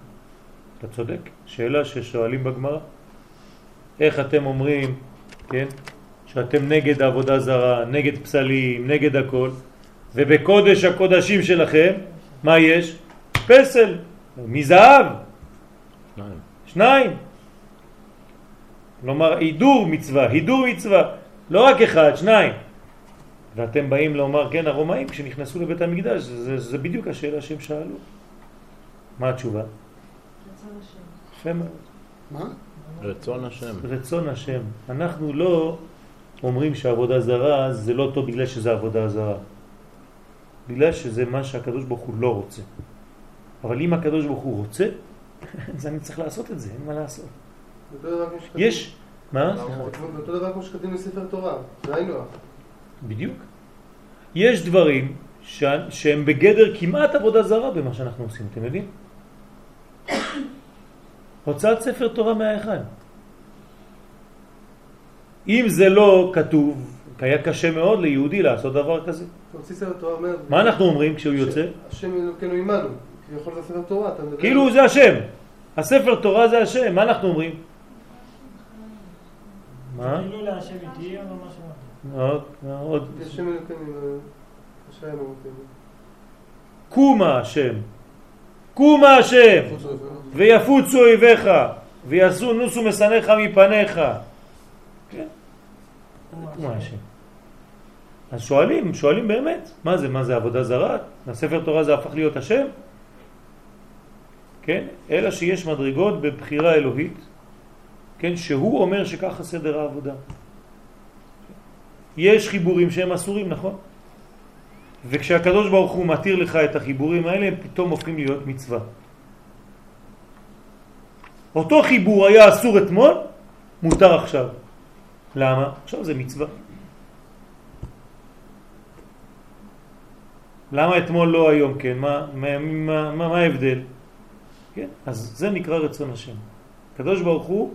אתה צודק. שאלה ששואלים בגמרא. איך אתם אומרים, כן, שאתם נגד העבודה זרה, נגד פסלים, נגד הכל, ובקודש הקודשים שלכם, מה יש? פסל, מזהב, שניים. שניים. כלומר, הידור מצווה, הידור מצווה, לא רק אחד, שניים. ואתם באים לומר, כן, הרומאים כשנכנסו לבית המקדש, זה, זה, זה בדיוק השאלה שהם שאלו. מה התשובה? רצון השם. יפה מאוד. מה? רצון השם. רצון השם. אנחנו לא אומרים שעבודה זרה זה לא טוב בגלל שזה עבודה זרה. בגלל שזה מה שהקדוש ברוך הוא לא רוצה. אבל אם הקדוש ברוך הוא רוצה, <laughs> אז אני צריך לעשות את זה, אין מה לעשות. יש, מה? אותו דבר כמו שכתוב בספר תורה, זה היינו. בדיוק. יש דברים ש... שהם בגדר כמעט עבודה זרה במה שאנחנו עושים, אתם יודעים? הוצאת ספר תורה מהאחד. אם זה לא כתוב, היה קשה מאוד ליהודי לעשות דבר כזה. מה אנחנו אומרים כשהוא יוצא? השם אלוקינו עמנו. כביכול זה ספר תורה, אתה מדבר... כאילו זה השם. הספר תורה זה השם, מה אנחנו אומרים? מה? כאילו להשם איתי או משהו. עוד, עוד. השם. קומה השם. קומה השם. ויפוצו אויביך, ויעשו נוסו משנאיך מפניך. כן, קומה השם. אז שואלים, שואלים באמת, מה זה, מה זה עבודה זרה? הספר תורה זה הפך להיות השם? כן, אלא שיש מדרגות בבחירה אלוהית, כן, שהוא אומר שככה סדר העבודה. יש חיבורים שהם אסורים, נכון? וכשהקדוש ברוך הוא מתיר לך את החיבורים האלה, הם פתאום הופכים להיות מצווה. אותו חיבור היה אסור אתמול, מותר עכשיו. למה? עכשיו זה מצווה. למה אתמול לא היום כן? מה, מה, מה, מה, ההבדל? כן? אז זה נקרא רצון השם. הקדוש ברוך הוא,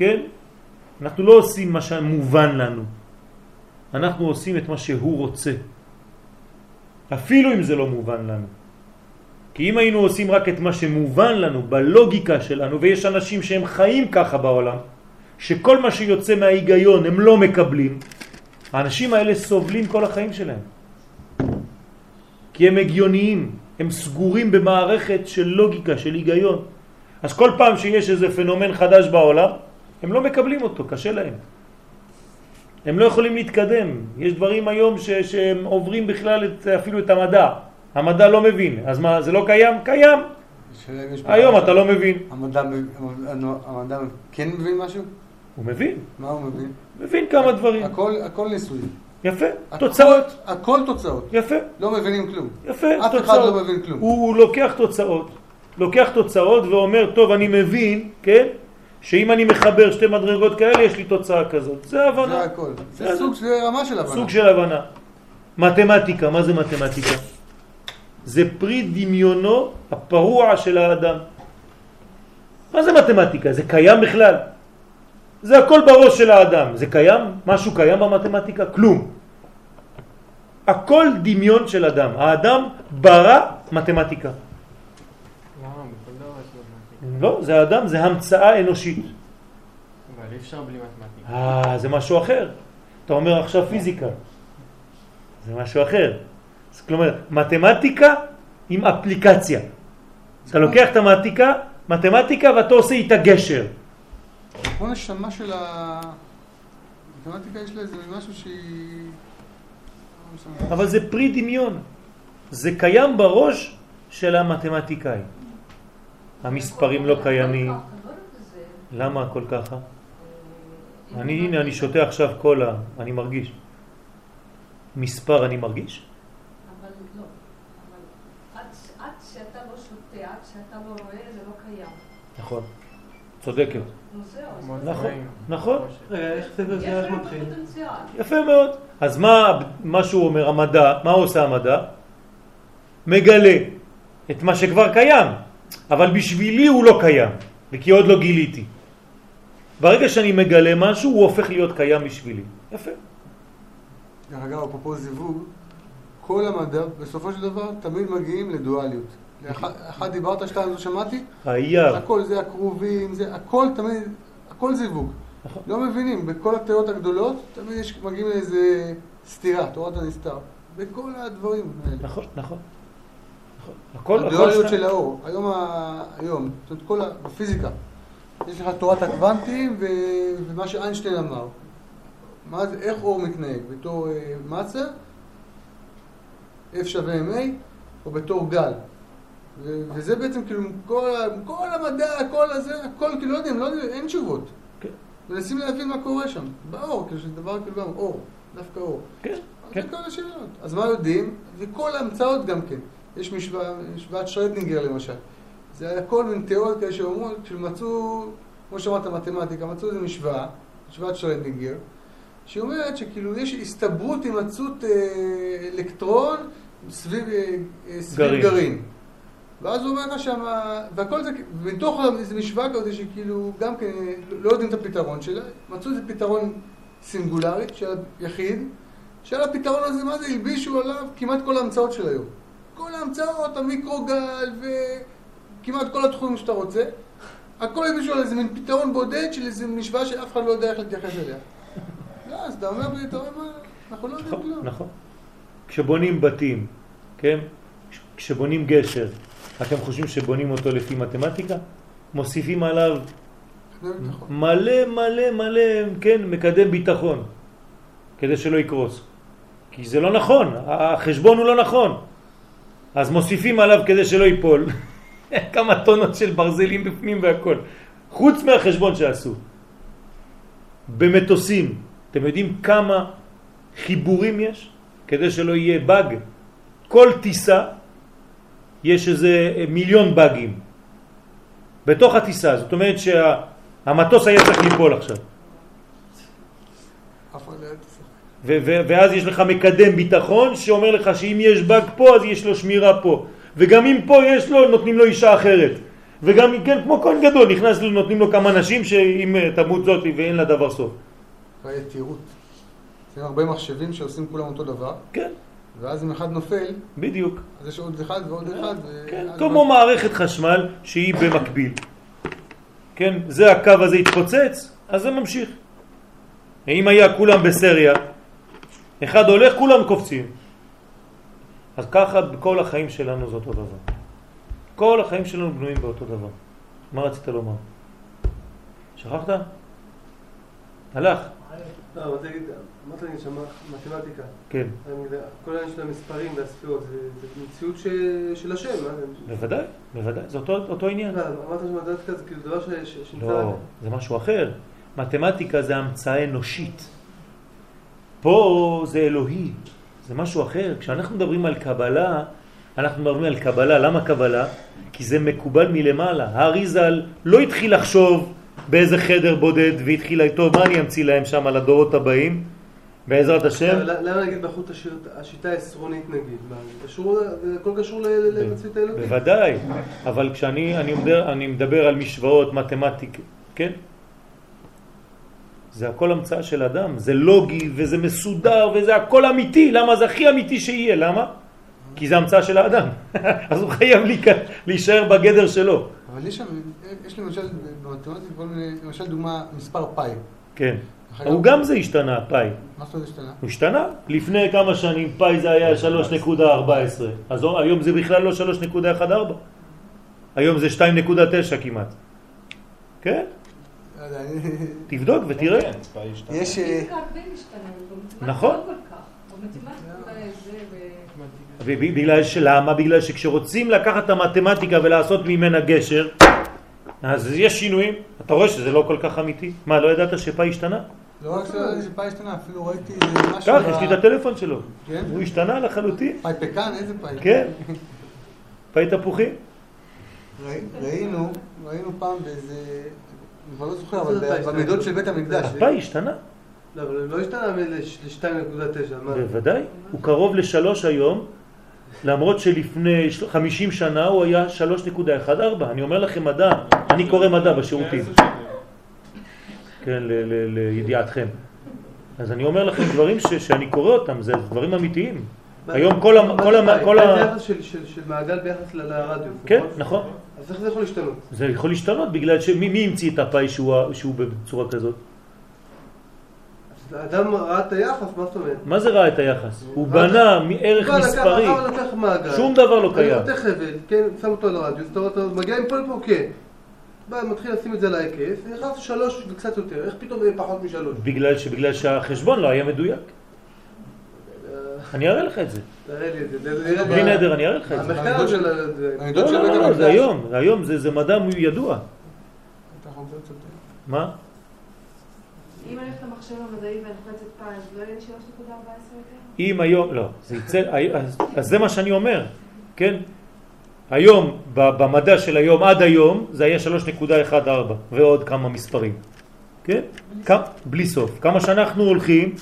כן? אנחנו לא עושים מה שמובן לנו. אנחנו עושים את מה שהוא רוצה. אפילו אם זה לא מובן לנו. כי אם היינו עושים רק את מה שמובן לנו, בלוגיקה שלנו, ויש אנשים שהם חיים ככה בעולם, שכל מה שיוצא מההיגיון הם לא מקבלים, האנשים האלה סובלים כל החיים שלהם. כי הם הגיוניים, הם סגורים במערכת של לוגיקה, של היגיון. אז כל פעם שיש איזה פנומן חדש בעולם, הם לא מקבלים אותו, קשה להם. הם לא יכולים להתקדם. יש דברים היום ש, שהם עוברים בכלל את, אפילו את המדע. המדע לא מבין. אז מה, זה לא קיים? קיים. היום. אתה לא מבין. המדע המדע כן מבין משהו? הוא מבין. מה הוא מבין? מבין כמה דברים. הכל הכל ניסוי. יפה. הכל- תוצאות. הכל תוצאות. יפה. לא מבינים כלום. יפה. אף אחד תוצאות. לא מבין כלום. הוא, הוא לוקח תוצאות. לוקח תוצאות ואומר, טוב, אני מבין, כן? שאם אני מחבר שתי מדרגות כאלה, יש לי תוצאה כזאת. זה הבנה. זה הכל. זה. סוג של רמה של הבנה. סוג של הבנה. מתמטיקה, מה זה מתמטיקה? זה פרי דמיונו הפרוע של האדם. מה זה מתמטיקה? זה קיים בכלל? זה הכל בראש של האדם. זה קיים? משהו קיים במתמטיקה? כלום. הכל דמיון של אדם. האדם ברא מתמטיקה. למה? בכל דבר יש מתמטיקה. לא, זה האדם, זה המצאה אנושית. אבל אי אפשר בלי מתמטיקה. אה, זה משהו אחר. אתה אומר עכשיו פיזיקה. זה משהו אחר. אז כלומר, מתמטיקה עם אפליקציה. אתה לוקח את המתמטיקה, מתמטיקה ואתה עושה איתה גשר. כמו נשמה של ה... מתמטיקה יש לה איזה משהו שהיא... אבל זה פרי דמיון. זה קיים בראש של המתמטיקאי. המספרים לא קיימים. למה הכל ככה? אני, הנה, אני שותה עכשיו קולה, אני מרגיש. מספר אני מרגיש? אבל לא. אבל עד, שאתה לא שותה, עד שאתה לא רואה, זה לא קיים. נכון. צודקת. נכון. נכון. רגע, איך מתחיל? פוטנציאל. יפה מאוד. אז מה, מה שהוא אומר, המדע, מה עושה המדע? מגלה את מה שכבר קיים, אבל בשבילי הוא לא קיים, וכי עוד לא גיליתי. ברגע שאני מגלה משהו, הוא הופך להיות קיים בשבילי. יפה. דרך אגב, אפרופו זיווג, כל המדע, בסופו של דבר, תמיד מגיעים לדואליות. אחד דיברת, שתיים לא שמעתי? האייר. הכל זה הכרובים, זה הכל תמיד, הכל זיווג. נכון. לא מבינים, בכל התיאוריות הגדולות, תמיד יש, מגיעים לאיזה סתירה, תורת הנסתר. בכל הדברים האלה. נכון, נכון. נכון. הכל, הכל של האור. היום, היום, זאת אומרת, כל ה... בפיזיקה. יש לך תורת הקוונטים ו... ומה שאיינשטיין אמר. מה זה, איך אור מתנהג? בתור אה, מסה, F שווה ma, או בתור גל. ו... וזה בעצם כאילו כל, ה... כל המדע, כל הזה, הכל כאילו לא יודעים, לא יודעים, אין תשובות. כן. מנסים להבין מה קורה שם. באור, כאילו שזה דבר כאילו גם אור, דווקא אור. כן, כן. זה כל השאלות. אז מה יודעים? וכל ההמצאות גם כן. יש משוואה, משוואת שרדנינגר למשל. זה הכל מין תיאוריות כאלה שאומרות, כשמצאו, כמו שאמרת מתמטיקה, מצאו איזו משוואה, משוואת שרדנינגר, שאומרת שכאילו יש הסתברות הימצאות אה, אלקטרון סביב, אה, אה, סביב גרעין. גרעין. ואז הוא אומר לך שמה, והכל זה, מתוך איזו משוואה כזאת שכאילו גם כן לא יודעים את הפתרון שלה, מצאו איזה פתרון סינגולרי של יחיד, שעל הפתרון הזה, מה זה, הלבישו עליו כמעט כל ההמצאות של היום. כל ההמצאות, המיקרוגל וכמעט כל התחומים שאתה רוצה, הכל על איזה מין פתרון בודד של איזה משוואה שאף אחד לא יודע איך להתייחס אליה. לא, אז אתה אומר, אתה אומר, מה, אנחנו לא יודעים נכון, כלום. נכון. כשבונים בתים, כן? כש- כשבונים גשר, אתם חושבים שבונים אותו לפי מתמטיקה? מוסיפים עליו. מלא מלא מלא, כן, מקדם ביטחון, כדי שלא יקרוס. כי זה לא נכון, החשבון הוא לא נכון. אז מוסיפים עליו כדי שלא ייפול. <laughs> כמה טונות של ברזלים בפנים והכל. חוץ מהחשבון שעשו. במטוסים, אתם יודעים כמה חיבורים יש? כדי שלא יהיה באג. כל טיסה יש איזה מיליון באגים. בתוך הטיסה, זאת אומרת שהמטוס היה צריך ליפול עכשיו. ואז יש לך מקדם ביטחון שאומר לך שאם יש באג פה אז יש לו שמירה פה. וגם אם פה יש לו נותנים לו אישה אחרת. וגם כן כמו כהן גדול נכנס לו נותנים לו כמה נשים שאם אה, תמות זאת ואין לה דבר סוף. יתירות. זה הרבה מחשבים שעושים כולם אותו דבר, כן. ואז אם אחד נופל, בדיוק. אז יש עוד אחד ועוד אחד. ו- כן, כמו מערכת חשמל שהיא במקביל. כן זה הקו הזה התפוצץ אז זה ממשיך. אם היה כולם בסריה אחד הולך כולם קופצים אז ככה בכל החיים שלנו זה אותו דבר כל החיים שלנו בנויים באותו דבר מה רצית לומר? שכחת? הלך לא, אבל תגיד, אמרת לי שם מתמטיקה. כן כל העניין של המספרים והספירות, זה מציאות של השם? בוודאי, בוודאי, זה אותו, עניין לא, אמרת שמתמטיקה זה כאילו דבר שנמצא... לא, זה משהו אחר. מתמטיקה זה המצאה אנושית. פה זה אלוהי, זה משהו אחר. כשאנחנו מדברים על קבלה, אנחנו מדברים על קבלה. למה קבלה? כי זה מקובל מלמעלה. האריזל לא התחיל לחשוב באיזה חדר בודד והתחיל איתו, מה אני אמציא להם שם לדורות הבאים? בעזרת השם. למה נגיד השיר- השיטה העשרונית נגיד? זה הכל קשור למציאות האלוקית. בוודאי, אבל כשאני אני מדבר, אני מדבר על משוואות מתמטיק, כן? זה הכל המצאה של אדם, זה לוגי וזה מסודר וזה הכל אמיתי, למה זה הכי אמיתי שיהיה, למה? כי זה המצאה של האדם, <laughs> אז הוא חייב להישאר בגדר שלו, אבל יש שם, יש למשל למשל דוגמה, מספר פאי. כן. הוא גם זה השתנה, פאי. מה זאת אומרת השתנה? הוא השתנה. לפני כמה שנים פאי זה היה 3.14, אז היום זה בכלל לא 3.14, היום זה 2.9 כמעט. כן? לא <laughs> יודע, תבדוק ותראה. כן, השתנה. יש... אה, נכון. לא כך. וב- בגלל שלמה? בגלל שכשרוצים לקחת את המתמטיקה ולעשות ממנה גשר, אז יש שינויים. אתה רואה שזה לא כל כך אמיתי. מה, לא ידעת שפאי השתנה? לא רק שלא ידעתי שפאי השתנה, אפילו ראיתי משהו... ב- יש לי את הטלפון שלו. כן? הוא השתנה לחלוטין. פאי פקן, איזה פאי? כן. פאי תפוחים. ראי- ראינו, ראינו פעם באיזה... אני כבר לא זוכר, אבל במידות? של בית המקדש. הפאי השתנה. לא, אבל לא השתנה ל-2.9, מה? בוודאי. הוא קרוב לשלוש היום, למרות שלפני של- 50 שנה הוא היה 3.14. אני אומר לכם מדע, אני קורא מדע בשירותים. כן, ל- ל- לידיעתכם. אז אני אומר לכם דברים ש, שאני קורא אותם, זה דברים אמיתיים. היום כל ה- כל זה ה-? כל ה- זה של- מעגל ביחס ל- לרדיוס. כן, נכון. אז איך זה יכול להשתנות? זה יכול להשתנות בגלל שמי מי המציא את הפאי שהוא, בצורה כזאת? אז האדם ראה את היחס, מה זאת אומרת? מה זה ראה את היחס? הוא בנה מערך מספרי. שום דבר לא אני קיים. חותך חבל, כן, שם אותו על הרדיוס, אתה מגיע מפה לפה, כן. בא, מתחיל לשים את זה על ההיקף, ונכנס לשלוש וקצת יותר, איך פתאום יהיה פחות משלוש? בגלל שהחשבון לא היה מדויק. אני אראה לך את זה. תראה לי את זה, בלי לי- נדר, אני אראה לך את זה. המחקר של לא, לא, לא, המקדש. זה היום, היום זה זה מדע ידוע. מה? אם אני הולכת למחשב המדעי ואני לוחצת פעם, לא יהיה לי 3.14 יותר? אם היום, לא, זה יצא, אז, זה מה שאני אומר, כן? היום, ב- במדע של היום עד היום, זה היה 3.14 ועוד כמה מספרים, כן? בלי סוף. כמה שאנחנו הולכים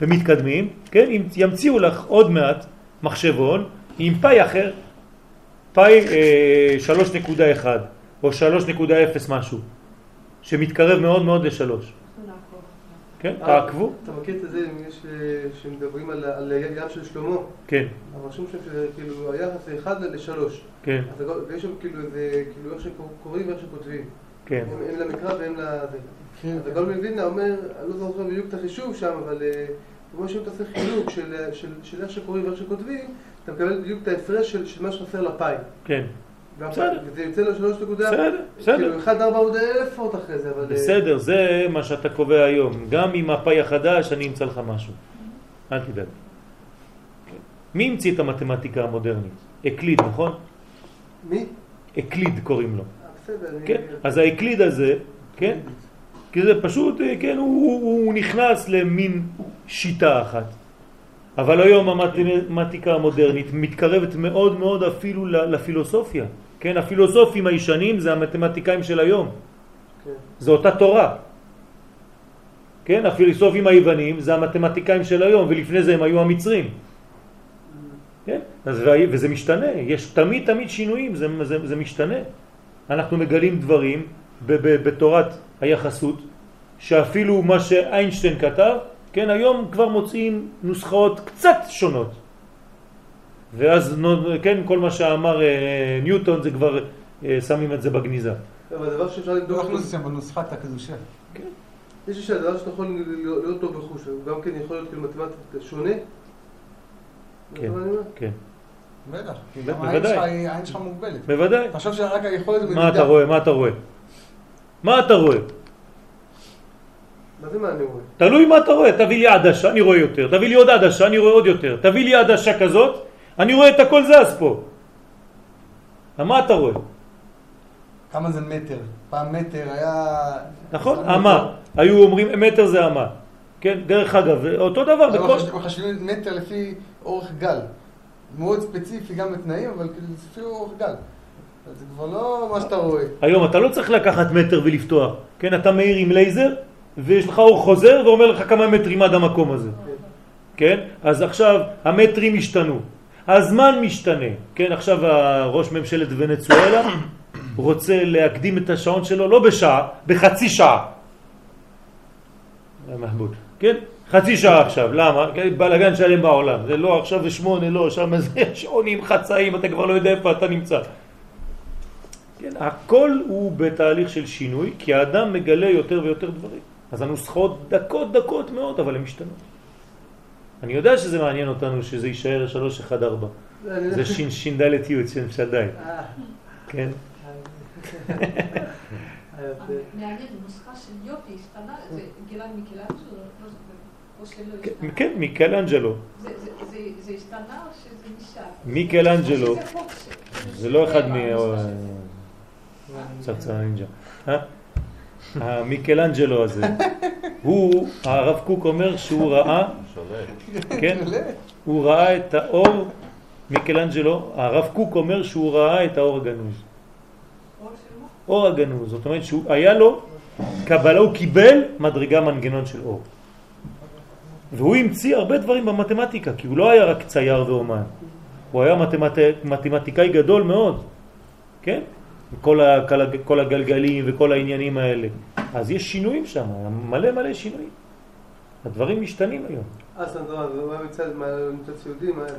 ומתקדמים, כן? אם ימציאו לך עוד מעט מחשבון עם פאי אחר, פאי אה, 3.1 או 3.0 משהו, שמתקרב מאוד מאוד לשלוש. כן? אה, תעקבו, אתה מכיר את זה, אם יש, אה, שמדברים על על ים של שלמה, כן, אבל רשום שם שזה כאילו היחס זה 1 ל-3. כן, אז ויש שם כאילו איזה, כאילו איך שקוראים ואיך שכותבים. כן. הם הם למקרא והם לזה. כן. אז הגאון מווילנה אומר, אני לא זוכר בדיוק את החישוב שם, אבל אה, הוא אומר שאם אתה עושה חילוק של, אה, של, איך שקוראים ואיך שכותבים, אתה מקבל בדיוק את ההפרש של, מה שחסר לפאי. כן, בסדר. וזה יוצא לו שלוש נקודה, בסדר, בסדר. כאילו 1 4 עוד אלף פרוט אחרי זה, אבל... אה, בסדר, זה מה שאתה קובע היום. גם עם הפאי החדש אני אמצא לך משהו. אל תדאג. מי המציא את המתמטיקה המודרנית? אקליד, נכון? מי? אקליד קוראים לו. אה, בסדר. כן? אז האקליד הזה, כן? כי זה פשוט, אה, כן, הוא, הוא, הוא נכנס למין שיטה אחת. אבל היום המתמטיקה המודרנית מתקרבת מאוד מאוד אפילו לפילוסופיה. כן, הפילוסופים הישנים זה המתמטיקאים של היום. כן. זה אותה תורה. כן, הפילוסופים היוונים זה המתמטיקאים של היום, ולפני זה הם היו המצרים. כן? אז, וזה משתנה, יש תמיד תמיד שינויים, זה, זה, זה משתנה. אנחנו מגלים דברים בתורת היחסות, שאפילו מה שאיינשטיין כתב, כן, היום כבר מוצאים נוסחאות קצת שונות. ואז, כן, כל מה שאמר אה, ניוטון זה כבר אה, שמים את זה בגניזה. אבל הדבר שאפשר לא לבדוק, הכניסו שם בנוסחת הקדושה. יש לי שהדבר שאתה יכול לראות לראות אותו בחוש, הוא גם כן יכול להיות כאילו מתמטית שונה. כן. כן, בטח. כי גם העין שלך מוגבלת. בוודאי. תחשוב שרק היכולת מה אתה רואה? מה אתה רואה? מה אתה רואה? מה זה מה אני רואה? תלוי מה אתה רואה, תביא לי עדשה, אני רואה יותר, תביא לי עוד עדשה, אני רואה עוד יותר, תביא לי עדשה כזאת, אני רואה את הכל זז פה. מה אתה רואה? כמה זה מטר? פעם מטר היה... נכון? אמה. היו אומרים מטר זה אמה. כן, דרך אגב, אותו דבר. בכל... אנחנו מחשבים מטר לפי אורך גל. מאוד ספציפי גם בתנאים, אבל כאילו זה לפי אורך גל. זה כבר לא מה שאתה רואה. היום אתה לא צריך לקחת מטר ולפתוח. כן, אתה מאיר עם לייזר, ויש לך אור חוזר ואומר לך כמה מטרים עד המקום הזה. כן? אז עכשיו המטרים השתנו. הזמן משתנה. כן, עכשיו ראש ממשלת ונצואלה רוצה להקדים את השעון שלו לא בשעה, בחצי שעה. זה מחבוד. כן? חצי שעה עכשיו, למה? בלגן שלם בעולם. זה לא עכשיו זה שמונה, לא, שם זה <laughs> שעונים, חצאים, אתה כבר לא יודע איפה אתה נמצא. כן, הכל הוא בתהליך של שינוי, כי האדם מגלה יותר ויותר דברים. אז הנוסחאות דקות דקות מאוד, אבל הן משתנות. אני יודע שזה מעניין אותנו שזה יישאר 314. אני- זה שין שין דלת י' שם שדי, אה, כן? מעניין, נוסחה של יופי השתנה, זה גילה מיקלנג'לו, לא כן. כן, מיקלנג'לו. זה- השתנה או שזה נשאר? מיקלנג'לו. זה לא אחד מ... צרצר נינג'ה. אה? המיקלנג'לו הזה, הוא, הרב קוק אומר שהוא ראה, כן? הוא ראה את האור, מיקלנג'לו, הרב קוק אומר שהוא ראה את האור הגנוז. אור הגנוז, זאת אומרת שהוא היה לו קבלה, הוא קיבל מדרגה מנגנון של אור. והוא המציא הרבה דברים במתמטיקה, כי הוא לא היה רק צייר ואומן. הוא היה מתמט... מתמטיקאי גדול מאוד, כן? כל, ה... כל, הגלגלים וכל העניינים האלה. אז יש שינויים שם, מלא מלא שינויים. הדברים משתנים היום. אה, סנדרה, ומה מצד, מה ניצוץ יהודי, מה היה?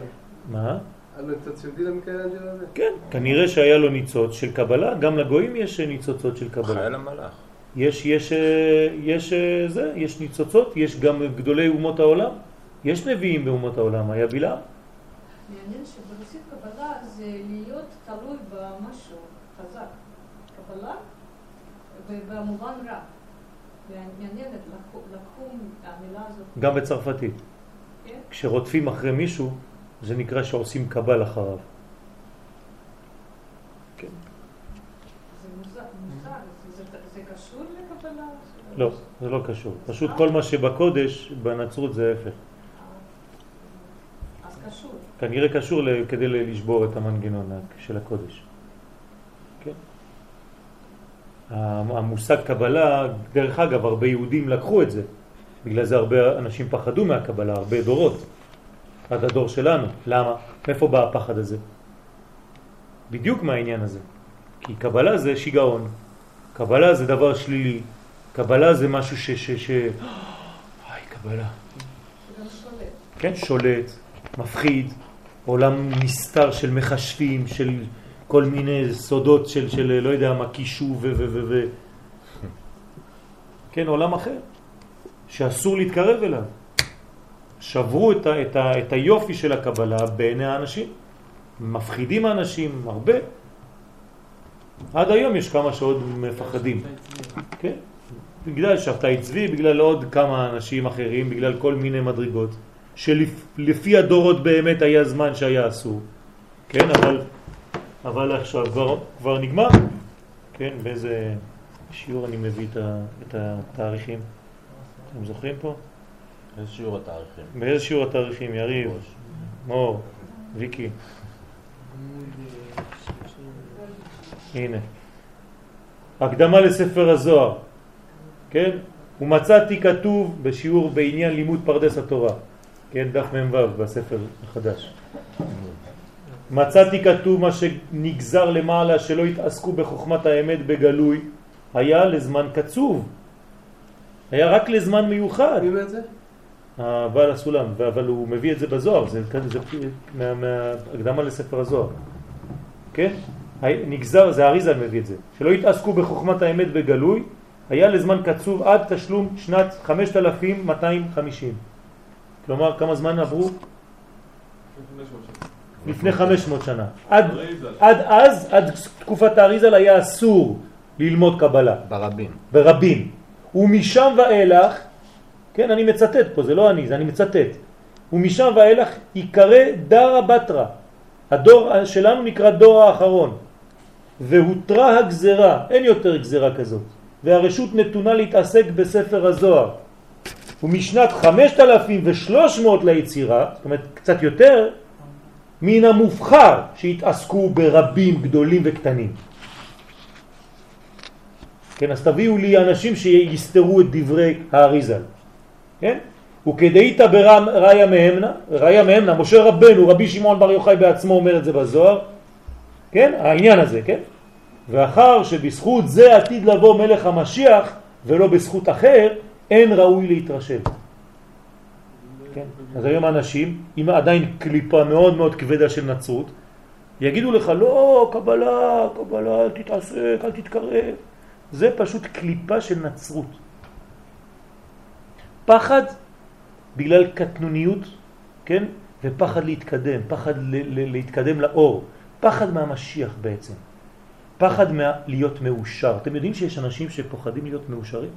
מה? היה לו ניצוץ יהודי למיקלאנג'לו הזה? כן, כנראה שהיה לו ניצוץ של קבלה, גם לגויים יש ניצוצות של קבלה. חייל המלאך. יש, יש, יש, אה, זה, יש ניצוצות, יש גם גדולי אומות העולם. יש נביאים באומות העולם, היה בלעם. מעניין שברוסית קבלה זה להיות תלוי במשהו חזק. קבלה, ובמובן רע. מעניין, לקחו המילה הזאת. גם בצרפתית. כן? כשרודפים אחרי מישהו, זה נקרא שעושים קבל אחריו. כן. זה מוזר, מוזר. זה- זה- זה קשור לקבלה? לא, זה לא קשור. פשוט כל מה שבקודש, בנצרות זה ההפך. אז קשור. כנראה קשור כדי לשבור את המנגנון של הקודש. כן. ה- המושג קבלה, דרך אגב, הרבה יהודים לקחו את זה. בגלל זה הרבה אנשים פחדו מהקבלה, הרבה דורות. עד הדור שלנו. למה? מאיפה בא הפחד הזה? בדיוק מהעניין הזה. כי קבלה זה שיגעון. קבלה זה דבר שלילי. קבלה זה משהו ש... ש... ש... איי, קבלה. שולט. כן, שולט, מפחיד, עולם נסתר של מחשבים, של כל מיני סודות של, של לא יודע מה, קישוב ו... ו... ו... ו... כן, עולם אחר, שאסור להתקרב אליו. שברו את, ה, את, ה, את היופי של הקבלה בעיני האנשים. מפחידים האנשים הרבה. עד היום יש כמה שעוד מפחדים. כן? בגלל שבתאי צבי, בגלל עוד כמה אנשים אחרים, בגלל כל מיני מדרגות, שלפי הדורות באמת היה זמן שהיה אסור. כן, אבל, אבל עכשיו כבר, כבר נגמר. כן, באיזה שיעור אני מביא את, ה, את התאריכים? אתם זוכרים פה? איזה שיעור התאריכים? באיזה שיעור התאריכים? יריב, מור, ויקי. הנה. הקדמה לספר הזוהר, כן? ומצאתי כתוב בשיעור בעניין לימוד פרדס התורה, כן? דף מ"ו בספר החדש. מצאתי כתוב מה שנגזר למעלה שלא התעסקו בחוכמת האמת בגלוי היה לזמן קצוב. היה רק לזמן מיוחד. מי אומר את זה? הבעל הסולם, אבל הוא מביא את זה בזוהר, זה, זה מה- מההקדמה לספר הזוהר. כן? נגזר, זה אריזל מביא את זה. שלא התעסקו בחוכמת האמת בגלוי, היה לזמן קצוב עד תשלום שנת 5250. כלומר, כמה זמן עברו? לפני 500 שנה. עד. עד אז, עד תקופת האריזל היה אסור ללמוד קבלה. ברבים. ברבים. ומשם ואילך, כן, אני מצטט פה, זה לא אני, זה אני מצטט. ומשם ואילך יקרא דרה בתרה. הדור שלנו נקרא דור האחרון. והותרה הגזרה, אין יותר גזרה כזאת. והרשות נתונה להתעסק בספר הזוהר. ומשנת 5300 ליצירה, זאת אומרת קצת יותר, מן המובחר שהתעסקו ברבים גדולים וקטנים. כן, אז תביאו לי אנשים שיסתרו את דברי האריזל. כן? וכדאית בראיה מהמנה, ראיה מהמנה, משה רבנו, רבי שמעון בר יוחאי בעצמו אומר את זה בזוהר, כן? העניין הזה, כן? ואחר שבזכות זה עתיד לבוא מלך המשיח ולא בזכות אחר, אין ראוי להתרשם. כן? אז היום אנשים, עם עדיין קליפה מאוד מאוד כבדה של נצרות, יגידו לך, לא, קבלה, קבלה, אל תתעסק, אל תתקרב. זה פשוט קליפה של נצרות. פחד בגלל קטנוניות, כן? ופחד להתקדם, פחד להתקדם לאור, פחד מהמשיח בעצם, פחד מה- להיות מאושר. אתם יודעים שיש אנשים שפוחדים להיות מאושרים?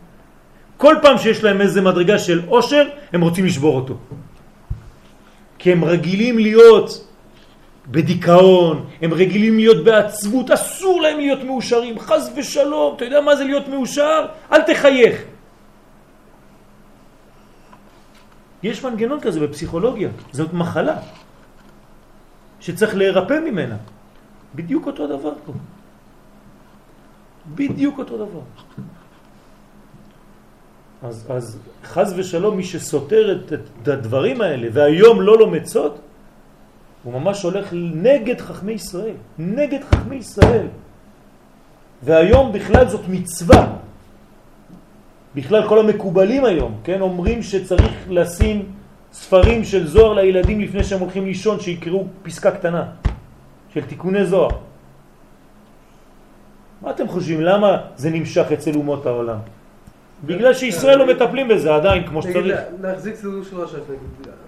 כל פעם שיש להם איזה מדרגה של עושר, הם רוצים לשבור אותו. כי הם רגילים להיות בדיכאון, הם רגילים להיות בעצבות, אסור להם להיות מאושרים, חז ושלום, אתה יודע מה זה להיות מאושר? אל תחייך. יש מנגנון כזה בפסיכולוגיה, זאת מחלה שצריך להירפא ממנה. בדיוק אותו דבר פה. בדיוק אותו דבר. אז, אז חז ושלום מי שסותר את, את הדברים האלה והיום לא לומד סוד, הוא ממש הולך נגד חכמי ישראל, נגד חכמי ישראל. והיום בכלל זאת מצווה. בכלל כל המקובלים היום, כן, אומרים שצריך לשים ספרים של זוהר לילדים לפני שהם הולכים לישון, שיקראו פסקה קטנה של תיקוני זוהר. מה אתם חושבים? למה זה נמשך אצל אומות העולם? בגלל שישראל לא מטפלים בזה עדיין כמו שצריך. להחזיק סידור של רש"ש,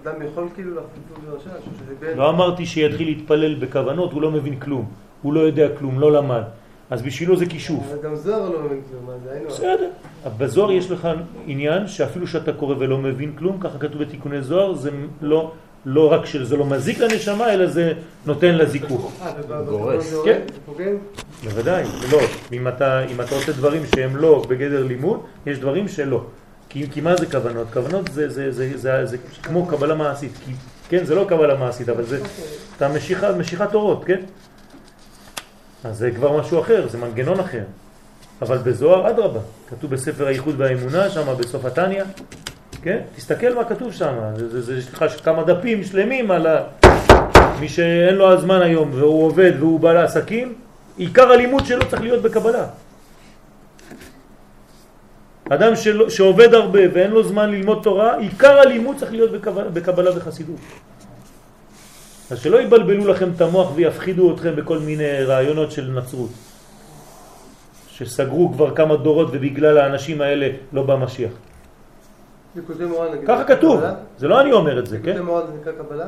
אדם יכול כאילו להחזיק סידור של רש"ש. לא אמרתי שיתחיל להתפלל בכוונות, הוא לא מבין כלום. הוא לא יודע כלום, לא למד. אז בשבילו זה כישוף. אבל גם זוהר לא מבין כלום, זה היינו... בסדר. בזוהר יש לך עניין שאפילו שאתה קורא ולא מבין כלום, ככה כתוב בתיקוני זוהר, זה לא, לא רק שזה לא מזיק לנשמה, אלא זה נותן לה זיכוך. גורס. כן. בוודאי, לא. אם אתה, אם אתה עושה דברים שהם לא בגדר לימוד, יש דברים שלא. כי, כי מה זה כוונות? כוונות זה, זה, זה, זה, זה, זה כמו קבלה מעשית. כי, כן, זה לא קבלה מעשית, אבל זה אתה משיכה, משיכת אורות, כן? אז זה כבר משהו אחר, זה מנגנון אחר. אבל בזוהר אדרבה, כתוב בספר הייחוד והאמונה, שם בסוף התניא, כן? תסתכל מה כתוב שם, יש לך כמה דפים שלמים על ה... מי שאין לו הזמן היום והוא עובד והוא בעל העסקים, עיקר הלימוד שלו צריך להיות בקבלה. אדם של, שעובד הרבה ואין לו זמן ללמוד תורה, עיקר הלימוד צריך להיות בקבלה, בקבלה וחסידות. אז שלא יבלבלו לכם את המוח ויפחידו אתכם בכל מיני רעיונות של נצרות. שסגרו כבר כמה דורות ובגלל האנשים האלה לא בא משיח. ליקוטי מורן, נגיד. ככה כתוב? זה לא אני אומר את זה, ליקוטי כן? מורן זה נקרא קבלה?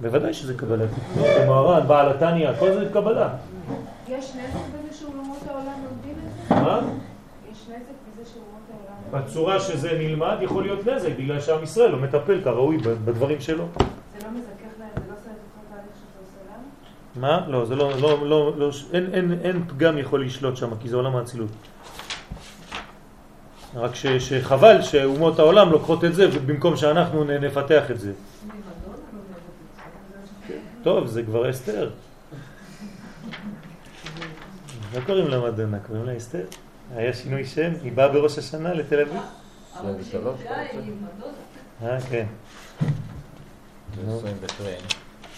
בוודאי שזה קבלה. מוהר"ן, בעל התניא, כל זה קבלה. יש נזק בזה שאומות העולם לומדים את זה? מה? יש נזק בזה שאומות העולם... בצורה שזה נלמד יכול להיות נזק, בגלל שעם ישראל לא מטפל כראוי בדברים שלו. זה לא מזכך להם, זה לא עושה את אותו תהליך שאתה עושה לנו? מה? לא, זה לא, לא, לא, לא אין, אין, אין פגם יכול לשלוט שם, כי זה עולם האצילות. רק ש, שחבל שאומות העולם לוקחות את זה, במקום שאנחנו נפתח את זה. טוב, זה כבר אסתר. לא קוראים לה מדונה, קוראים לה אסתר. היה שינוי שם, היא באה בראש השנה לתל אביב. אה, כן. נו. 23.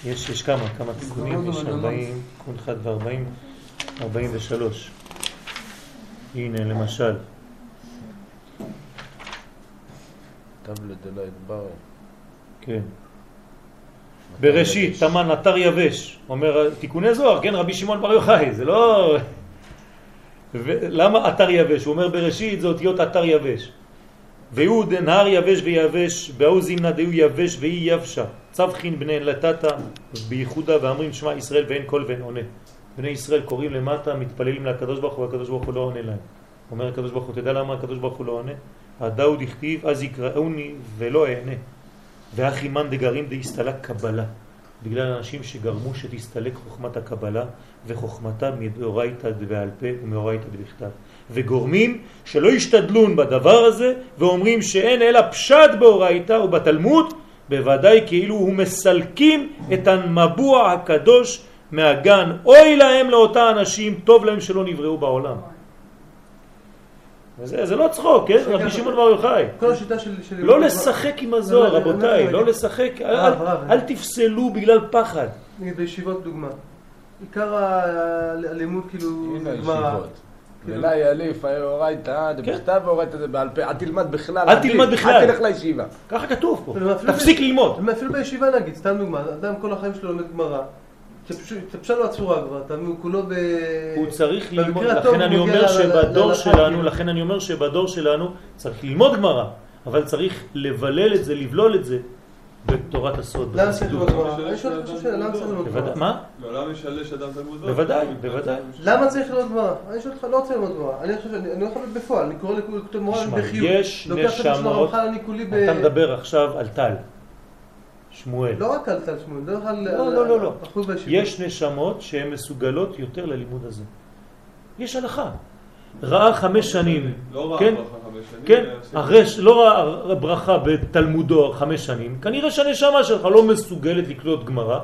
יש, יש כמה, כמה תיקונים, יש 40, תיקון 1 ו-40, 43. הנה, למשל, טבלט דלא יתברר. כן. בראשית, תמן אתר יבש, אומר תיקוני זוהר, כן, רבי שמעון בר יוחאי, זה לא... למה אתר יבש? הוא אומר בראשית זה אותיות אתר יבש. והוא דנהר יבש ויבש, בהוא זימנה דהו יבש והיא יבשה. צבחין בני לטאטה בייחודה ואמרים שמע ישראל ואין קול ואין עונה. בני ישראל קוראים למטה, מתפללים לקדוש ברוך הוא, והקדוש ברוך הוא לא עונה להם. אומר הקדוש ברוך הוא, תדע למה הקדוש ברוך הוא לא עונה? הדאו דכתיב אז יקראוני ולא אענה. ואחי מן דגרים דהסתלק קבלה. בגלל אנשים שגרמו שתסתלק חוכמת הקבלה וחוכמתה מדאורייתא דבעל פה ומאורייתא דבכתב. וגורמים שלא ישתדלון בדבר הזה ואומרים שאין אלא פשט באורייתא ובתלמוד בוודאי כאילו הוא מסלקים את המבוע הקדוש מהגן. אוי להם לאותה אנשים, טוב להם שלא נבראו בעולם. וזה, זה לא צחוק, כן? רבי שמעון בר יוחאי. כל השיטה של... של- לא לשחק עם הזוהר, לא, לא, רבותיי, לא, לא לא. לשחק, אל- רב. אל תפסלו בגלל פחד. נגיד בישיבות דוגמה. עיקר הלימוד כאילו... ולה יליף, אורייתא, דבכתב ואורייתא דבעל פה. אל תלמד בכלל. אל תלמד תל- בכלל. אל תלך לישיבה. ככה כתוב פה. תפסיק ללמוד. אפילו בישיבה נגיד, סתם דוגמה, אדם כל החיים שלו לומד גמרא. התלבשה לו הצורה כבר, אתה מבין, הוא כולו ב... הוא צריך ללמוד, לכן אני אומר שבדור שלנו, כאילו. לכן אני אומר שבדור שלנו צריך ללמוד גמרא, אבל צריך לבלל את זה, לבלול את זה בתורת הסוד, למה צריך. ללמוד גמרא? אני שואל אותך שאלה, למה צריך ללמוד גמרא? מה? לעולם ישלש אדם תלמוד תורה. בוודאי, בוודאי. למה צריך ללמוד גמרא? אני שואל אותך, לא רוצה ללמוד גמרא. אני חושב שאני אני לא יכול בפועל, אני קורא לכתוב מורה בחיוב. יש נשמות, הרמח"ל, אני כולי ב... אתה מדבר עכשיו על טל, שמואל. לא רק על טל שמואל, על... לא, על- לא, לא, לא. בישיבות. יש נשמות שהן מסוגלות יותר ללימוד הזה. יש הלכה. ראה חמש שנים, לא ראה כן? ברכה חמש שנים. כן, אחרי שלא ראה ברכה בתלמודו חמש שנים, כנראה שהנשמה שלך לא מסוגלת לקלוט גמרא,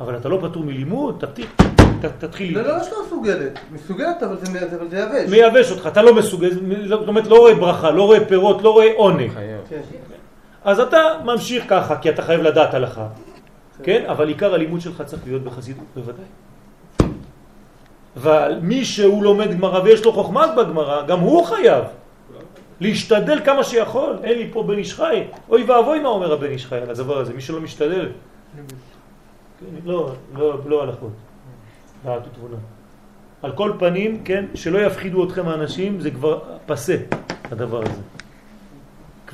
אבל אתה לא פטור מלימוד, תתחיל, לא, ללמוד. לא, שלא מסוגלת. מסוגלת, אבל זה אבל זה יבש. מייבש אותך, אתה לא מסוגל, זאת אומרת לא רואה ברכה, לא רואה פירות, לא רואה עונג. אז אתה ממשיך ככה, כי אתה חייב לדעת הלכה, כן? אבל עיקר הלימוד שלך צריך להיות בחסידות, בוודאי. ומי שהוא לומד גמרא ויש לו חוכמה בגמרא, גם הוא חייב להשתדל כמה שיכול. אין לי פה בן איש חי. אוי ואבוי מה אומר הבן איש חי על הדבר הזה, מי שלא משתדל. כן, לא, לא, לא הלכות. דעת ותבונה. על כל פנים, כן, שלא יפחידו אתכם האנשים, זה כבר פסה, הדבר הזה.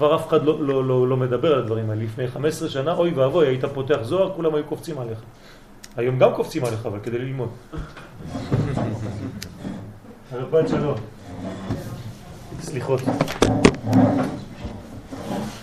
כבר אף אחד לא, לא, לא, לא מדבר על הדברים האלה. לפני 15 שנה, אוי ואבוי, היית פותח זוהר, כולם היו קופצים עליך. היום גם קופצים עליך, אבל כדי ללמוד. <laughs> הרבן שלום. סליחות.